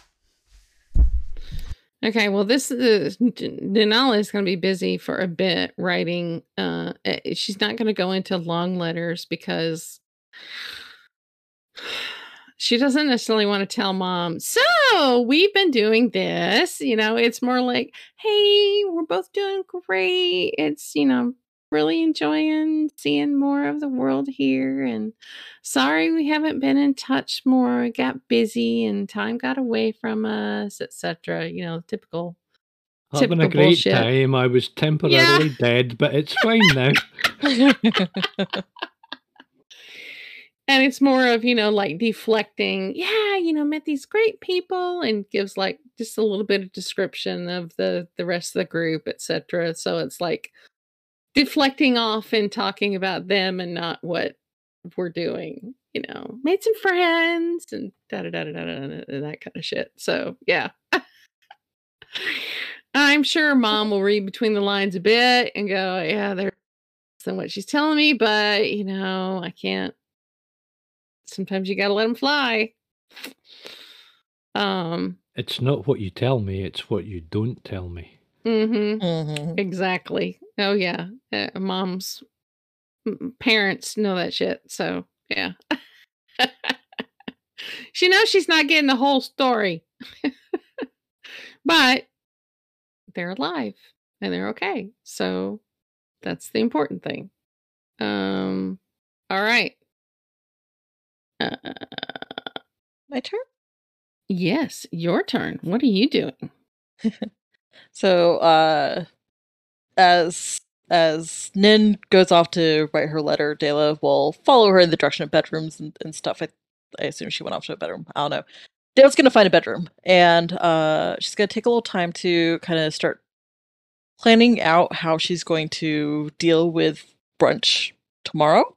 Okay, well, this is Nanala is going to be busy for a bit writing. Uh, eh, she's not going to go into long letters because she doesn't necessarily want to tell mom. So we've been doing this. You know, it's more like, hey, we're both doing great. It's you know really enjoying seeing more of the world here and sorry we haven't been in touch more I got busy and time got away from us etc you know typical having a great bullshit. time. I was temporarily dead, but it's <laughs> fine now. and it's more of you know like deflecting yeah you know met these great people and gives like just a little bit of description of the the rest of the group etc so it's like deflecting off and talking about them and not what we're doing you know made some friends and da da da da da and that kind of shit so yeah I'm sure mom will read between the lines a bit and go, yeah, there's than what she's telling me, but you know, I can't. Sometimes you got to let them fly. Um, It's not what you tell me, it's what you don't tell me. Mhm. Mhm. Exactly. Oh yeah, uh, moms, m- parents know that shit. So yeah, <laughs> she knows she's not getting the whole story, <laughs> but they're alive and they're okay. So that's the important thing. Um. All right. Uh, My turn. yes, your turn. What are you doing? <laughs> So, uh, as as Nin goes off to write her letter, Dayla will follow her in the direction of bedrooms and, and stuff. I, I assume she went off to a bedroom. I don't know. Dayla's gonna find a bedroom, and uh, she's gonna take a little time to kind of start planning out how she's going to deal with brunch tomorrow.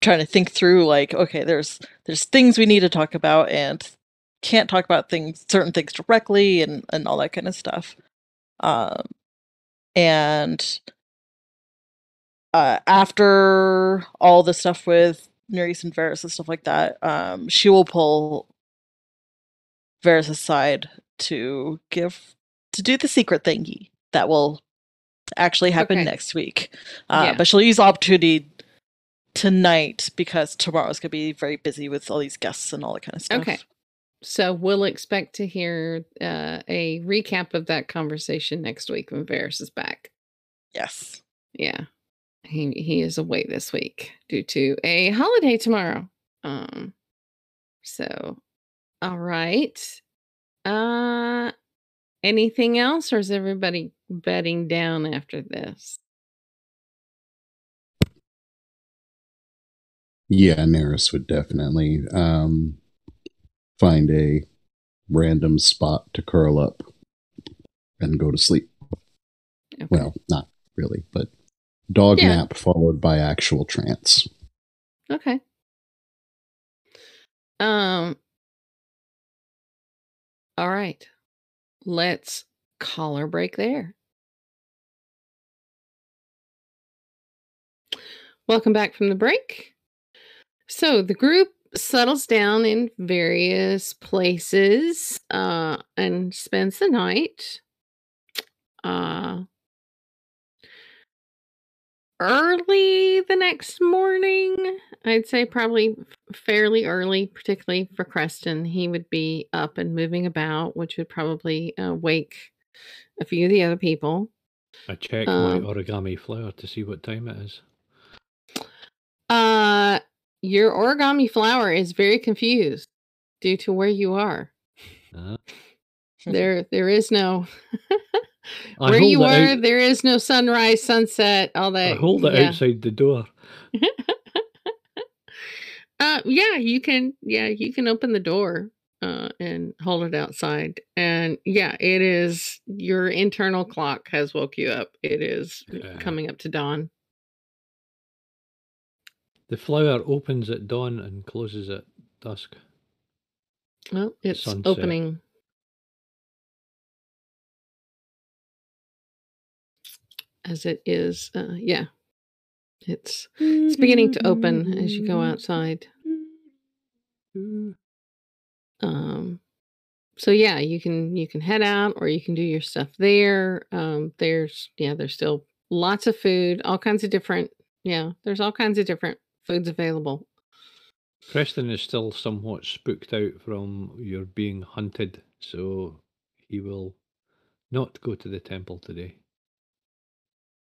Trying to think through, like, okay, there's there's things we need to talk about, and can't talk about things certain things directly and and all that kind of stuff um and uh after all the stuff with Nerys and Varys and stuff like that um she will pull Varys aside to give to do the secret thingy that will actually happen Okay. next week uh Yeah. but she'll use opportunity tonight because tomorrow's gonna be very busy with all these guests and all that kind of stuff Okay. So we'll expect to hear uh, a recap of that conversation next week when Varys is back. yes Yeah. He he is away this week due to a holiday tomorrow. Um so all right. Uh anything else or is everybody bedding down after this? Yeah, Nerys would definitely um, find a random spot to curl up and go to sleep. Okay. Well, not really, but dog Yeah. nap followed by actual trance. Okay. Um All right. Let's call our break there. Welcome back from the break. So the group settles down in various places uh and spends the night. Uh early the next morning. I'd say probably fairly early, particularly for Creston. He would be up and moving about, which would probably uh, wake a few of the other people. I check Um, my origami flower to see what time it is. Uh, your origami flower is very confused due to where you are. Uh, <laughs> There, there is no. <laughs> Where you are, out- there is no sunrise, sunset, all that. I hold it yeah. outside the door. <laughs> Uh, yeah, you can. Yeah, you can open the door uh, and hold it outside. And yeah, it is your internal clock has woke you up. It is Yeah. coming up to dawn. The flower opens at dawn and closes at dusk. Well, it's Sunset. opening. As it is, uh, yeah, it's it's beginning to open as you go outside. Um, so yeah, you can you can head out or you can do your stuff there. Um, there's yeah, there's still lots of food, all kinds of different. Yeah, there's all kinds of different foods available. Creston is still somewhat spooked out from your being hunted, so he will not go to the temple today.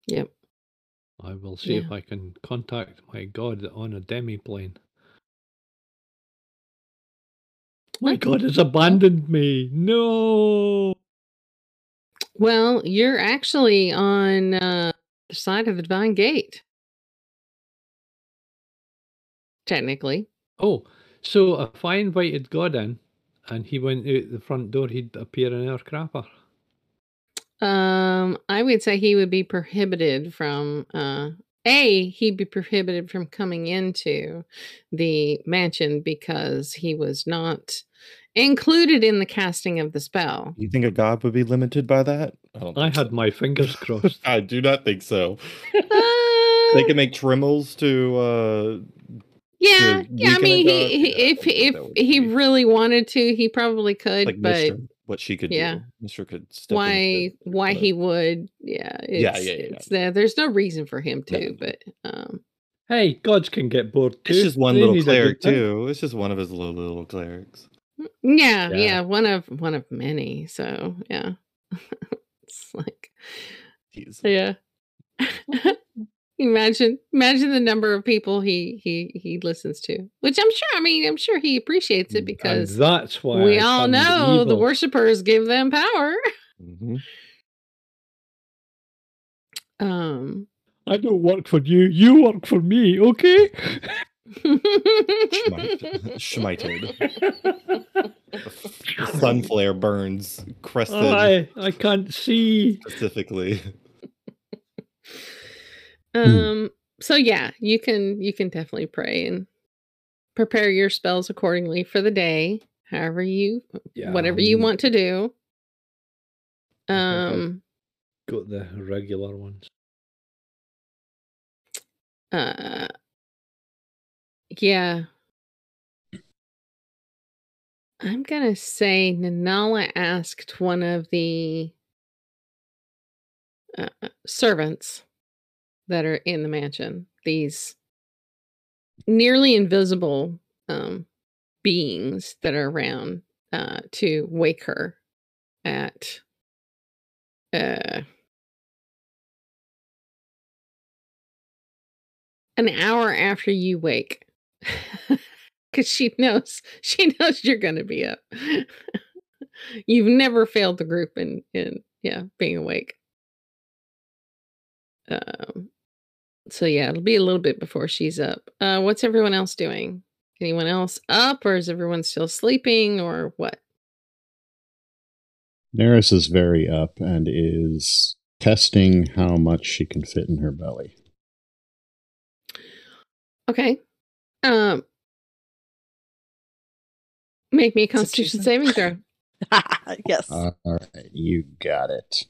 Yep. I will see if I can contact my god on a demi-plane. My god has abandoned me. No. Well, you're actually on uh, the side of the Divine Gate. Technically. Oh, so if I invited God in and he went out the front door, he'd appear in our crapper. Um, I would say he would be prohibited from uh a he'd be prohibited from coming into the mansion because he was not included in the casting of the spell. You think a god would be limited by that? I don't. I had my fingers <laughs> crossed. I do not think so. <laughs> They can make trimmels to. uh yeah, yeah. I mean, he, he Yeah, if if he be- really wanted to, he probably could. like but Mister, what she could yeah. do. Mister could step why into it, why but- he would? Yeah, it's, Yeah, yeah, yeah, It's there. There's no reason for him No. to, but um, hey, gods can get bored too. It's just one They little need a good cleric too. It's just one of his little little clerics. yeah, yeah, Yeah. one of one of many. So yeah, <laughs> it's like He's yeah. <laughs> imagine imagine the number of people he he he listens to, which I'm sure. I mean, I'm sure he appreciates it And because that's why we I all turned know the evil. worshippers give them power. Mhm. Um. I don't work for you. You work for me, okay? Schmite- Schmited. The <laughs> sun flare burns crested Oh, I I can't see. specifically. Um so yeah, you can you can definitely pray and prepare your spells accordingly for the day, however you Yeah, whatever you um, want to do. I think I've Um Got the regular ones. uh yeah. I'm going to say Nanala asked one of the uh, servants that are in the mansion, these nearly invisible um, beings that are around, uh, to wake her at uh, an hour after you wake. <laughs> Because she knows <laughs> she knows you're gonna be up. <laughs> You've never failed the group in in yeah being awake. Um, so yeah, it'll be a little bit before she's up. Uh, what's everyone else doing? Anyone else up, or is everyone still sleeping, or what? Nerys is very up and is testing how much she can fit in her belly. Okay. Um, make me a Constitution saving throw. <laughs> yes. All right, you got it.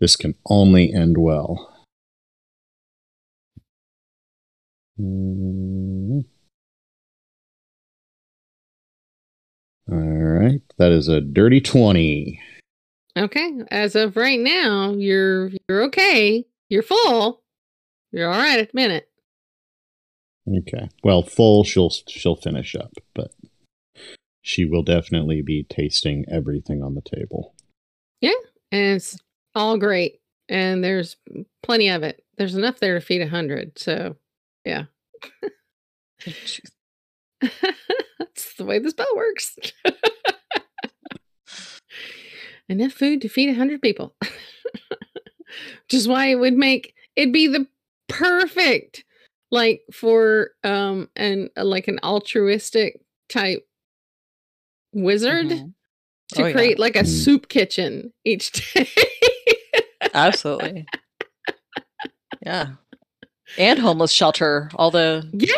This can only end well. Mm. All right, that is a dirty 20. Okay. As of right now, you're you're okay. You're full. You're all right at the minute. Okay. Well, full she'll she'll finish up, but she will definitely be tasting everything on the table. Yeah. And it's all great and there's plenty of it there's enough there to feed a hundred so yeah <laughs> that's the way the spell works <laughs> enough food to feed a hundred people <laughs> which is why it would make it'd be the perfect like for um and like an altruistic type wizard Mhm. to Oh, yeah. create like a Mm. soup kitchen each day Absolutely. Yeah. And homeless shelter. All the Yeah,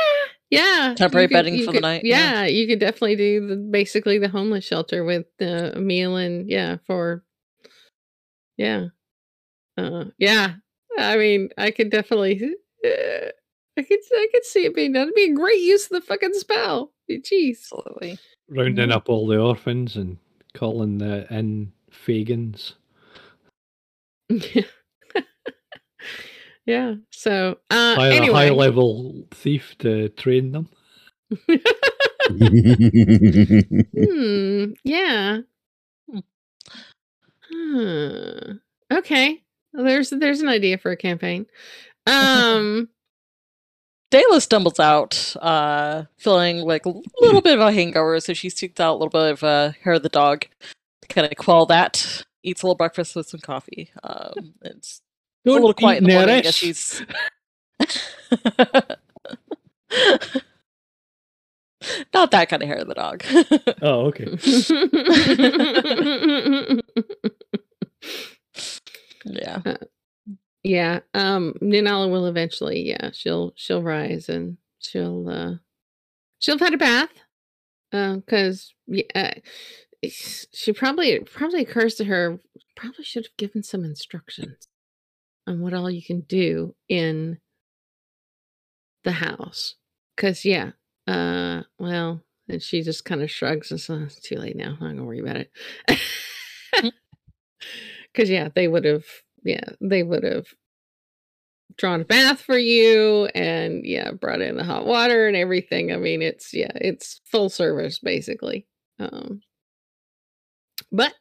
yeah. Temporary could- bedding you for the night, Yeah, yeah. you could definitely do the, basically the homeless shelter with uh, a meal and yeah for yeah, uh, yeah. I mean, I could definitely, uh, I could, I could see it being done. It'd be a great use of the fucking spell. Jeez. absolutely. Rounding Mhm. up all the orphans and calling the in Fagins. <laughs> yeah. So, uh, Hire anyway. a high level thief to train them. <laughs> hmm. Yeah. Hmm. Hmm. Okay. Well, there's there's an idea for a campaign. <laughs> Um. Dayla stumbles out, uh, feeling like a little bit of a hangover, so she seeks out a little bit of uh, hair of the dog to kind of quell that. Eats a little breakfast with some coffee. Um, it's a Don't little quiet in the morning. I guess Nerys. she's <laughs> not that kind of hair of the dog. Oh, okay. <laughs> yeah. Yeah. Um Nanala will eventually, yeah, she'll she'll rise and she'll uh she'll have had a bath. Um cuz yeah, uh, she probably it probably occurs to her probably should have given some instructions on what all you can do in the house. Cuz yeah, uh well, and she just kind of shrugs and says, "It's too late now. I'm not gonna worry about it." <laughs> Because yeah, they would have. Yeah, they would have drawn a bath for you, and yeah, brought in the hot water and everything. I mean, it's yeah, it's full service basically. Um, but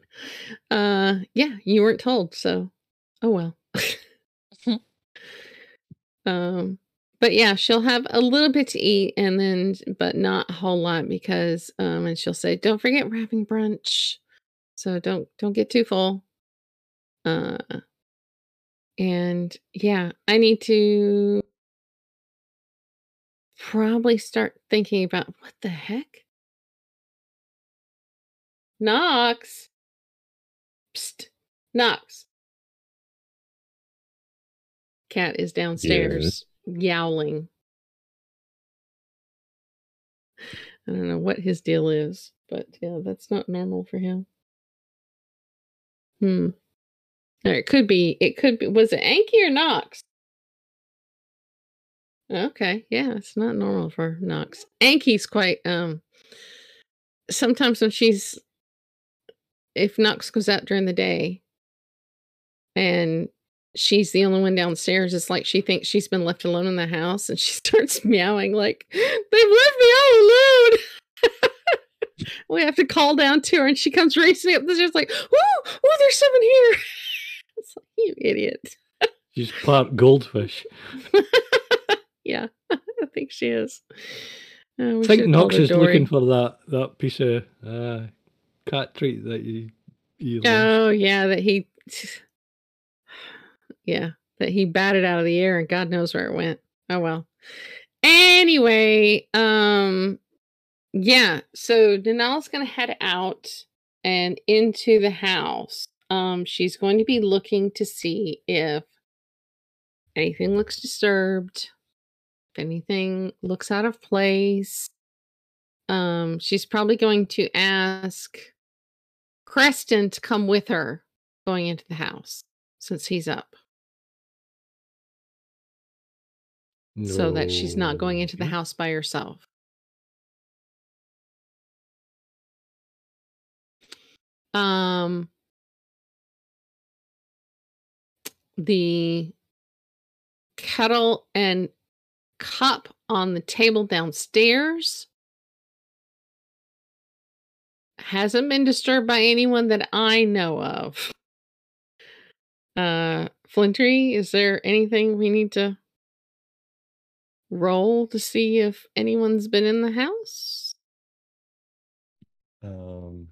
uh, yeah, you weren't told, so oh well. <laughs> um, but yeah, she'll have a little bit to eat and then but not a whole lot because um and she'll say, Don't forget we're having brunch. So don't don't get too full. Uh and yeah, I need to probably start thinking about what the heck? Knox. Psst. Knox. Cat is downstairs yowling. I don't know what his deal is, but yeah, that's not normal for him. Hmm. Or it could be, it could be, was it Anki or Knox? Okay, yeah, it's not normal for Knox. Anki's quite, um, sometimes when she's, if Knox goes out during the day and she's the only one downstairs. It's like she thinks she's been left alone in the house and she <laughs> starts meowing like, they've left me all alone. <laughs> we have to call down to her and she comes racing up the stairs like, oh, oh, there's someone here. <laughs> it's like, you idiot. She's part goldfish. yeah, I think she is. Uh, I think Knox is looking for that, that piece of uh, cat treat that you, you Oh, yeah, that he yeah, that he batted out of the air and God knows where it went. Oh well. Anyway, um yeah, so Denal's going to head out and into the house. Um she's going to be looking to see if anything looks disturbed, if anything looks out of place. Um she's probably going to ask Creston to come with her going into the house since he's up. So that she's not going into the house by herself. Um, the kettle and cup on the table downstairs hasn't been disturbed by anyone that I know of. Uh, Flintry, is there anything we need to roll to see if anyone's been in the house? Um,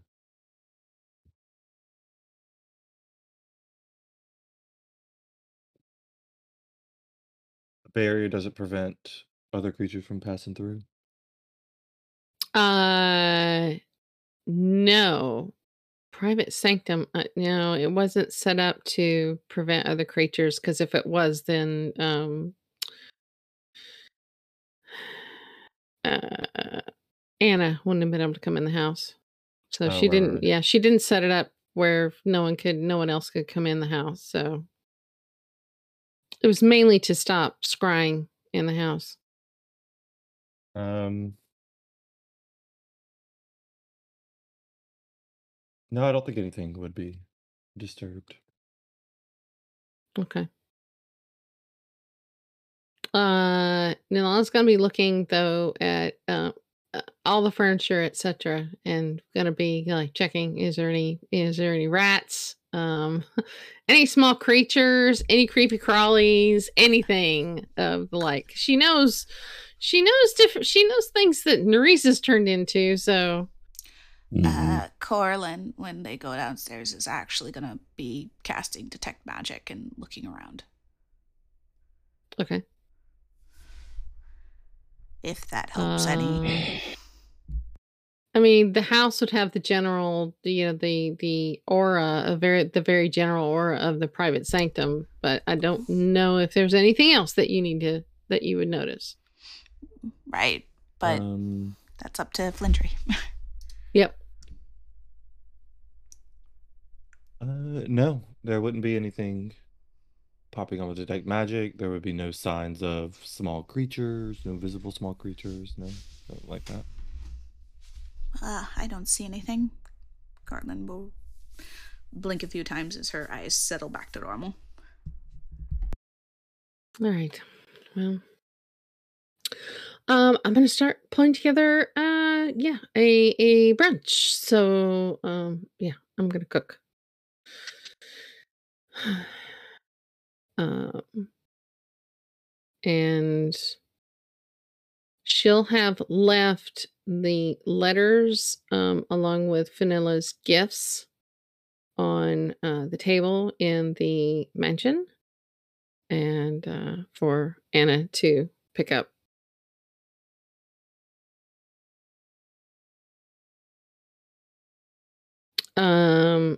a barrier doesn't prevent other creatures from passing through. Uh, no. Private sanctum. Uh, no, it wasn't set up to prevent other creatures. Because if it was, then um, uh, Anna wouldn't have been able to come in the house. So Oh, she right, didn't. right. Yeah, she didn't set it up where no one could, no one else could come in the house. So it was mainly to stop scrying in the house. Um, no, I don't think anything would be disturbed. Okay. Uh, Nanala's gonna be looking though at uh, uh, all the furniture, etc., and gonna be like checking: is there any is there any rats, um, <laughs> any small creatures, any creepy crawlies, anything of the like. She knows, she knows different. She knows things that Nerys has turned into. So Mhm. Uh, Corlin, when they go downstairs, is actually going to be casting detect magic and looking around. okay. If that helps any. Um, I mean, the house would have the general, you know, the the aura of very the very general aura of the private sanctum, but I don't know if there's anything else that you need to that you would notice. Right. But um, that's up to Flintry. <laughs> Yep. uh, no, there wouldn't be anything popping on with detect magic. There would be no signs of small creatures, no visible small creatures, no, nothing like that. Uh, I don't see anything. Garland will blink a few times as her eyes settle back to normal. All right. Well, um, I'm gonna start pulling together, uh, yeah, a a brunch. So, um, yeah, I'm gonna cook. <sighs> um, and she'll have left the letters, um, along with Fanilla's gifts on uh, the table in the mansion, and uh, for Anna to pick up. Um,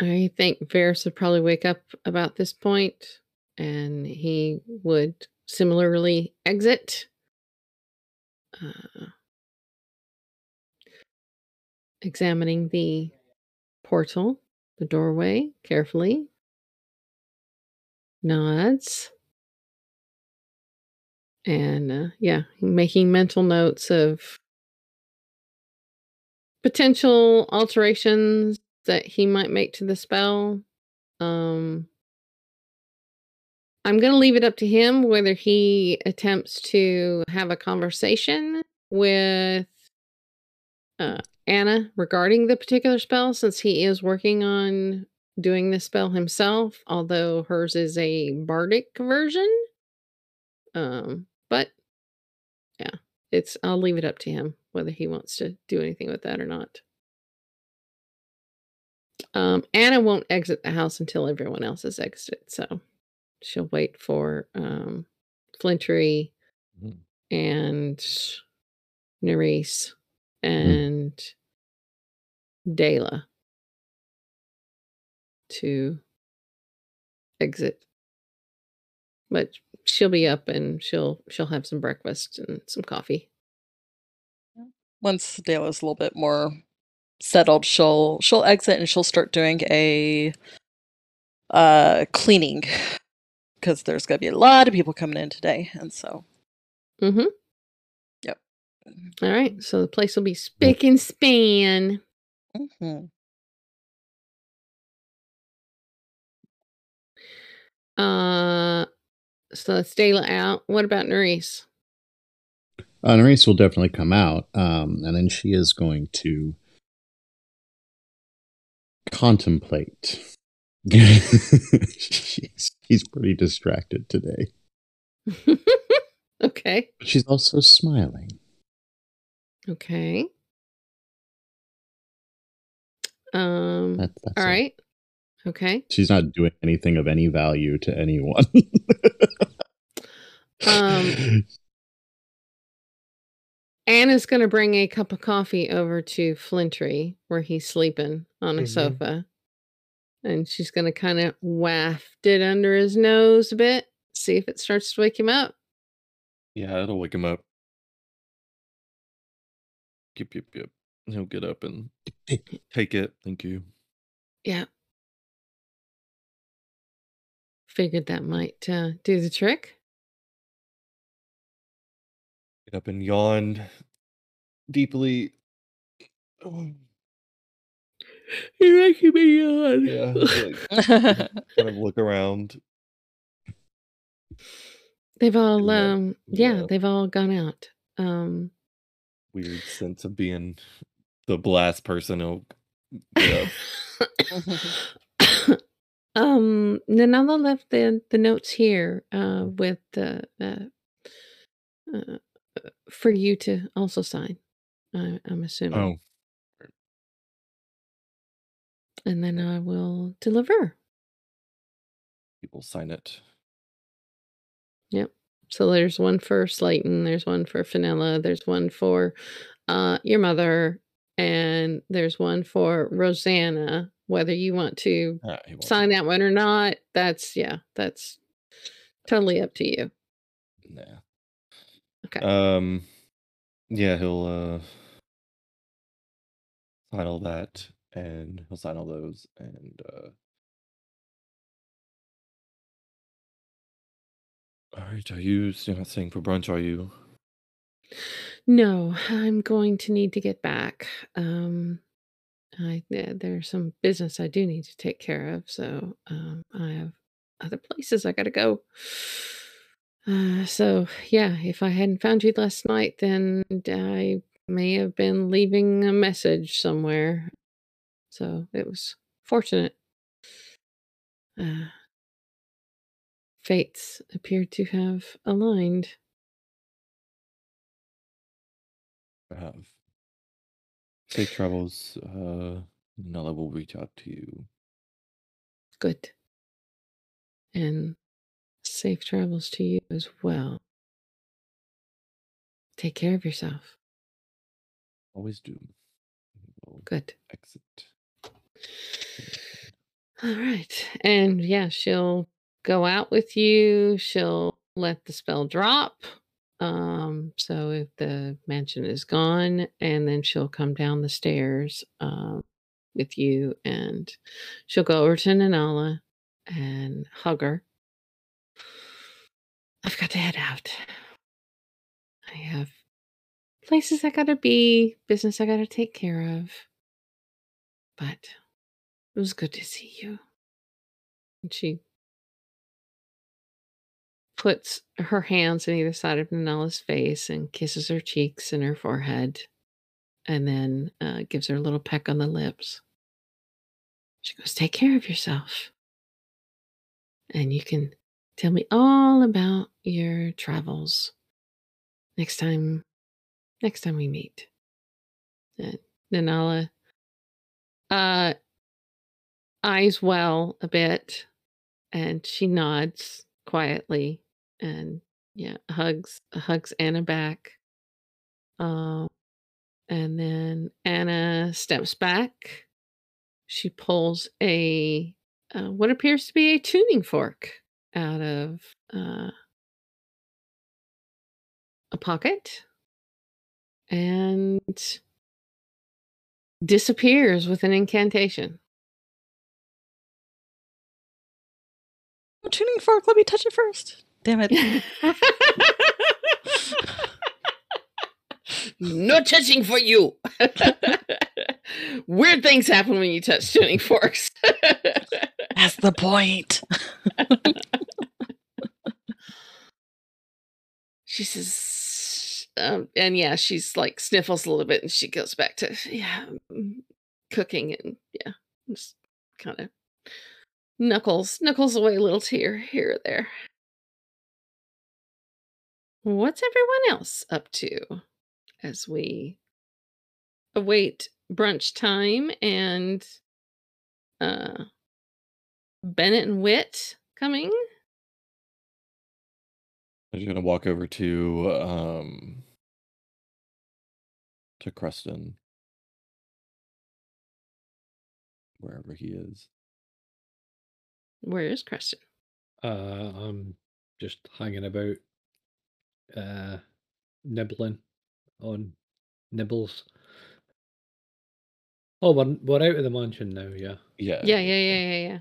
I think Varys would probably wake up about this point, and he would similarly exit. Uh, examining the portal, the doorway carefully. Nods. And uh, yeah, making mental notes of potential alterations that he might make to the spell. Um, I'm going to leave it up to him whether he attempts to have a conversation with uh, Anna regarding the particular spell, since he is working on doing the spell himself, although hers is a bardic version. Um, but yeah, it's I'll leave it up to him whether he wants to do anything with that or not. Um, Anna won't exit the house until everyone else has exited, so she'll wait for um, Flintry Mhm. and Nerys and Dayla to exit. But she'll be up and she'll she'll have some breakfast and some coffee. Once Dayla's a little bit more settled, she'll she'll exit and she'll start doing a uh cleaning because there's gonna be a lot of people coming in today, and so Mm-hmm. Yep. All right. So the place will be spick and span. Mhm. Uh so that's Dayla out. What about Nerys? Uh, Nerys will definitely come out, um, and then she is going to contemplate. <laughs> she's, she's pretty distracted today, <laughs> okay. but she's also smiling. Okay. Um That, that's all it. right. Okay. She's not doing anything of any value to anyone. <laughs> Um, Anna's going to bring a cup of coffee over to Flintry where he's sleeping on a Mhm. sofa. And she's going to kind of waft it under his nose a bit, see if it starts to wake him up. Yeah, it'll wake him up. Yep, yep, yep. He'll get up and <laughs> take it. Thank you. Yeah. Figured that might uh, do the trick. Up and yawned deeply. Oh, You're making me yawn. Yeah, like, <laughs> kind of look around. They've all, Yeah, um, yeah, yeah. they've all gone out. Um, Weird sense of being the blast person get <coughs> up. um, Nanala left the the notes here uh, with the uh, uh, for you to also sign. I, I'm assuming, Oh, and then I will deliver. people sign it. Yep. So there's one for Slayton, there's one for Finella, there's one for uh, your mother, and there's one for Rosanna. Whether you want to Ah, sign that one or not, that's yeah, that's totally up to you. Nah. Okay. Um. Yeah, he'll uh sign all that, and he'll sign all those, and uh. All right, are you still not staying for brunch? Are you? No, I'm going to need to get back. Um, I there's some business I do need to take care of, so um, I have other places I gotta go. Uh, so yeah, if I hadn't found you last night, then I may have been leaving a message somewhere. So it was fortunate. Uh, fates appear to have aligned. have safe travels. Uh, Nella will reach out to you. Good. And safe travels to you as well. Take care of yourself. Always do. We'll Good. exit. All right. And yeah, she'll go out with you. She'll let the spell drop. Um, so if the mansion is gone, and then she'll come down the stairs um, with you and she'll go over to Nanala and hug her. I've got to head out. I have places I gotta be, business I gotta take care of. But it was good to see you. And she puts her hands on either side of Nanala's face and kisses her cheeks and her forehead, and then uh, gives her a little peck on the lips. She goes, Take care of yourself. And you can tell me all about your travels next time next time we meet. And Nanala uh eyes well a bit and she nods quietly and yeah hugs hugs anna back. Um and then anna steps back. She pulls a uh, what appears to be a tuning fork out of uh, a pocket and disappears with an incantation Oh, tuning fork. Let me touch it first. Damn it. <laughs> no touching for you. <laughs> Weird things happen when you touch tuning forks. <laughs> That's the point. She says, um, and yeah, she's like sniffles a little bit and she goes back to, yeah, mm, cooking and yeah, just kind of knuckles, knuckles away a little tear here or there. What's everyone else up to as we await brunch time and uh Bennett and Wit coming? I'm just gonna walk over to um to Creston. Wherever he is. Where is Creston? Uh, I'm just hanging about, uh, nibbling on nibbles. Oh, we're, we're out of the mansion now, yeah. Yeah. Yeah, yeah, yeah, yeah, yeah.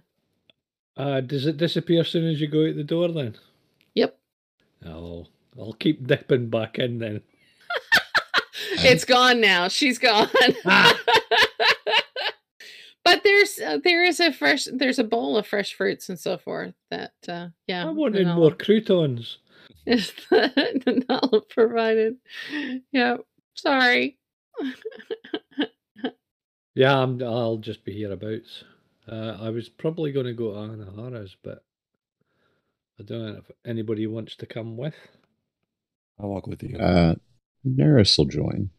Uh, does it disappear as soon as you go out the door then? Oh, I'll keep dipping back in then. <laughs> it's gone now. She's gone. Ah. <laughs> but there's uh, there is a fresh there's a bowl of fresh fruits and so forth that uh yeah I wanted more croutons. is that Nala provided. Yeah, sorry. <laughs> Yeah, I'm, I'll just be hereabouts. Uh, I was probably going to go to Anahara's, but I don't know if anybody wants to come with. I'll walk with you. Uh, Nerys will join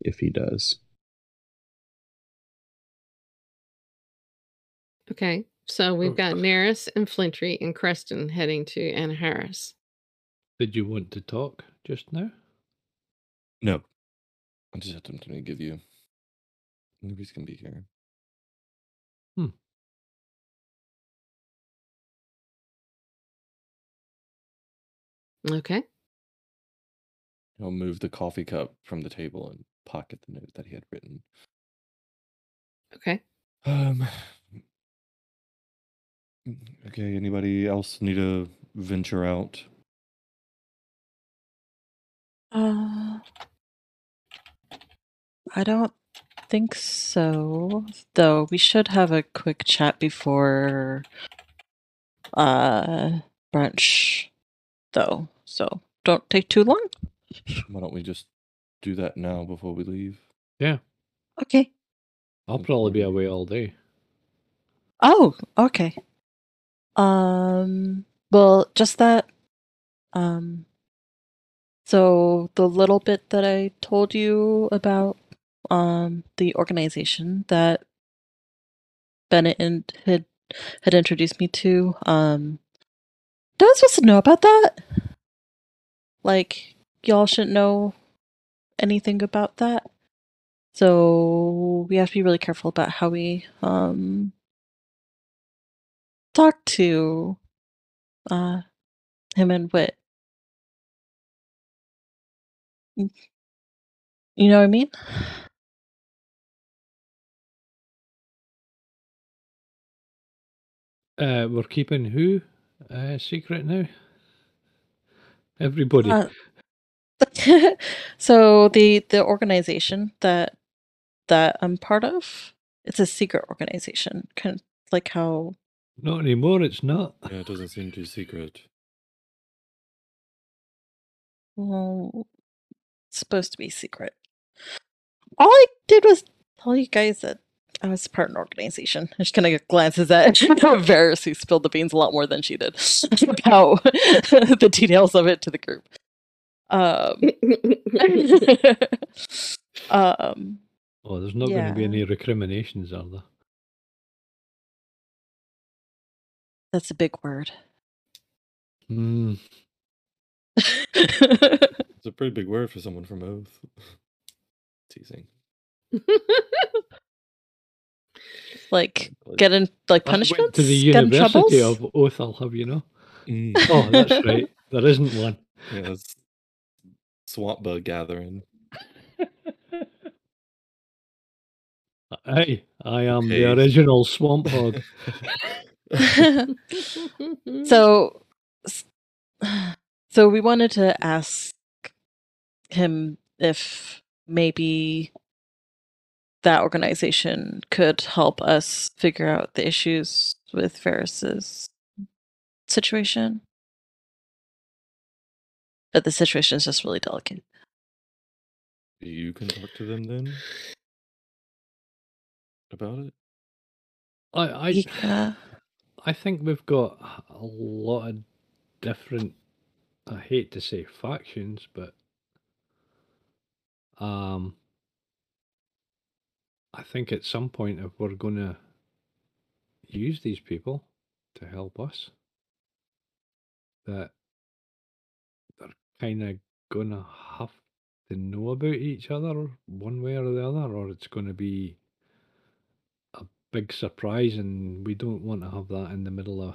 if he does. Okay, so we've got Nerys and Flintry and Creston heading to Anahara's. Did you want to talk just now? No. I just had something to give you. Nobody's gonna be here. Okay. He'll move the coffee cup from the table and pocket the note that he had written. Okay. Um. Okay. Anybody else need to venture out? Uh, I don't think so. Though we should have a quick chat before uh brunch though. So don't take too long. Why don't we just do that now before we leave? Yeah. Okay. I'll probably be away all day. Oh, okay. Um well, just that um so the little bit that I told you about um the organization that Bennett and had had introduced me to, um do I supposed to know about that? Like y'all shouldn't know anything about that. So we have to be really careful about how we um talk to uh him and Wit. You know what I mean? Uh, we're keeping who uh, secret now? Everybody. Uh, <laughs> so the the organization that that I'm part of, it's a secret organization, kind of like how not anymore. It's not. Yeah, it doesn't seem too secret. well, it's supposed to be secret. All I did was tell you guys that I was part of an organization. I just kind of glances at <laughs> Varys, who spilled the beans a lot more than she did <laughs> about <laughs> the details of it to the group. Um, um, Oh, there's not going to be any recriminations, are there? that's a big word. Hmm. It's a pretty big word for someone from Oath. Teasing. Like get in like I punishments, to the get in troubles. University of Oath, I'll have you know. Mm, <laughs> Oh, that's right. There isn't one. <laughs> yeah, that's swamp bug gathering. Hey, I am the original swamp hog. <laughs> so so we wanted to ask him if maybe that organization could help us figure out the issues with Ferris's situation. But the situation is just really delicate. You can talk to them then about it. I, I, Yeah. I think we've got a lot of different. I hate to say factions, but um, I think at some point if we're going to use these people to help us, that they're kind of going to have to know about each other one way or the other, or it's going to be a big surprise, and we don't want to have that in the middle of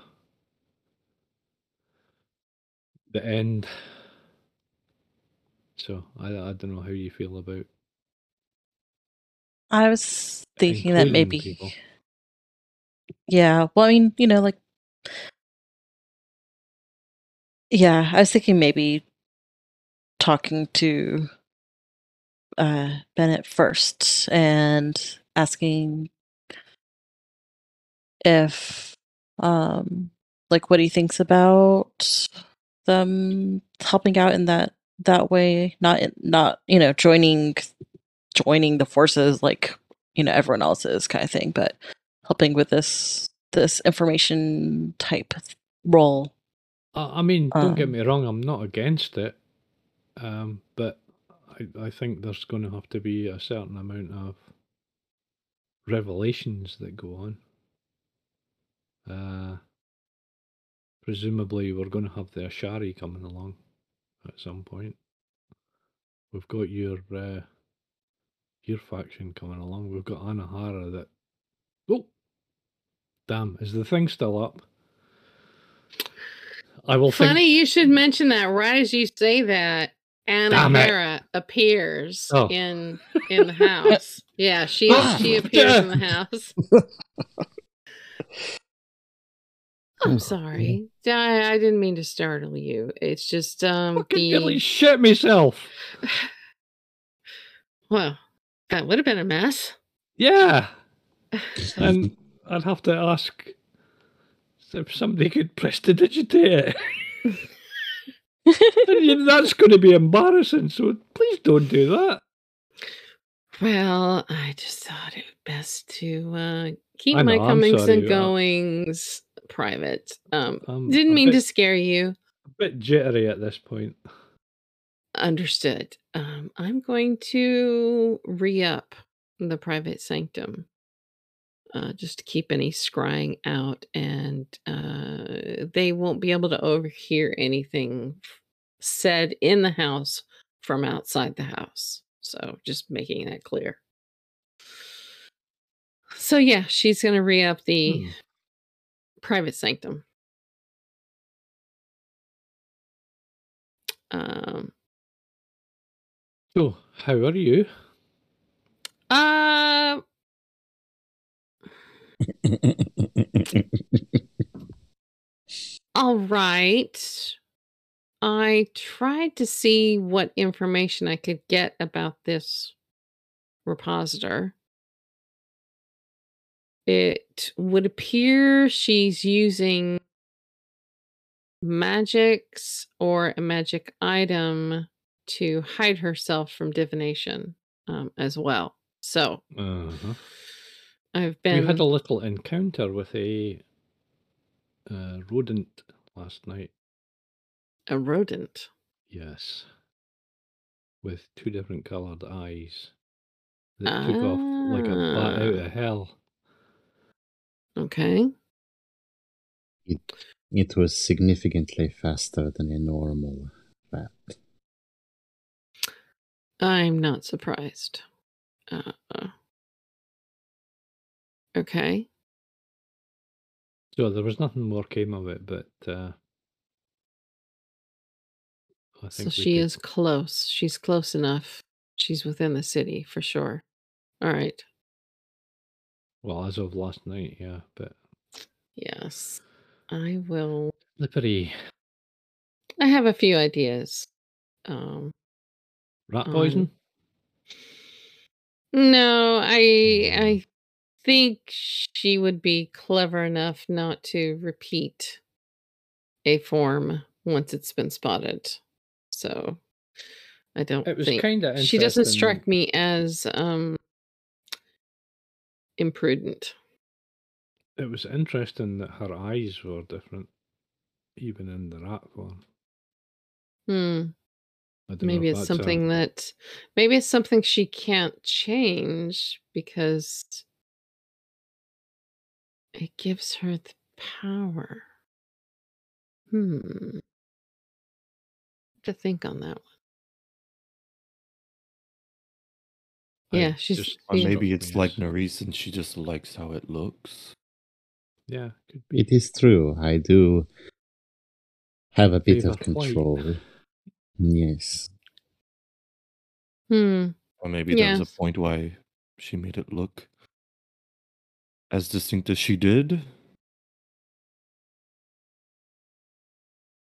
the end. So I, I don't know how you feel about I was thinking that maybe people. Yeah, well, I mean, you know, like, yeah, I was thinking maybe talking to uh, Bennett first and asking if, um, like, what he thinks about them helping out in that that way, not not you know joining joining the forces like you know everyone else is kind of thing, but helping with this this information type role. I, I mean, don't get Um, me wrong, I'm not against it, um, but I, I think there's going to have to be a certain amount of revelations that go on. Uh, presumably, we're going to have the Ashari coming along. at some point. We've got your uh, your faction coming along. We've got Anahara that. Oh, damn! Is the thing still up? I will think. Funny you should mention that. Right as you say that. Anahara appears Oh. in in the house. <laughs> yeah, she Ah, she appears in the <laughs> house. I'm sorry. I, I didn't mean to startle you. It's just um Fucking the nearly shit myself. <sighs> well, that would have been a mess. Yeah, <sighs> and I'd have to ask if somebody could prestidigitate it. <laughs> And you- That's going to be embarrassing. So please don't do that. Well, I just thought it best to uh keep I my comings sorry, and uh, goings private. Um I'm didn't mean to scare you. A bit jittery at this point. Understood. Um, I'm going to re up the private sanctum uh, just to keep any scrying out, and uh, they won't be able to overhear anything said in the house from outside the house. So, just making that clear. So, yeah, she's going to re up the Hmm. private sanctum. Um, So, how are you? Uh, all right. I tried to see what information I could get about this repositor. It would appear she's using magics or a magic item to hide herself from divination um, as well. So Uh-huh. I've been. We had a little encounter with a uh, rodent last night. a rodent. Yes. With two different coloured eyes that took off like a bat out Ah. of hell. Okay. It, It was significantly faster than a normal rat. I'm not surprised. Uh, okay. So there was nothing more came of it, but uh, I So think she could- is close. She's close enough. She's within the city for sure. All right. well as of last night, yeah. But Yes. I will. slippery I have a few ideas. Um, rat Um, poison. no, I. I think she would be clever enough not to repeat a form once it's been spotted. So I don't it was think kind of she doesn't strike me as um imprudent. It was interesting that her eyes were different, even in the rat form. Hmm. I don't know Maybe it's that's a- something that maybe it's something she can't change because it gives her the power. Hmm. To think on that one. I Yeah, she's- just- Yeah. maybe it's me like as- Nerys and she just likes how it looks. Yeah, could be. It is true. I do have a bit of Favour white. control. Yes. Hmm. Or maybe there was a point why she made it look as distinct as she did.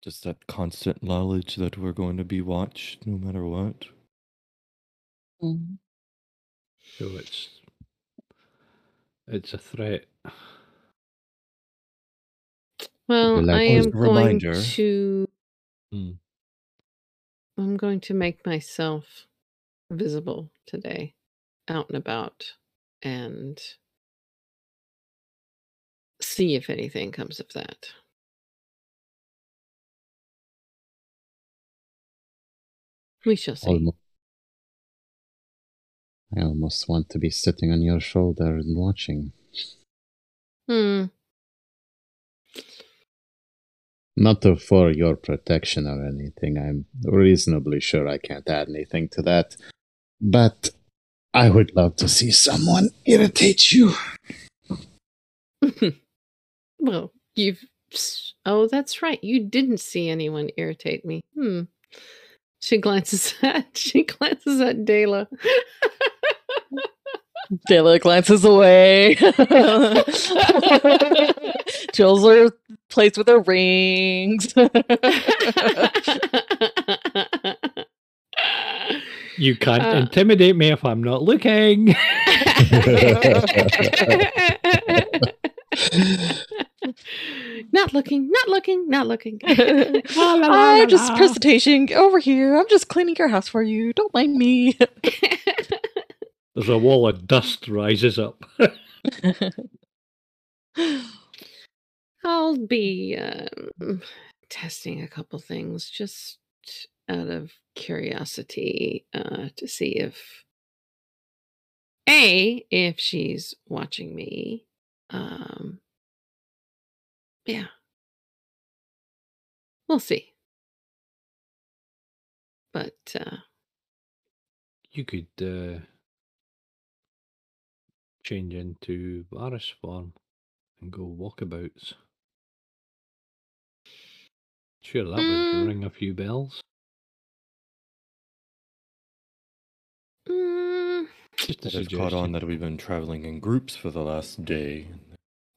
Just that constant knowledge that we're going to be watched no matter what. So it's it's a threat. Well, like I am a going reminder- to Hmm. I'm going to make myself visible today, out and about, and see if anything comes of that. We shall see. Almost. I almost want to be sitting on your shoulder and watching. Hmm. Not for your protection or anything. I'm reasonably sure I can't add anything to that. But I would love to see someone irritate you. <laughs> well, you've. Oh, that's right. You didn't see anyone irritate me. Hmm. She glances <laughs> at. She glances at Dayla. <laughs> Dayla glances away. Jills her plays with her rings. You can't Uh. intimidate me if I'm not looking. <laughs> not looking, not looking, not looking. <laughs> I'm just <laughs> presentation over here. I'm just cleaning your house for you. Don't mind me. There's a wall of dust rises up. <laughs> I'll be um, testing a couple things just out of curiosity uh, to see if a if she's watching me. Um, yeah, we'll see. But uh, You could uh, change into Varys form and go walkabouts. Sure, that Mm. would ring a few bells. mm, Just a That has caught on that we've been traveling in groups for the last day.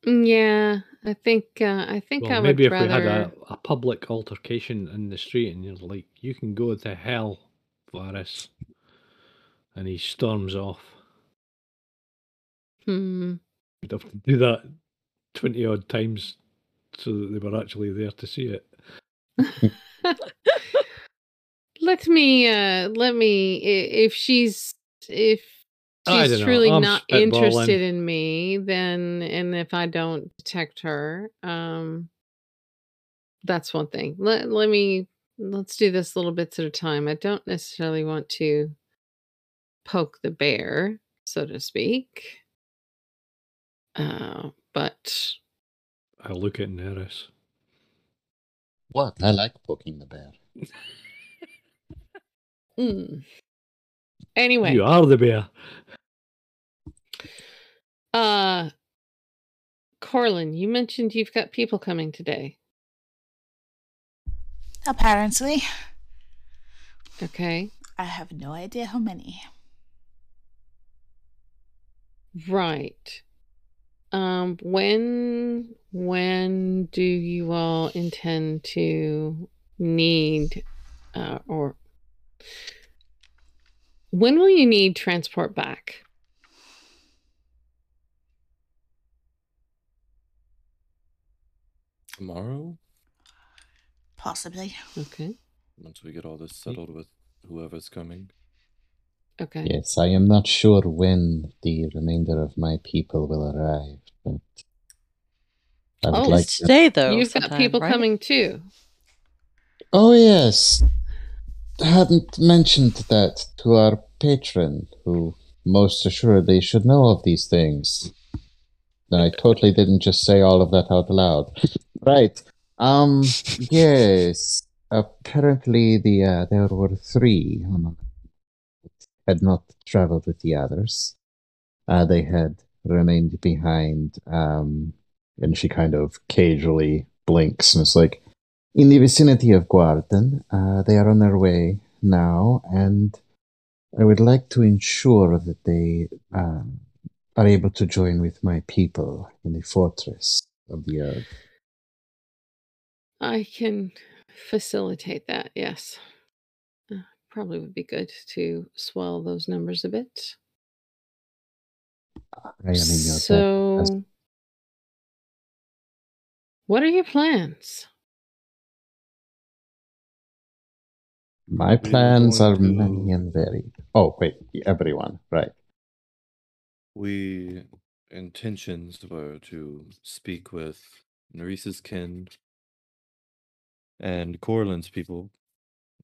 yeah, I think uh, I think Well, I maybe would if we had a, a public altercation in the street and you're like, you can go to hell, Varys. And he storms off. Hmm. You'd have to do that 20 odd times so that they were actually there to see it. <laughs> let me uh let me if she's if she's truly not interested in me then and if i don't detect her um that's one thing. Let, let me let's do this little bits at a time. I don't necessarily want to poke the bear so to speak uh but I look at Nerys. What? I like poking the bear. <laughs> mm. anyway You are the bear. Uh Corlin, you mentioned you've got people coming today. Apparently, Okay. I have no idea how many. Right. Um when when do you all intend to need uh or when will you need transport back? Tomorrow, Possibly. Okay. once we get all this settled with whoever's coming. Okay. Yes, I am not sure when the remainder of my people will arrive, but I would Oh, like It's to. today though. You've got people right? coming too. Oh yes, I hadn't mentioned that to our patron, who most assuredly should know of these things. Then I totally didn't just say all of that out loud. right. Um. Yes. Apparently, the uh, there were three had not traveled with the others. Uh, they had remained behind. Um, and she kind of casually blinks and is like, in the vicinity of Guarden. Uh, they are on their way now, and I would like to ensure that they um, are able to join with my people in the fortress of the earth. I can facilitate that, yes. Probably would be good to swell those numbers a bit. I am in your debt. so, what are your plans? My plans are to- many and varied. Oh, wait, everyone, right. We intentions were to speak with Nerys's kin and Corlin's people.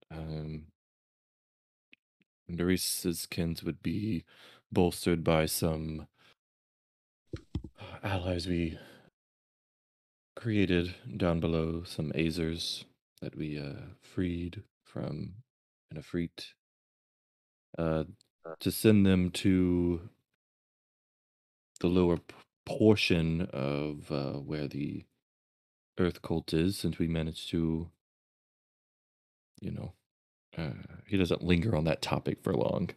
Um, Nerys's kins would be bolstered by some allies we created down below some Azers that we uh, freed from an Efreet uh, to send them to the lower p- portion of uh, where the Earth cult is, since we managed to, you know, uh, he doesn't linger on that topic for long.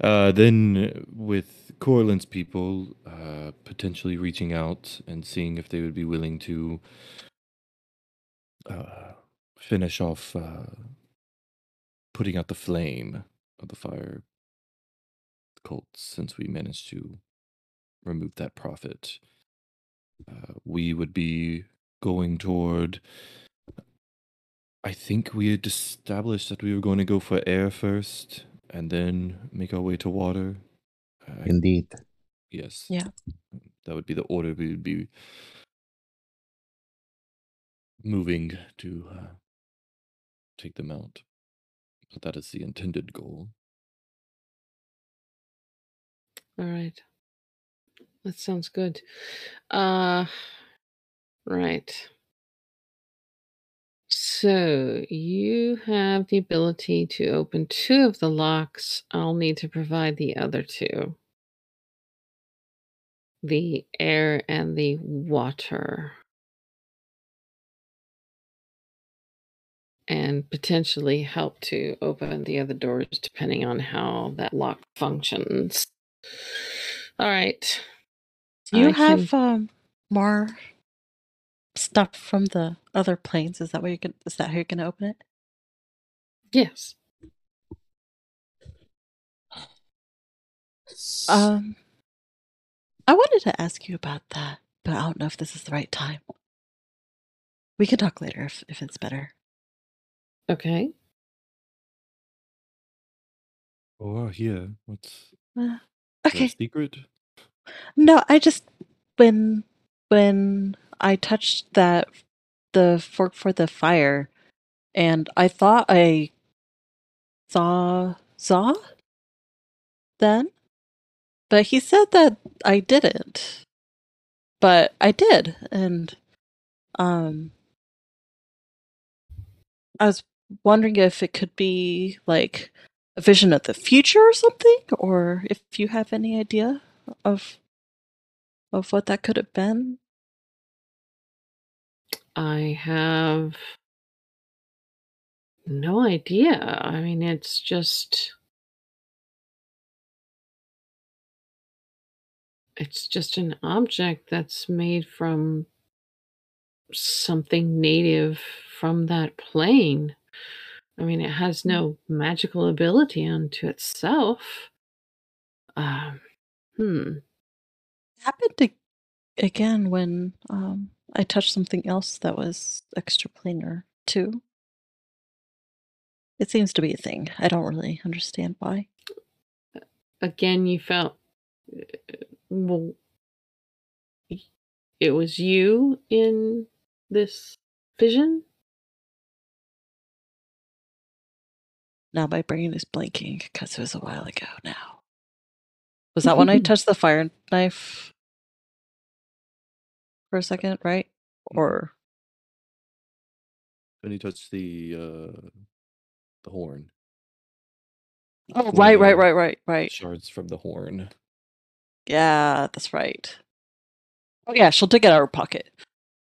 Uh, then, with Corlin's people, uh, potentially reaching out and seeing if they would be willing to uh, finish off uh, putting out the flame of the fire cults, since we managed to remove that prophet. We would be going toward. I think we had established that we were going to go for air first and then make our way to water. Uh, Indeed. yes. Yeah. That would be the order we would be moving to uh, take them out. But that is the intended goal. All right. That sounds good. Uh right. So you have the ability to open two of the locks. I'll need to provide the other two. The air and the water. And potentially help to open the other doors depending on how that lock functions. All right. Do you I have can- um, more stuff from the other planes? Is that what you're gonna? Is that how you're gonna open it? Yes. Um, I wanted to ask you about that, but I don't know if this is the right time. We can talk later if, if it's better. Okay. Oh, yeah. What's Uh, okay. secret? No, I just when when I touched that the fork for the fire, and I thought I saw saw then, but he said that I didn't, but I did, and um, I was wondering if it could be like a vision of the future or something, or if you have any idea of of what that could have been. I have no idea. I mean, it's just. It's just an object that's made from something native from that plane. I mean, it has no magical ability unto itself. Um, hmm. happened to, again when um, I touched something else that was extraplanar too. It seems to be a thing. I don't really understand why. again you felt uh, well it was you in this vision Now my brain is blanking because it was a while ago now. Was that when I <laughs> touched the fire knife for a second, right? Or When you touch the uh, the horn, oh, right, right, the right, right, right. shards from the horn. Yeah, that's right. Oh yeah, she'll dig it out of her pocket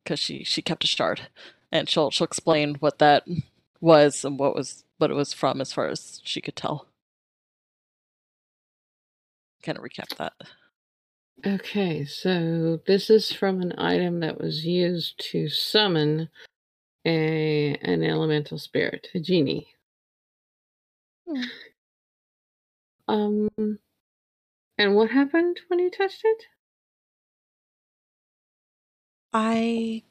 because she she kept a shard, and she'll she'll explain what that was and what was what it was from as far as she could tell. Kind of recap that. Okay so this is from an item that was used to summon a an elemental spirit a genie Hmm. um and what happened when you touched it I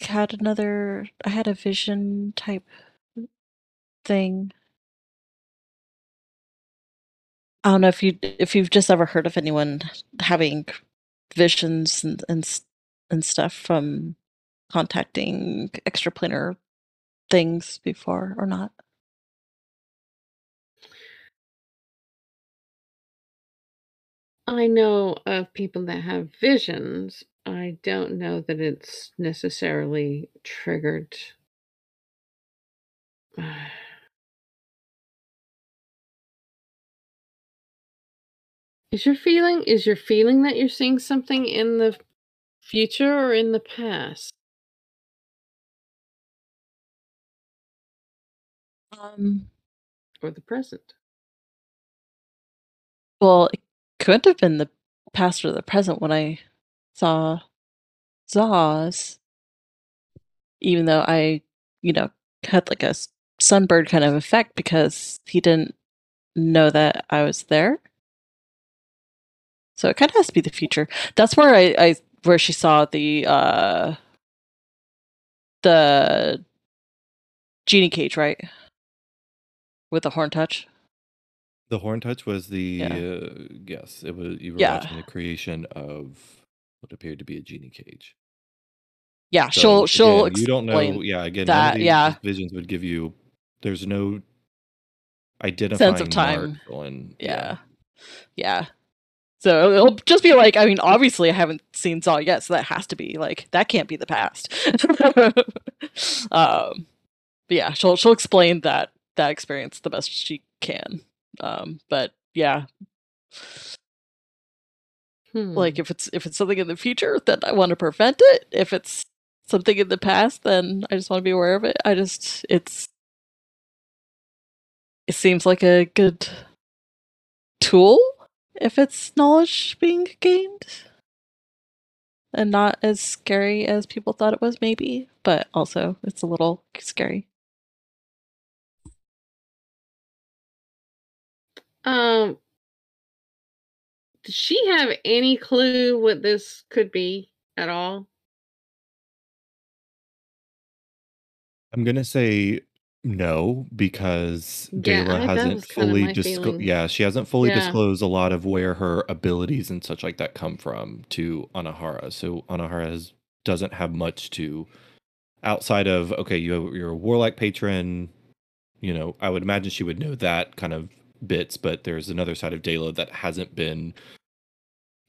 had another. I had a vision type thing. I don't know if you if you've just ever heard of anyone having visions and and and stuff from contacting extraplanar things before or not. I know of people that have visions. I don't know that it's necessarily triggered. <sighs> Is your feeling is your feeling that you're seeing something in the future or in the past? Um, Or the present? well, it could have been the past or the present when I saw Zaws, even though I, you know, had like a sunbird kind of effect because he didn't know that I was there. So it kind of has to be the future. That's where I, I where she saw the uh the genie cage, right? With the horn touch. The horn touch was the Yeah. uh, yes. It was you were Yeah. watching the creation of what appeared to be a genie cage. Yeah, So, she'll she'll again, you don't know. Yeah, again, that, yeah. visions would give you. There's no identifying sense of time. mark on. Yeah. Yeah. So it'll just be like, I mean, obviously I haven't seen Saw yet, so that has to be like that can't be the past. <laughs> um but yeah, she'll she'll explain that that experience the best she can. Um but yeah, Hmm. like if it's if it's something in the future, then I want to prevent it. If it's something in the past, then I just want to be aware of it. I just it's it seems like a good tool if it's knowledge being gained and not as scary as people thought it was maybe but also it's a little scary Um, does she have any clue what this could be at all? I'm gonna say no because Yeah, Dayla hasn't fully disclosed. Yeah, she hasn't fully Yeah. disclosed a lot of where her abilities and such like that come from to Anahara. So Anahara has, doesn't have much to outside of okay, you you're a warlike patron. You know, I would imagine she would know that kind of bits, but there's another side of Dayla that hasn't been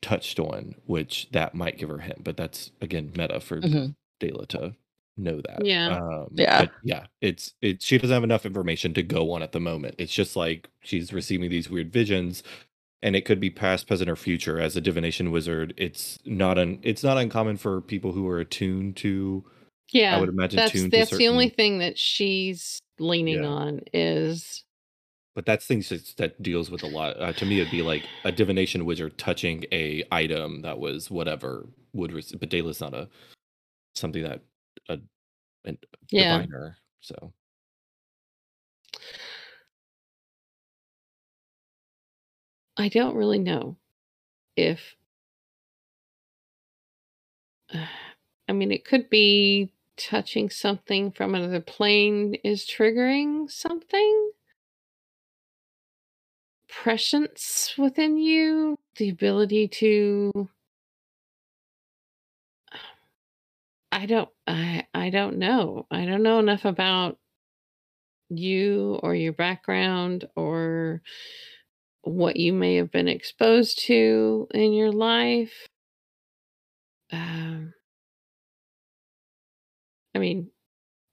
touched on, which that might give her hint. But that's again meta for Mhm. Dayla to know that. Yeah. Um, Yeah. but yeah. It's it. She doesn't have enough information to go on at the moment. It's just like she's receiving these weird visions, and it could be past, present, or future. As a divination wizard, it's not un. It's not uncommon for people who are attuned to. Yeah, I would imagine that's tuned to that's the only thing that she's leaning Yeah. on is But that's things that, that deals with a lot. Uh, to me, it'd be like a divination wizard touching a item that was whatever would. Rec- but Dayla's not a something that a, a yeah. diviner. So I don't really know if <sighs> I mean it could be touching something from another plane is triggering something prescience within you the ability to I don't I I don't know. I don't know enough about you or your background or what you may have been exposed to in your life. Um, I mean,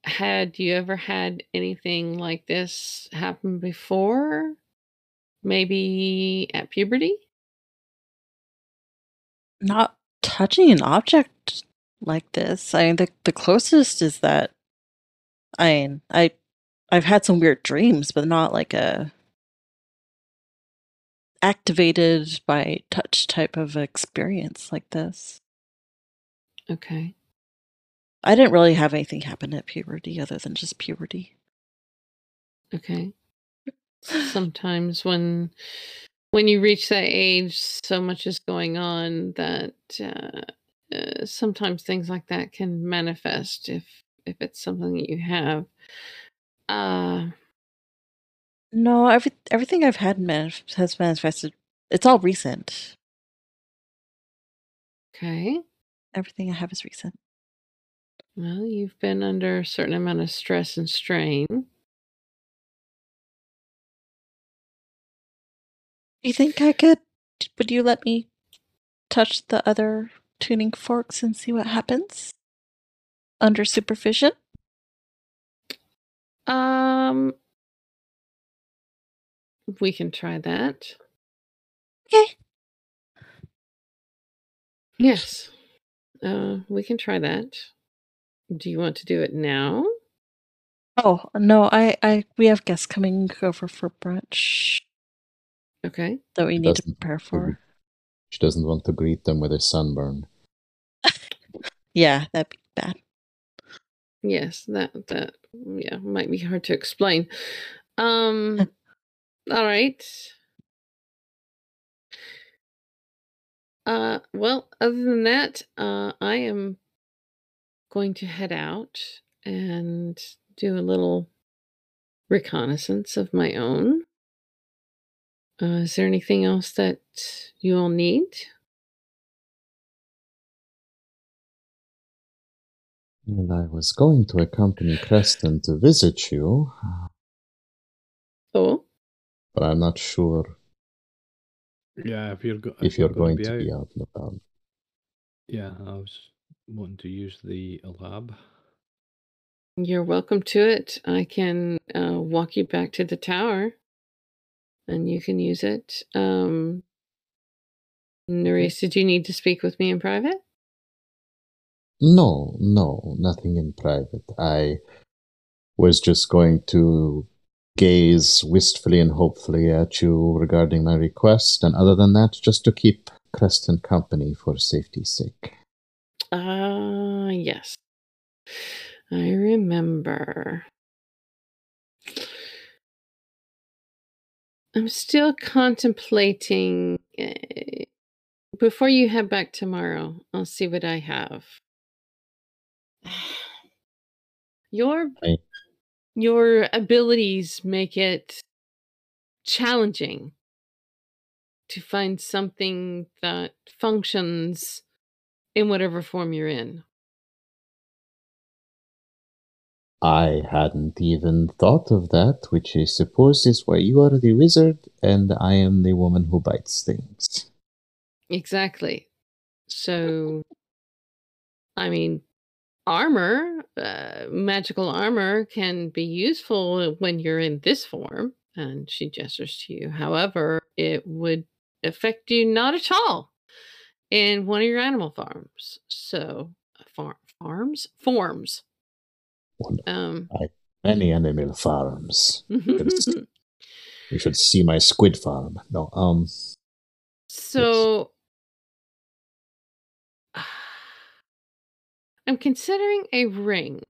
had you ever had anything like this happen before? Maybe at puberty? not touching an object like this i mean the, the closest is that i mean i i've had some weird dreams but not like a activated by touch type of experience like this Okay. i didn't really have anything happen at puberty other than just puberty Okay. Sometimes when when you reach that age, so much is going on that uh, uh, sometimes things like that can manifest if if it's something that you have. Uh, no every, everything i've had manif- has manifested it's all recent okay. everything i have is recent Well, you've been under a certain amount of stress and strain. Do you think i could would you let me touch the other tuning forks and see what happens under supervision. Um, we can try that. Okay. Yes. Uh, we can try that. Do you want to do it now? Oh no, I, I we have guests coming over for brunch Okay. that we need to prepare for. She doesn't want to greet them with a sunburn. Yeah, that'd be bad. Yes, that that yeah might be hard to explain. Um, all right. Uh, well, other than that, uh, I am going to head out and do a little reconnaissance of my own. Uh, is there anything else that you all need? And I was going to accompany Creston to visit you, Oh, but I'm not sure Yeah, if you're, go- if you're gonna going to out, be out and about. Yeah, I was wanting to use the lab. you're welcome to it. I can uh, walk you back to the tower, and you can use it. Um, Nerys, did you need to speak with me in private? No, no, nothing in private. I was just going to gaze wistfully and hopefully at you regarding my request, and other than that, just to keep Creston company for safety's sake. Ah, yes. I remember. I'm still contemplating. Uh, before you head back tomorrow, I'll see what I have. <sighs> Your Right. your abilities make it challenging to find something that functions in whatever form you're in. I hadn't even thought of that, which I suppose is why you are the wizard and I am the woman who bites things. Exactly. So, I mean, armor, uh, magical armor can be useful when you're in this form. And she gestures to you. However, it would affect you not at all in one of your animal farms. So, farm farms forms. Wonderful. Um, Many animal farms. <laughs> You should see my squid farm. No, um, So I'm considering a ring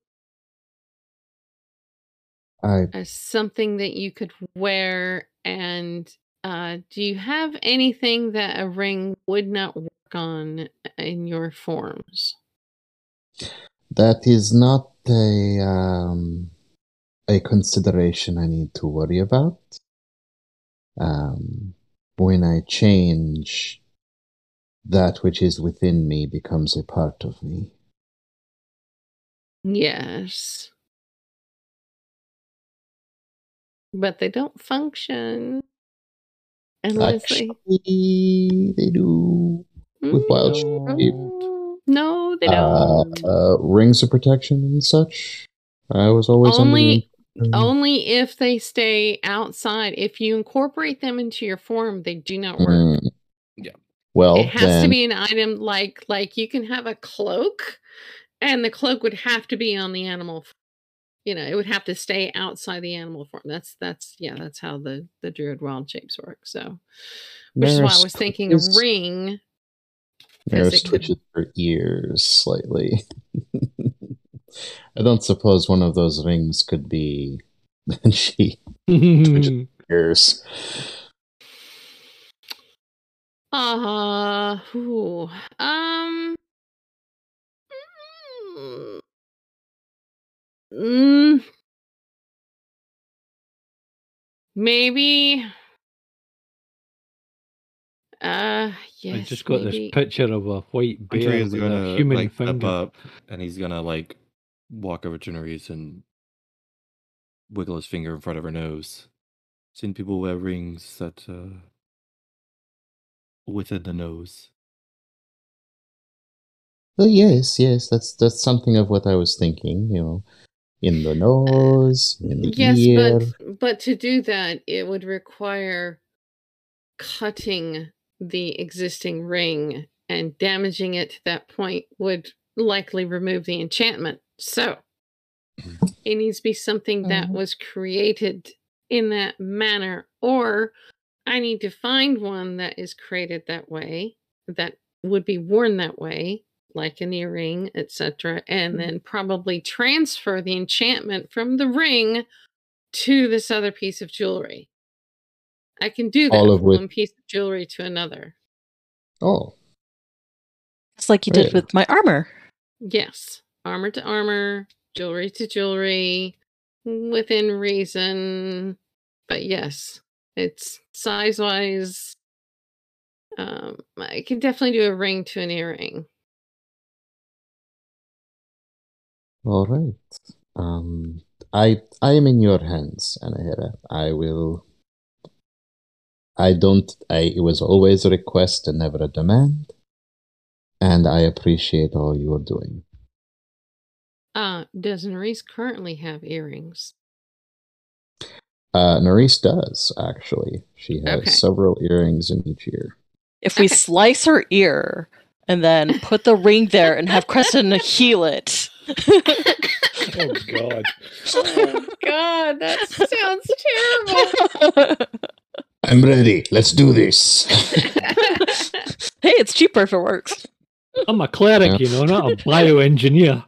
I as something that you could wear and uh, do you have anything that a ring would not work on in your forms? that is not a um a consideration I need to worry about. Um, when I change, that which is within me becomes a part of me. Yes. But they don't function unless they Actually, they do. with wild Mm, shape. no, no, they Uh, don't. uh, rings of protection and such. I was always under the Only only if they stay outside. If you incorporate them into your form, they do not work. Mm. Yeah. Well, it has then, to be an item like like you can have a cloak, and the cloak would have to be on the animal. You know, it would have to stay outside the animal form. That's that's yeah, that's how the the druid wild shapes work. So, which is why I was thinking a ring. Maris it could- twitches her ears slightly. <laughs> I don't suppose one of those rings could be. <laughs> she twitches <laughs> ears. Uh, ooh, um, mm, mm, maybe. Uh, yes. I just got maybe. this picture of a white bear Andrea's with gonna a human like finger. up and he's gonna like walk over to Nerys and wiggle his finger in front of her nose. Seen people wear rings that uh within the nose. Well, yes, yes, that's that's something of what I was thinking. You know, in the nose, in the yes, ear. but but to do that, it would require cutting the existing ring and damaging it to that point would likely remove the enchantment. So <laughs> it needs to be something that Mhm. was created in that manner, or I need to find one that is created that way, that would be worn that way, like an earring, etc., and then probably transfer the enchantment from the ring to this other piece of jewelry. I can do that All of from which- one piece of jewelry to another. Oh, It's like you did Right. with my armor. Yes, armor to armor, jewelry to jewelry, within reason. But yes, it's size wise. Um, I can definitely do a ring to an earring. All right. Um, I I am in your hands, Anahara. I will. I don't. I. It was always a request and never a demand, and I appreciate all you are doing. Uh, does Nerys currently have earrings? Uh, Nerys does actually. She has Okay. several earrings in each ear. If we Okay. slice her ear and then put the ring there and have Creston <laughs> heal it. Oh God! oh God, that sounds terrible. I'm ready. Let's do this. hey, it's cheaper if it works. I'm a cleric, Yeah. you know, not a bioengineer.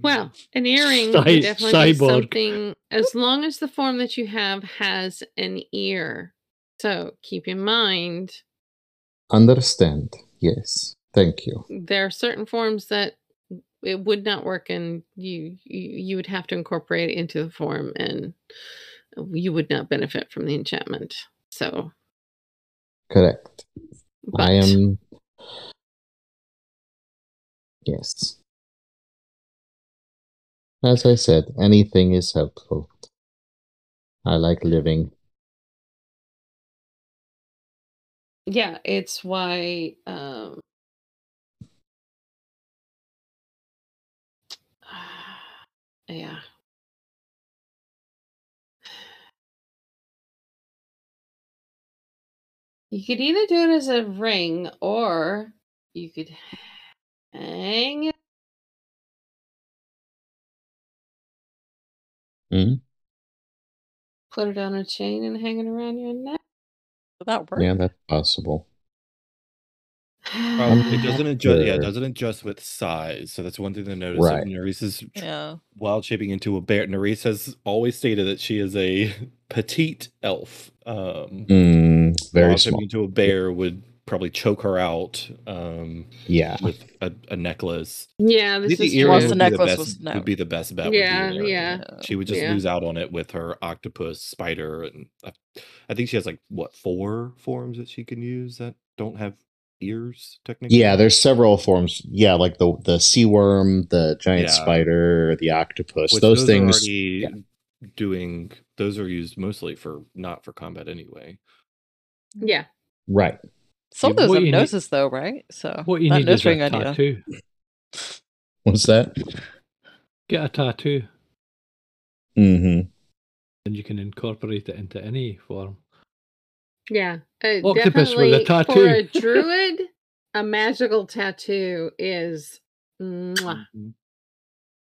Well, an earring Cy- would definitely be something as long as the form that you have has an ear. So keep in mind Understand? Yes. Thank you. there are certain forms that it would not work and you you, you would have to incorporate it into the form and you would not benefit from the enchantment. So Correct. but I am. Yes. As I said, anything is helpful. I like living. yeah, it's why um yeah. You could either do it as a ring or you could hang it. Mhm. Put it on a chain and hang it around your neck. Would that work? Yeah, that's possible. Um, it <sighs> doesn't adjust. Yeah, it doesn't adjust with size. So that's one thing to notice. Right. Of Nerys's Yeah. wild shaping into a bear. Nerys has always stated that she is a petite elf. Um, Mm, very wild small. shaping into a bear would probably choke her out um, Yeah. with a, a necklace. Yeah, I this think the is earring the would, be the necklace best, was no- would be the best bet. Yeah, would be an yeah. She would just Yeah. lose out on it with her octopus, spider, and I, I think she has like what four forms that she can use that don't have ears technically. Yeah, there's several forms. Yeah, like the the sea worm, the giant Yeah. spider, the octopus. Which those, are things. already yeah. doing those are used mostly for not for combat anyway. Yeah. Right. Some of those what have you need- noses, though, right? So What you that need is a idea. tattoo. What's that? Get a tattoo, Mm-hmm. and you can incorporate it into any form. Yeah. Uh, Octopus with a definitely For a <laughs> druid, a magical tattoo is mwah.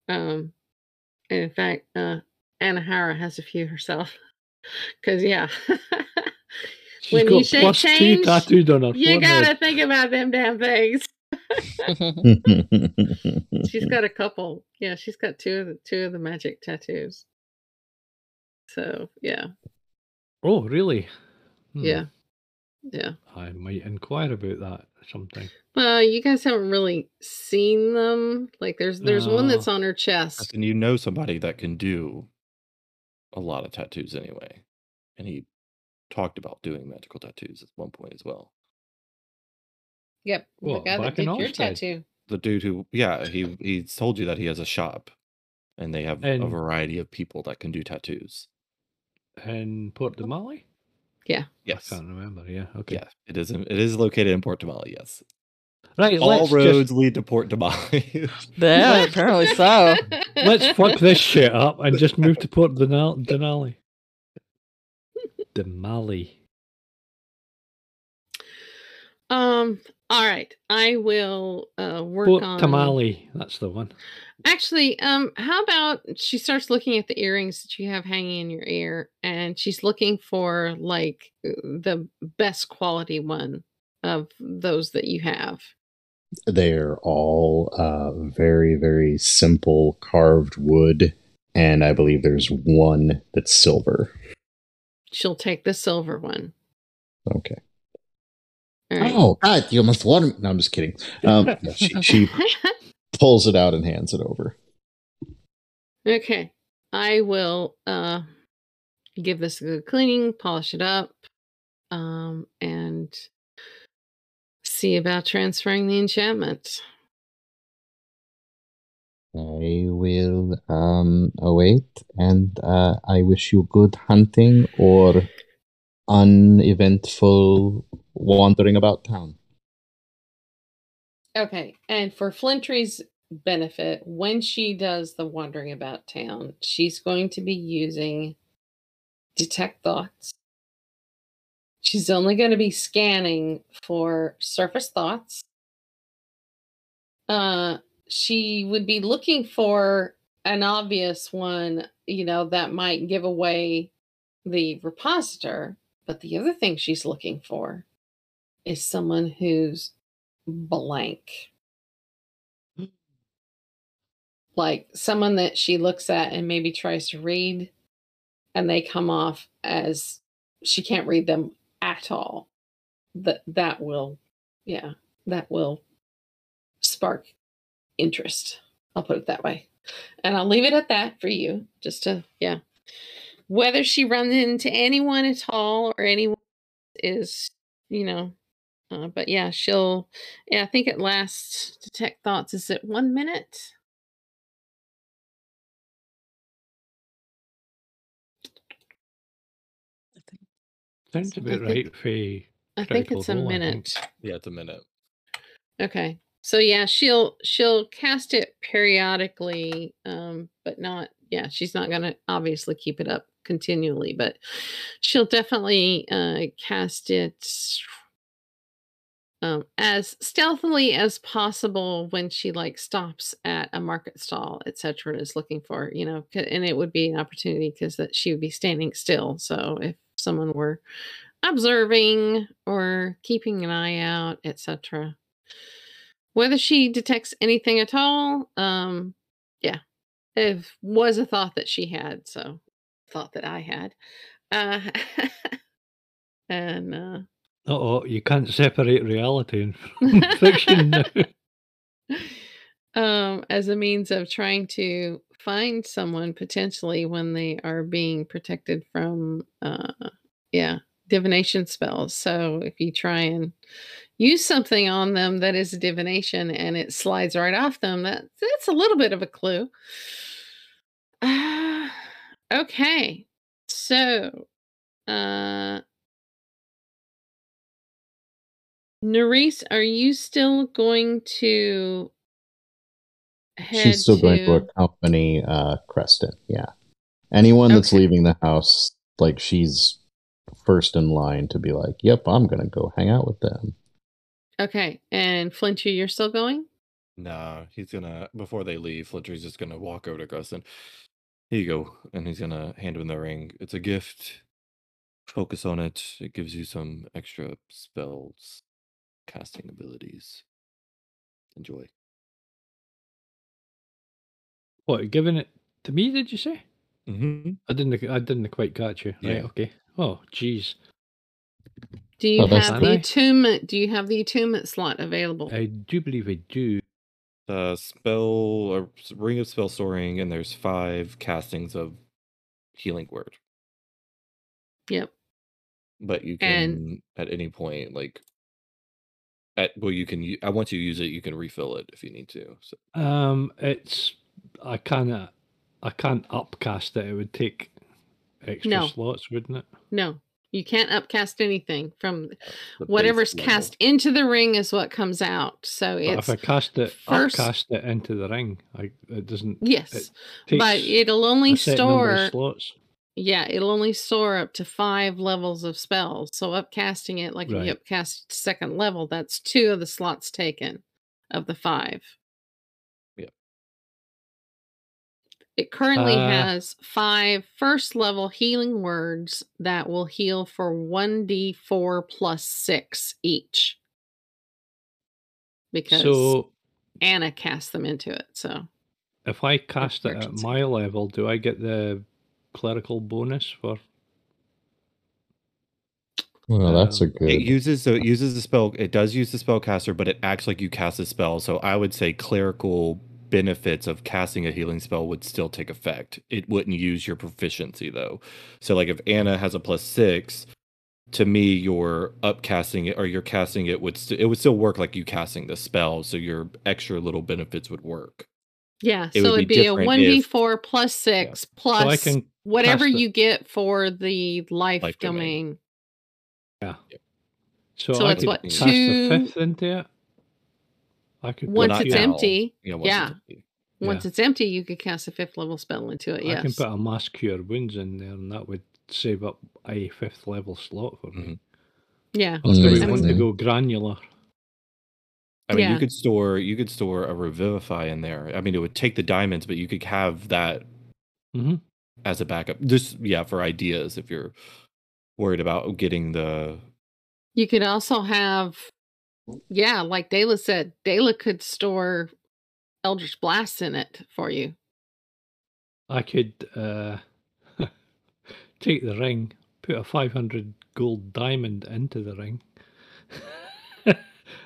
um in fact, uh Anahara has a few herself. <laughs> Cause yeah. <laughs> She's When got you shake plus two change, tattooed on her you gotta think about them damn things. She's got a couple. Yeah, she's got two of the two of the magic tattoos. So yeah, Oh, really? Hmm. yeah, yeah. I might inquire about that sometime. Well, you guys haven't really seen them. Like there's there's one that's on her chest. And you know somebody that can do a lot of tattoos anyway. And he talked about doing magical tattoos at one point as well. Yep, the Well, guy that back did your tattoo. The dude who yeah, he he told you that he has a shop and they have a variety of people that can do tattoos. In Port Damali? I Yes. I can't remember. Yeah. Okay. Yeah, it is. It is located in Port Tamale. Yes, Right. all let's roads just lead to Port Tamale. <laughs> Yeah, apparently so. <laughs> let's fuck this shit up and just move to Port Denali. Denali. Denali. Um. All right. I will uh work Port on Tamale. That's the one. Actually, um, how about she starts looking at the earrings that you have hanging in your ear, and she's looking for like uh, the best quality one of those that you have. They're all uh, very, very simple carved wood, and I believe there's one that's silver. She'll take the silver one. Okay. All right. Oh, God, you must want me. No, I'm just kidding. Um, <laughs> she, she <laughs> pulls it out and hands it over. okay. I will uh give this a good cleaning, polish it up, um, and see about transferring the enchantment. I will um, await, and uh, I wish you good hunting or uneventful wandering about town. Okay, and for Flintry's benefit, when she does the wandering about town, she's going to be using detect thoughts. She's only going to be scanning for surface thoughts. Uh, she would be looking for an obvious one, you know, that might give away the repositor. But the other thing she's looking for is someone who's blank. Like someone that she looks at and maybe tries to read, and they come off as she can't read them at all. That that will, yeah, that will spark interest. I'll put it that way. And I'll leave it at that for you, just to, yeah. Whether she runs into anyone at all or anyone is, you know, uh, but yeah, she'll, yeah, I think it lasts, detect thoughts, is it one minute? Sounds I about think- right for I think it's a role, minute. yeah, it's a minute. Okay. So yeah, she'll she'll cast it periodically, um, but not yeah, she's not gonna obviously keep it up continually, but she'll definitely uh cast it um as stealthily as possible when she like stops at a market stall, etc. is looking for, you know and it would be an opportunity because that she would be standing still. So if someone were observing or keeping an eye out, etc whether she detects anything at all um yeah it was a thought that she had so thought that i had uh <laughs> and uh Oh, you can't separate reality and <laughs> fiction now. <laughs> um as a means of trying to find someone potentially when they are being protected from uh yeah divination spells so if you try and use something on them that is divination and it slides right off them that that's a little bit of a clue uh, <sighs> okay so uh Nerys, are you still going to head She's still going to accompany uh, Creston. Yeah. Anyone that's Okay. leaving the house, like she's first in line to be like, "Yep, I'm gonna go hang out with them." Okay, and Flintry, you're still going? No, he's gonna before they leave. Fletcher's just gonna walk over to Creston. Here you go, and he's gonna hand him the ring. It's a gift. Focus on it. It gives you some extra spells, casting abilities. Enjoy. What, giving it to me, did you say? Mm-hmm. I didn't I didn't quite catch you. Right, Yeah. okay. Oh, jeez. Do you that's have the nice. attunement? Do you have the attunement slot available? I do believe I do. Uh, spell or ring of spell storing, and there's five castings of healing word. Yep. But you can And- at any point, like at well, you can. I once you use it, you can refill it if you need to. So Um it's I can't I can't upcast it. It would take extra No. slots, wouldn't it? No. You can't upcast anything from whatever's level. cast into the ring is what comes out. So But if I cast it, first- upcast it into the ring, I, it doesn't yes, it but it'll only a set number of store. slots. Yeah, it'll only soar up to five levels of spells. So upcasting it, like if you upcast second level, that's two of the slots taken of the five. Yep. It currently Uh, has five first level healing words that will heal for 1d4 plus six each. Because So Anna cast them into it. So if I cast it at my level, do I get the clerical bonus for? Well, that's a Um, good. It uses so it uses the spell. It does use the spellcaster, but it acts like you cast a spell. So I would say clerical benefits of casting a healing spell would still take effect. It wouldn't use your proficiency though. So like if Anna has a plus six, to me you're upcasting it or you're casting it would st- it would still work like you casting the spell. So your extra little benefits would work. yeah, It so it'd be a 1d4 plus six So I plus can whatever cast it- you get for the life, Life domain. domain. Yeah. So, So I it's could what, cast two- the fifth into it. I could Once it's empty, You know, once yeah. it's empty. Once Yeah. it's empty, you could cast a fifth level spell into it. Yes. I can put a mass cure wounds in there, and that would save up a fifth level slot for me. Mhm. yeah. Or do we want to go granular? I mean, Yeah. you could store you could store a revivify in there. I mean, it would take the diamonds, but you could have that hmm as a backup. Just yeah, for ideas if you're worried about getting the You could also have, yeah, like Dayla said, Dayla could store Eldritch Blast in it for you. I could uh, <laughs> take the ring, put a 500 gold diamond into the ring, <laughs>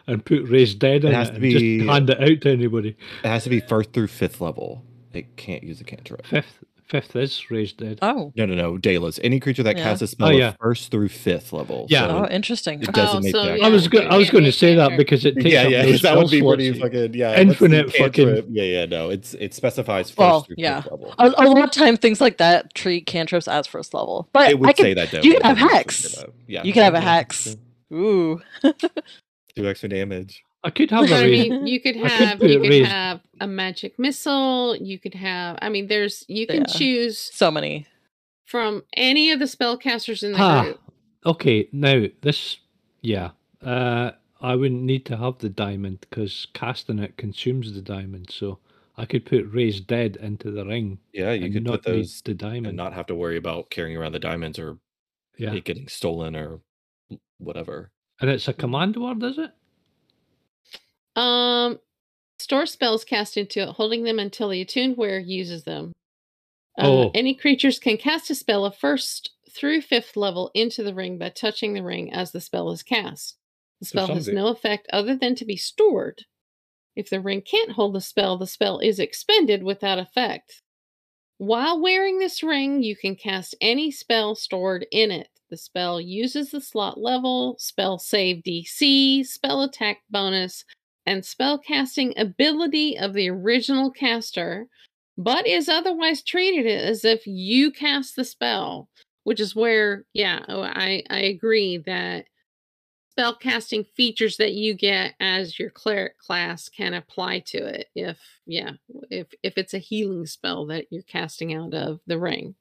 and put raised dead in it, has to and be- just hand it out to anybody. it has to be first through fifth level. It can't use a cantrip. Fifth, fifth is raised dead. Oh, No, no, no. Daedalus. Any creature that Yeah. casts a spell Oh, yeah. first through fifth level. Yeah. So oh, interesting. it Oh, designate so, that. yeah. I was go- you I was can't going to say that because it takes yeah, yeah, those <laughs> that would be pretty fucking yeah. Infinite what's the cantrip? fucking- Yeah, yeah, no. It's it specifies first Well, through yeah. fifth level. A, a lot of time, things like that treat cantrips as first level. But it would I could, say that though. you but can have doesn't hex. Yeah, You can have a hex. Ooh. <laughs> Do extra damage. I could have But a I raised. mean, you could I could have put you it could raised- have a magic missile. You could have. I mean, there's you can Yeah. choose so many. from any of the spellcasters in the Ah, group. okay. Now this, yeah. Uh, I wouldn't need to have the diamond because casting it consumes the diamond. So I could put raised dead into the ring. Yeah, you and could not put need those the diamond. and not have to worry about carrying around the diamonds or yeah, it getting stolen or whatever. and it's a command word, is it? Um, store spells cast into it, holding them until the attuned wearer uses them. Uh, Oh. Any creatures can cast a spell of first through fifth level into the ring by touching the ring as the spell is cast. The So spell has no effect other than to be stored. If the ring can't hold the spell, the spell is expended without effect. While wearing this ring, you can cast any spell stored in it. The spell uses the slot level, spell save DC, spell attack bonus, and spell casting ability of the original caster, but is otherwise treated as if you cast the spell, which is where, yeah, oh, I, I agree that spell casting features that you get as your cleric class can apply to it if yeah if if it's a healing spell that you're casting out of the ring.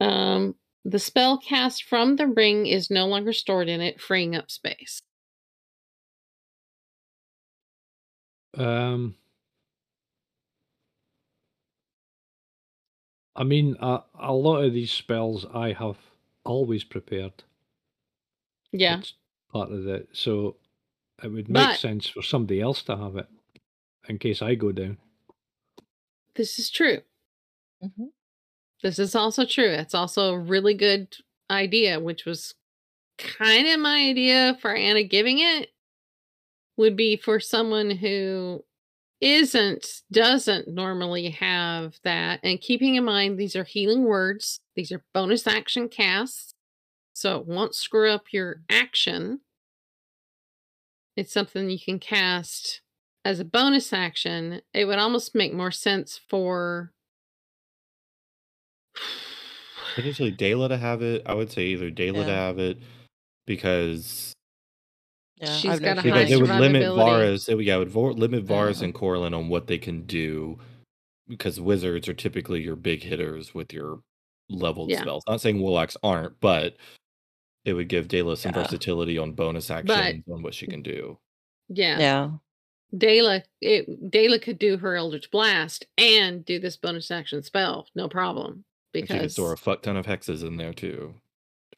Um the spell cast from the ring is no longer stored in it freeing up space Um, I mean, a, a lot of these spells I have always prepared. yeah It's part of the so it would make But- sense for somebody else to have it in case I go down. this is true Mhm. this is also true it's also a really good idea which was kind of my idea for anna giving it would be for someone who isn't doesn't normally have that and keeping in mind these are healing words these are bonus action casts so it won't screw up your action. It's something you can cast as a bonus action. It would almost make more sense for <sighs> potentially Dayla to have it. I would say either Dayla to have it because Yeah, She's I've got a fear. high because it would limit survivability. Varys. It, would- yeah, it would vo- limit Varys Yeah. and Corlin on what they can do because wizards are typically your big hitters with your leveled Yeah. spells. Not saying warlocks aren't, but it would give Dayla some Yeah. versatility on bonus actions on what she can do. Yeah. Yeah. Dayla, it, Dayla could do her Eldritch Blast and do this bonus action spell, no problem. And she could Because store a fuck ton of hexes in there too.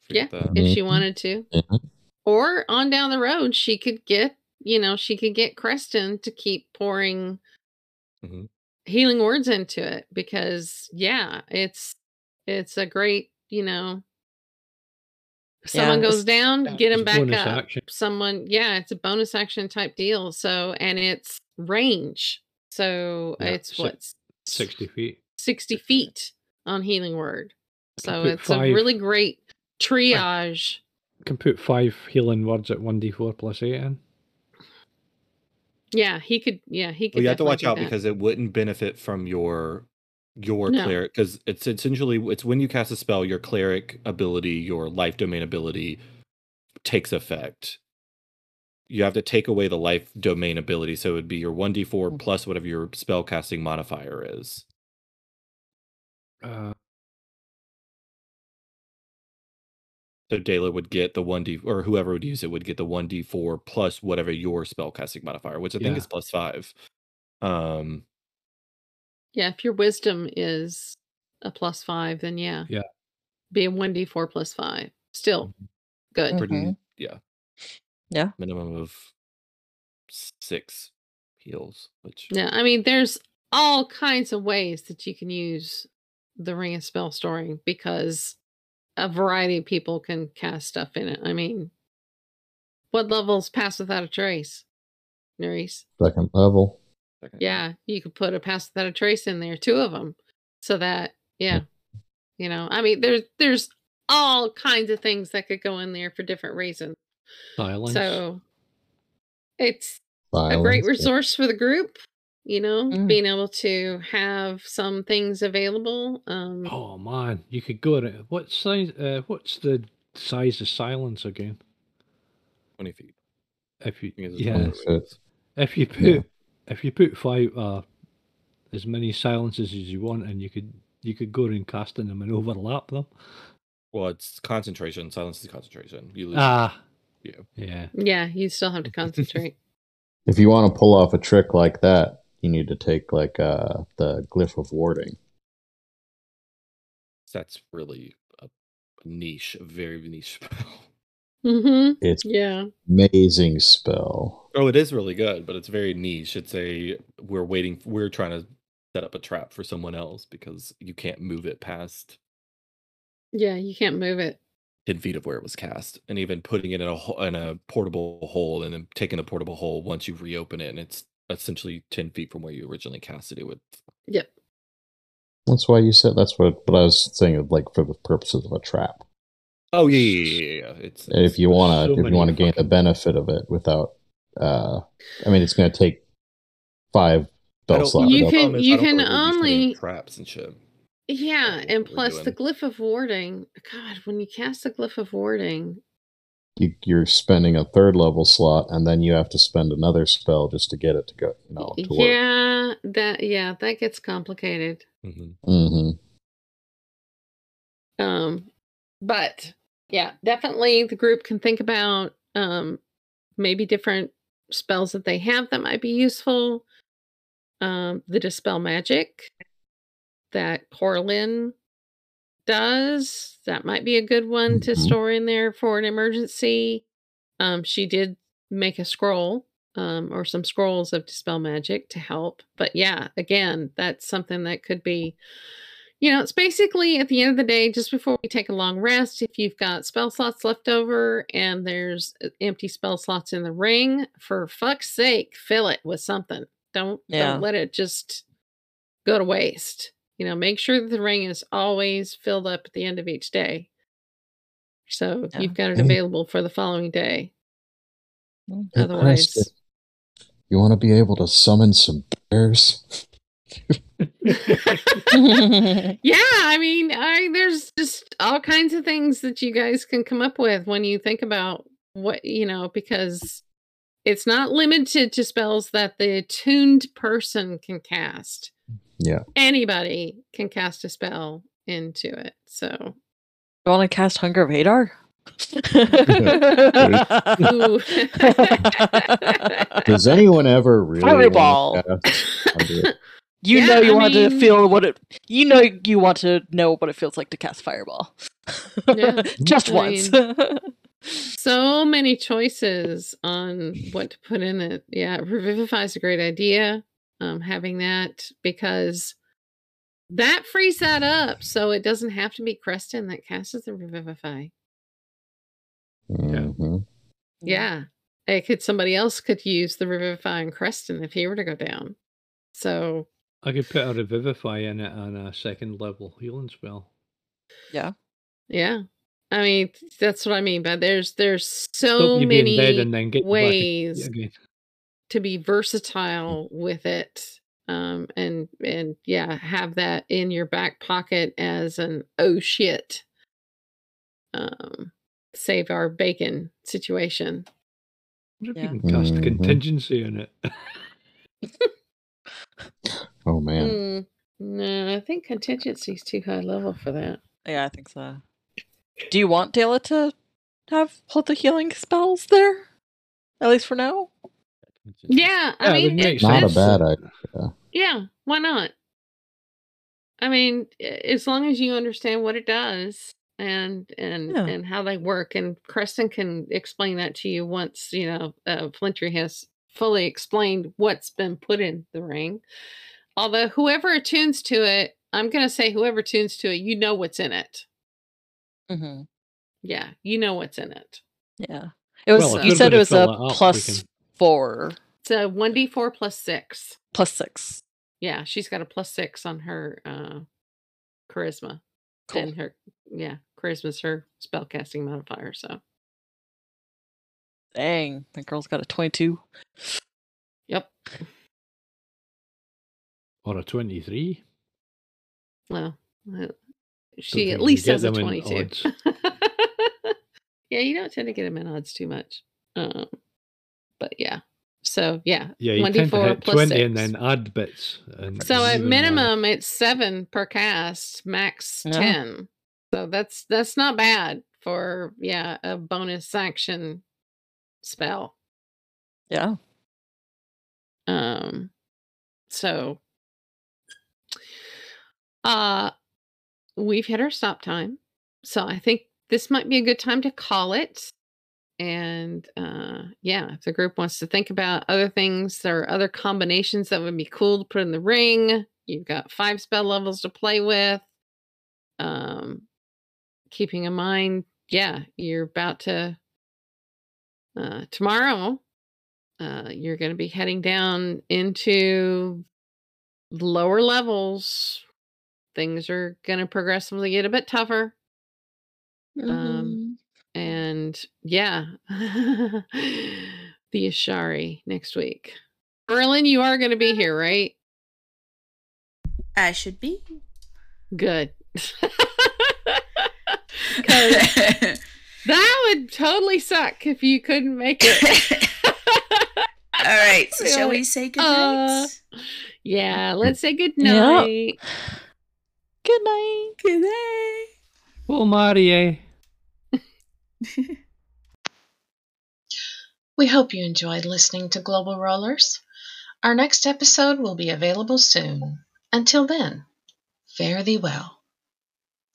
yeah, that. if she Mhm. wanted to, Mhm. Or on down the road, she could get, you know, she could get Creston to keep pouring Mhm. healing words into it because yeah, it's it's a great, you know. Someone Yeah, goes down, get him back up. action. Someone, yeah, it's a bonus action type deal. So, and it's range. So Yeah, it's si- what's 60 feet. 60 feet on healing word. So it's a really great triage. Can put five healing words at 1d4 plus 8 in. Yeah, he could. Yeah, he could. Well, you have to watch out that. because it wouldn't benefit from your your No. cleric because it's essentially it's when you cast a spell, your cleric ability, your life domain ability takes effect. You have to take away the life domain ability, so it would be your one d four Mm. plus whatever your spell casting modifier is. Uh, So Dayla would get the one d or whoever would use it would get the one d four plus whatever your spell casting modifier, which I think Yeah. is plus five. Um, yeah, if your wisdom is a plus five, then yeah, Yeah. be a one d four plus five. Still good. pretty Mhm. yeah Yeah. minimum of six heals, which Yeah, I mean, there's all kinds of ways that you can use the Ring of Spell Storing because a variety of people can cast stuff in it. I mean, what levels pass without a trace? Nerys? Second level. second- Yeah, you could put a pass without a trace in there, two of them, so that yeah, you know, I mean, there's there's all kinds of things that could go in there for different reasons. silence. So it's a great resource for the group you know Mm. being able to have some things available um Oh man, you could go at what size? Uh, what's the size of silence again? twenty feet. If you I think it's yeah, one of the radius. if you put Yeah. if you put five uh, as many silences as you want, and you could you could go around casting them and overlap them. Well, it's concentration. Silence is concentration. You lose. Ah, Yeah. yeah. yeah you still have to concentrate <laughs> If you want to pull off a trick like that, you need to take like uh the glyph of warding. That's really a, a niche, a very niche <laughs> spell. mm-hmm It's yeah amazing spell. Oh, it is really good, but it's very niche. It's a we're waiting. We're trying to set up a trap for someone else because you can't move it past yeah you can't move it ten feet of where it was cast, and even putting it in a in a portable hole and then taking the portable hole once you reopen it, and it's essentially ten feet from where you originally casted it. Would yep That's why you said that's what. But I was saying like for the purposes of a trap. oh yeah yeah yeah yeah. yeah. It's, if you want to, so if you want to gain the benefit of it without, uh, I mean, it's going to take five I slots. You can- is you can feel like we'd be setting only- traps and shit. yeah and plus the glyph of warding god when you cast the glyph of warding you, you're spending a third level slot, and then you have to spend another spell just to get it to go, you know, to work. yeah that yeah that gets complicated hmm hmm Um, but yeah, definitely the group can think about um maybe different spells that they have that might be useful. Um, the dispel magic that Corlin does that might be a good one to Mhm. store in there for an emergency. Um, she did make a scroll um, or some scrolls of dispel magic to help. But yeah, again, that's something that could be you know, it's basically at the end of the day, just before we take a long rest, if you've got spell slots left over and there's uh, empty spell slots in the ring, for fuck's sake, fill it with something. Don't Yeah. don't let it just go to waste. You know, make sure that the ring is always filled up at the end of each day. So Yeah. you've got it available for the following day. Mm. Hey, Otherwise, Chris, you want to be able to summon some bears? <laughs> yeah, I mean, I there's just all kinds of things that you guys can come up with when you think about what you know, because it's not limited to spells that the attuned person can cast. Yeah. Anybody can cast a spell into it. So You want to cast Hunger of Hadar? Does anyone ever really Fireball. <laughs> You Yeah, know you I want mean- to feel what it. You know you want to know what it feels like to cast Fireball. Yeah, <laughs> Just I once. so many choices on what to put in it. Yeah, Revivify is a great idea. Um, having that because that frees that up, so it doesn't have to be Creston that casts the Revivify. Mhm. Yeah, it could somebody else could use the Revivify on Creston if he were to go down. So I could put a revivify in it on a second level healing spell. yeah, Yeah. I mean that's what I mean. But there's there's Stop so you being and many then get ways again. To be versatile with it um and and yeah have that in your back pocket as an oh shit um save our bacon situation if Yeah. you can cast Mhm. contingency in it? <laughs> Oh man. Mm, no i think contingency is too high level for that Yeah, I think so. Do you want Dayla to have hold the healing spells there? At least for now? Yeah i Yeah, mean would make it- Not a bad idea. yeah why not i mean as long as you understand what it does and and Yeah. and how they work and Creston can explain that to you once you know uh, Flintry has fully explained what's been put in the ring although whoever attunes to it i'm going to say whoever tunes to it you know what's in it Mm-hmm. yeah you know what's in it Yeah. It was. Well, you said it was fill a it up, we plus can- four, it's a 1d4 plus 6 plus six. yeah she's got a plus 6 on her uh charisma Cool. and her yeah charisma's her spellcasting modifier so Dang, that girl's got a twenty-two. yep Or a 23? Well, uh, she at least has a 22. <laughs> yeah, you don't tend to get them in odds too much. Um, but yeah. So yeah. Yeah, you 1d4 tend to hit plus 20 and then add bits. And So at even that. minimum it's 7 per cast, max Yeah. 10. So that's that's not bad for yeah, a bonus action spell. Yeah. Um so uh we've hit our stop time. So I think this might be a good time to call it. And uh yeah, if the group wants to think about other things or other combinations that would be cool to put in the ring, you've got five spell levels to play with. Um keeping in mind, yeah, you're about to uh tomorrow uh, you're going to be heading down into lower levels. Things are going to progressively get a bit tougher. Um, and yeah, <laughs> the Ashari next week. Erlin, you are going to be here, right? I should be. Good. <laughs> <laughs> That would totally suck if you couldn't make it. All right, so shall we say goodnight? Uh, yeah, let's say good Yep. night. Good night. Good night. Well, Marie. <laughs> We hope you enjoyed listening to Global Rollers. Our next episode will be available soon. Until then, fare thee well.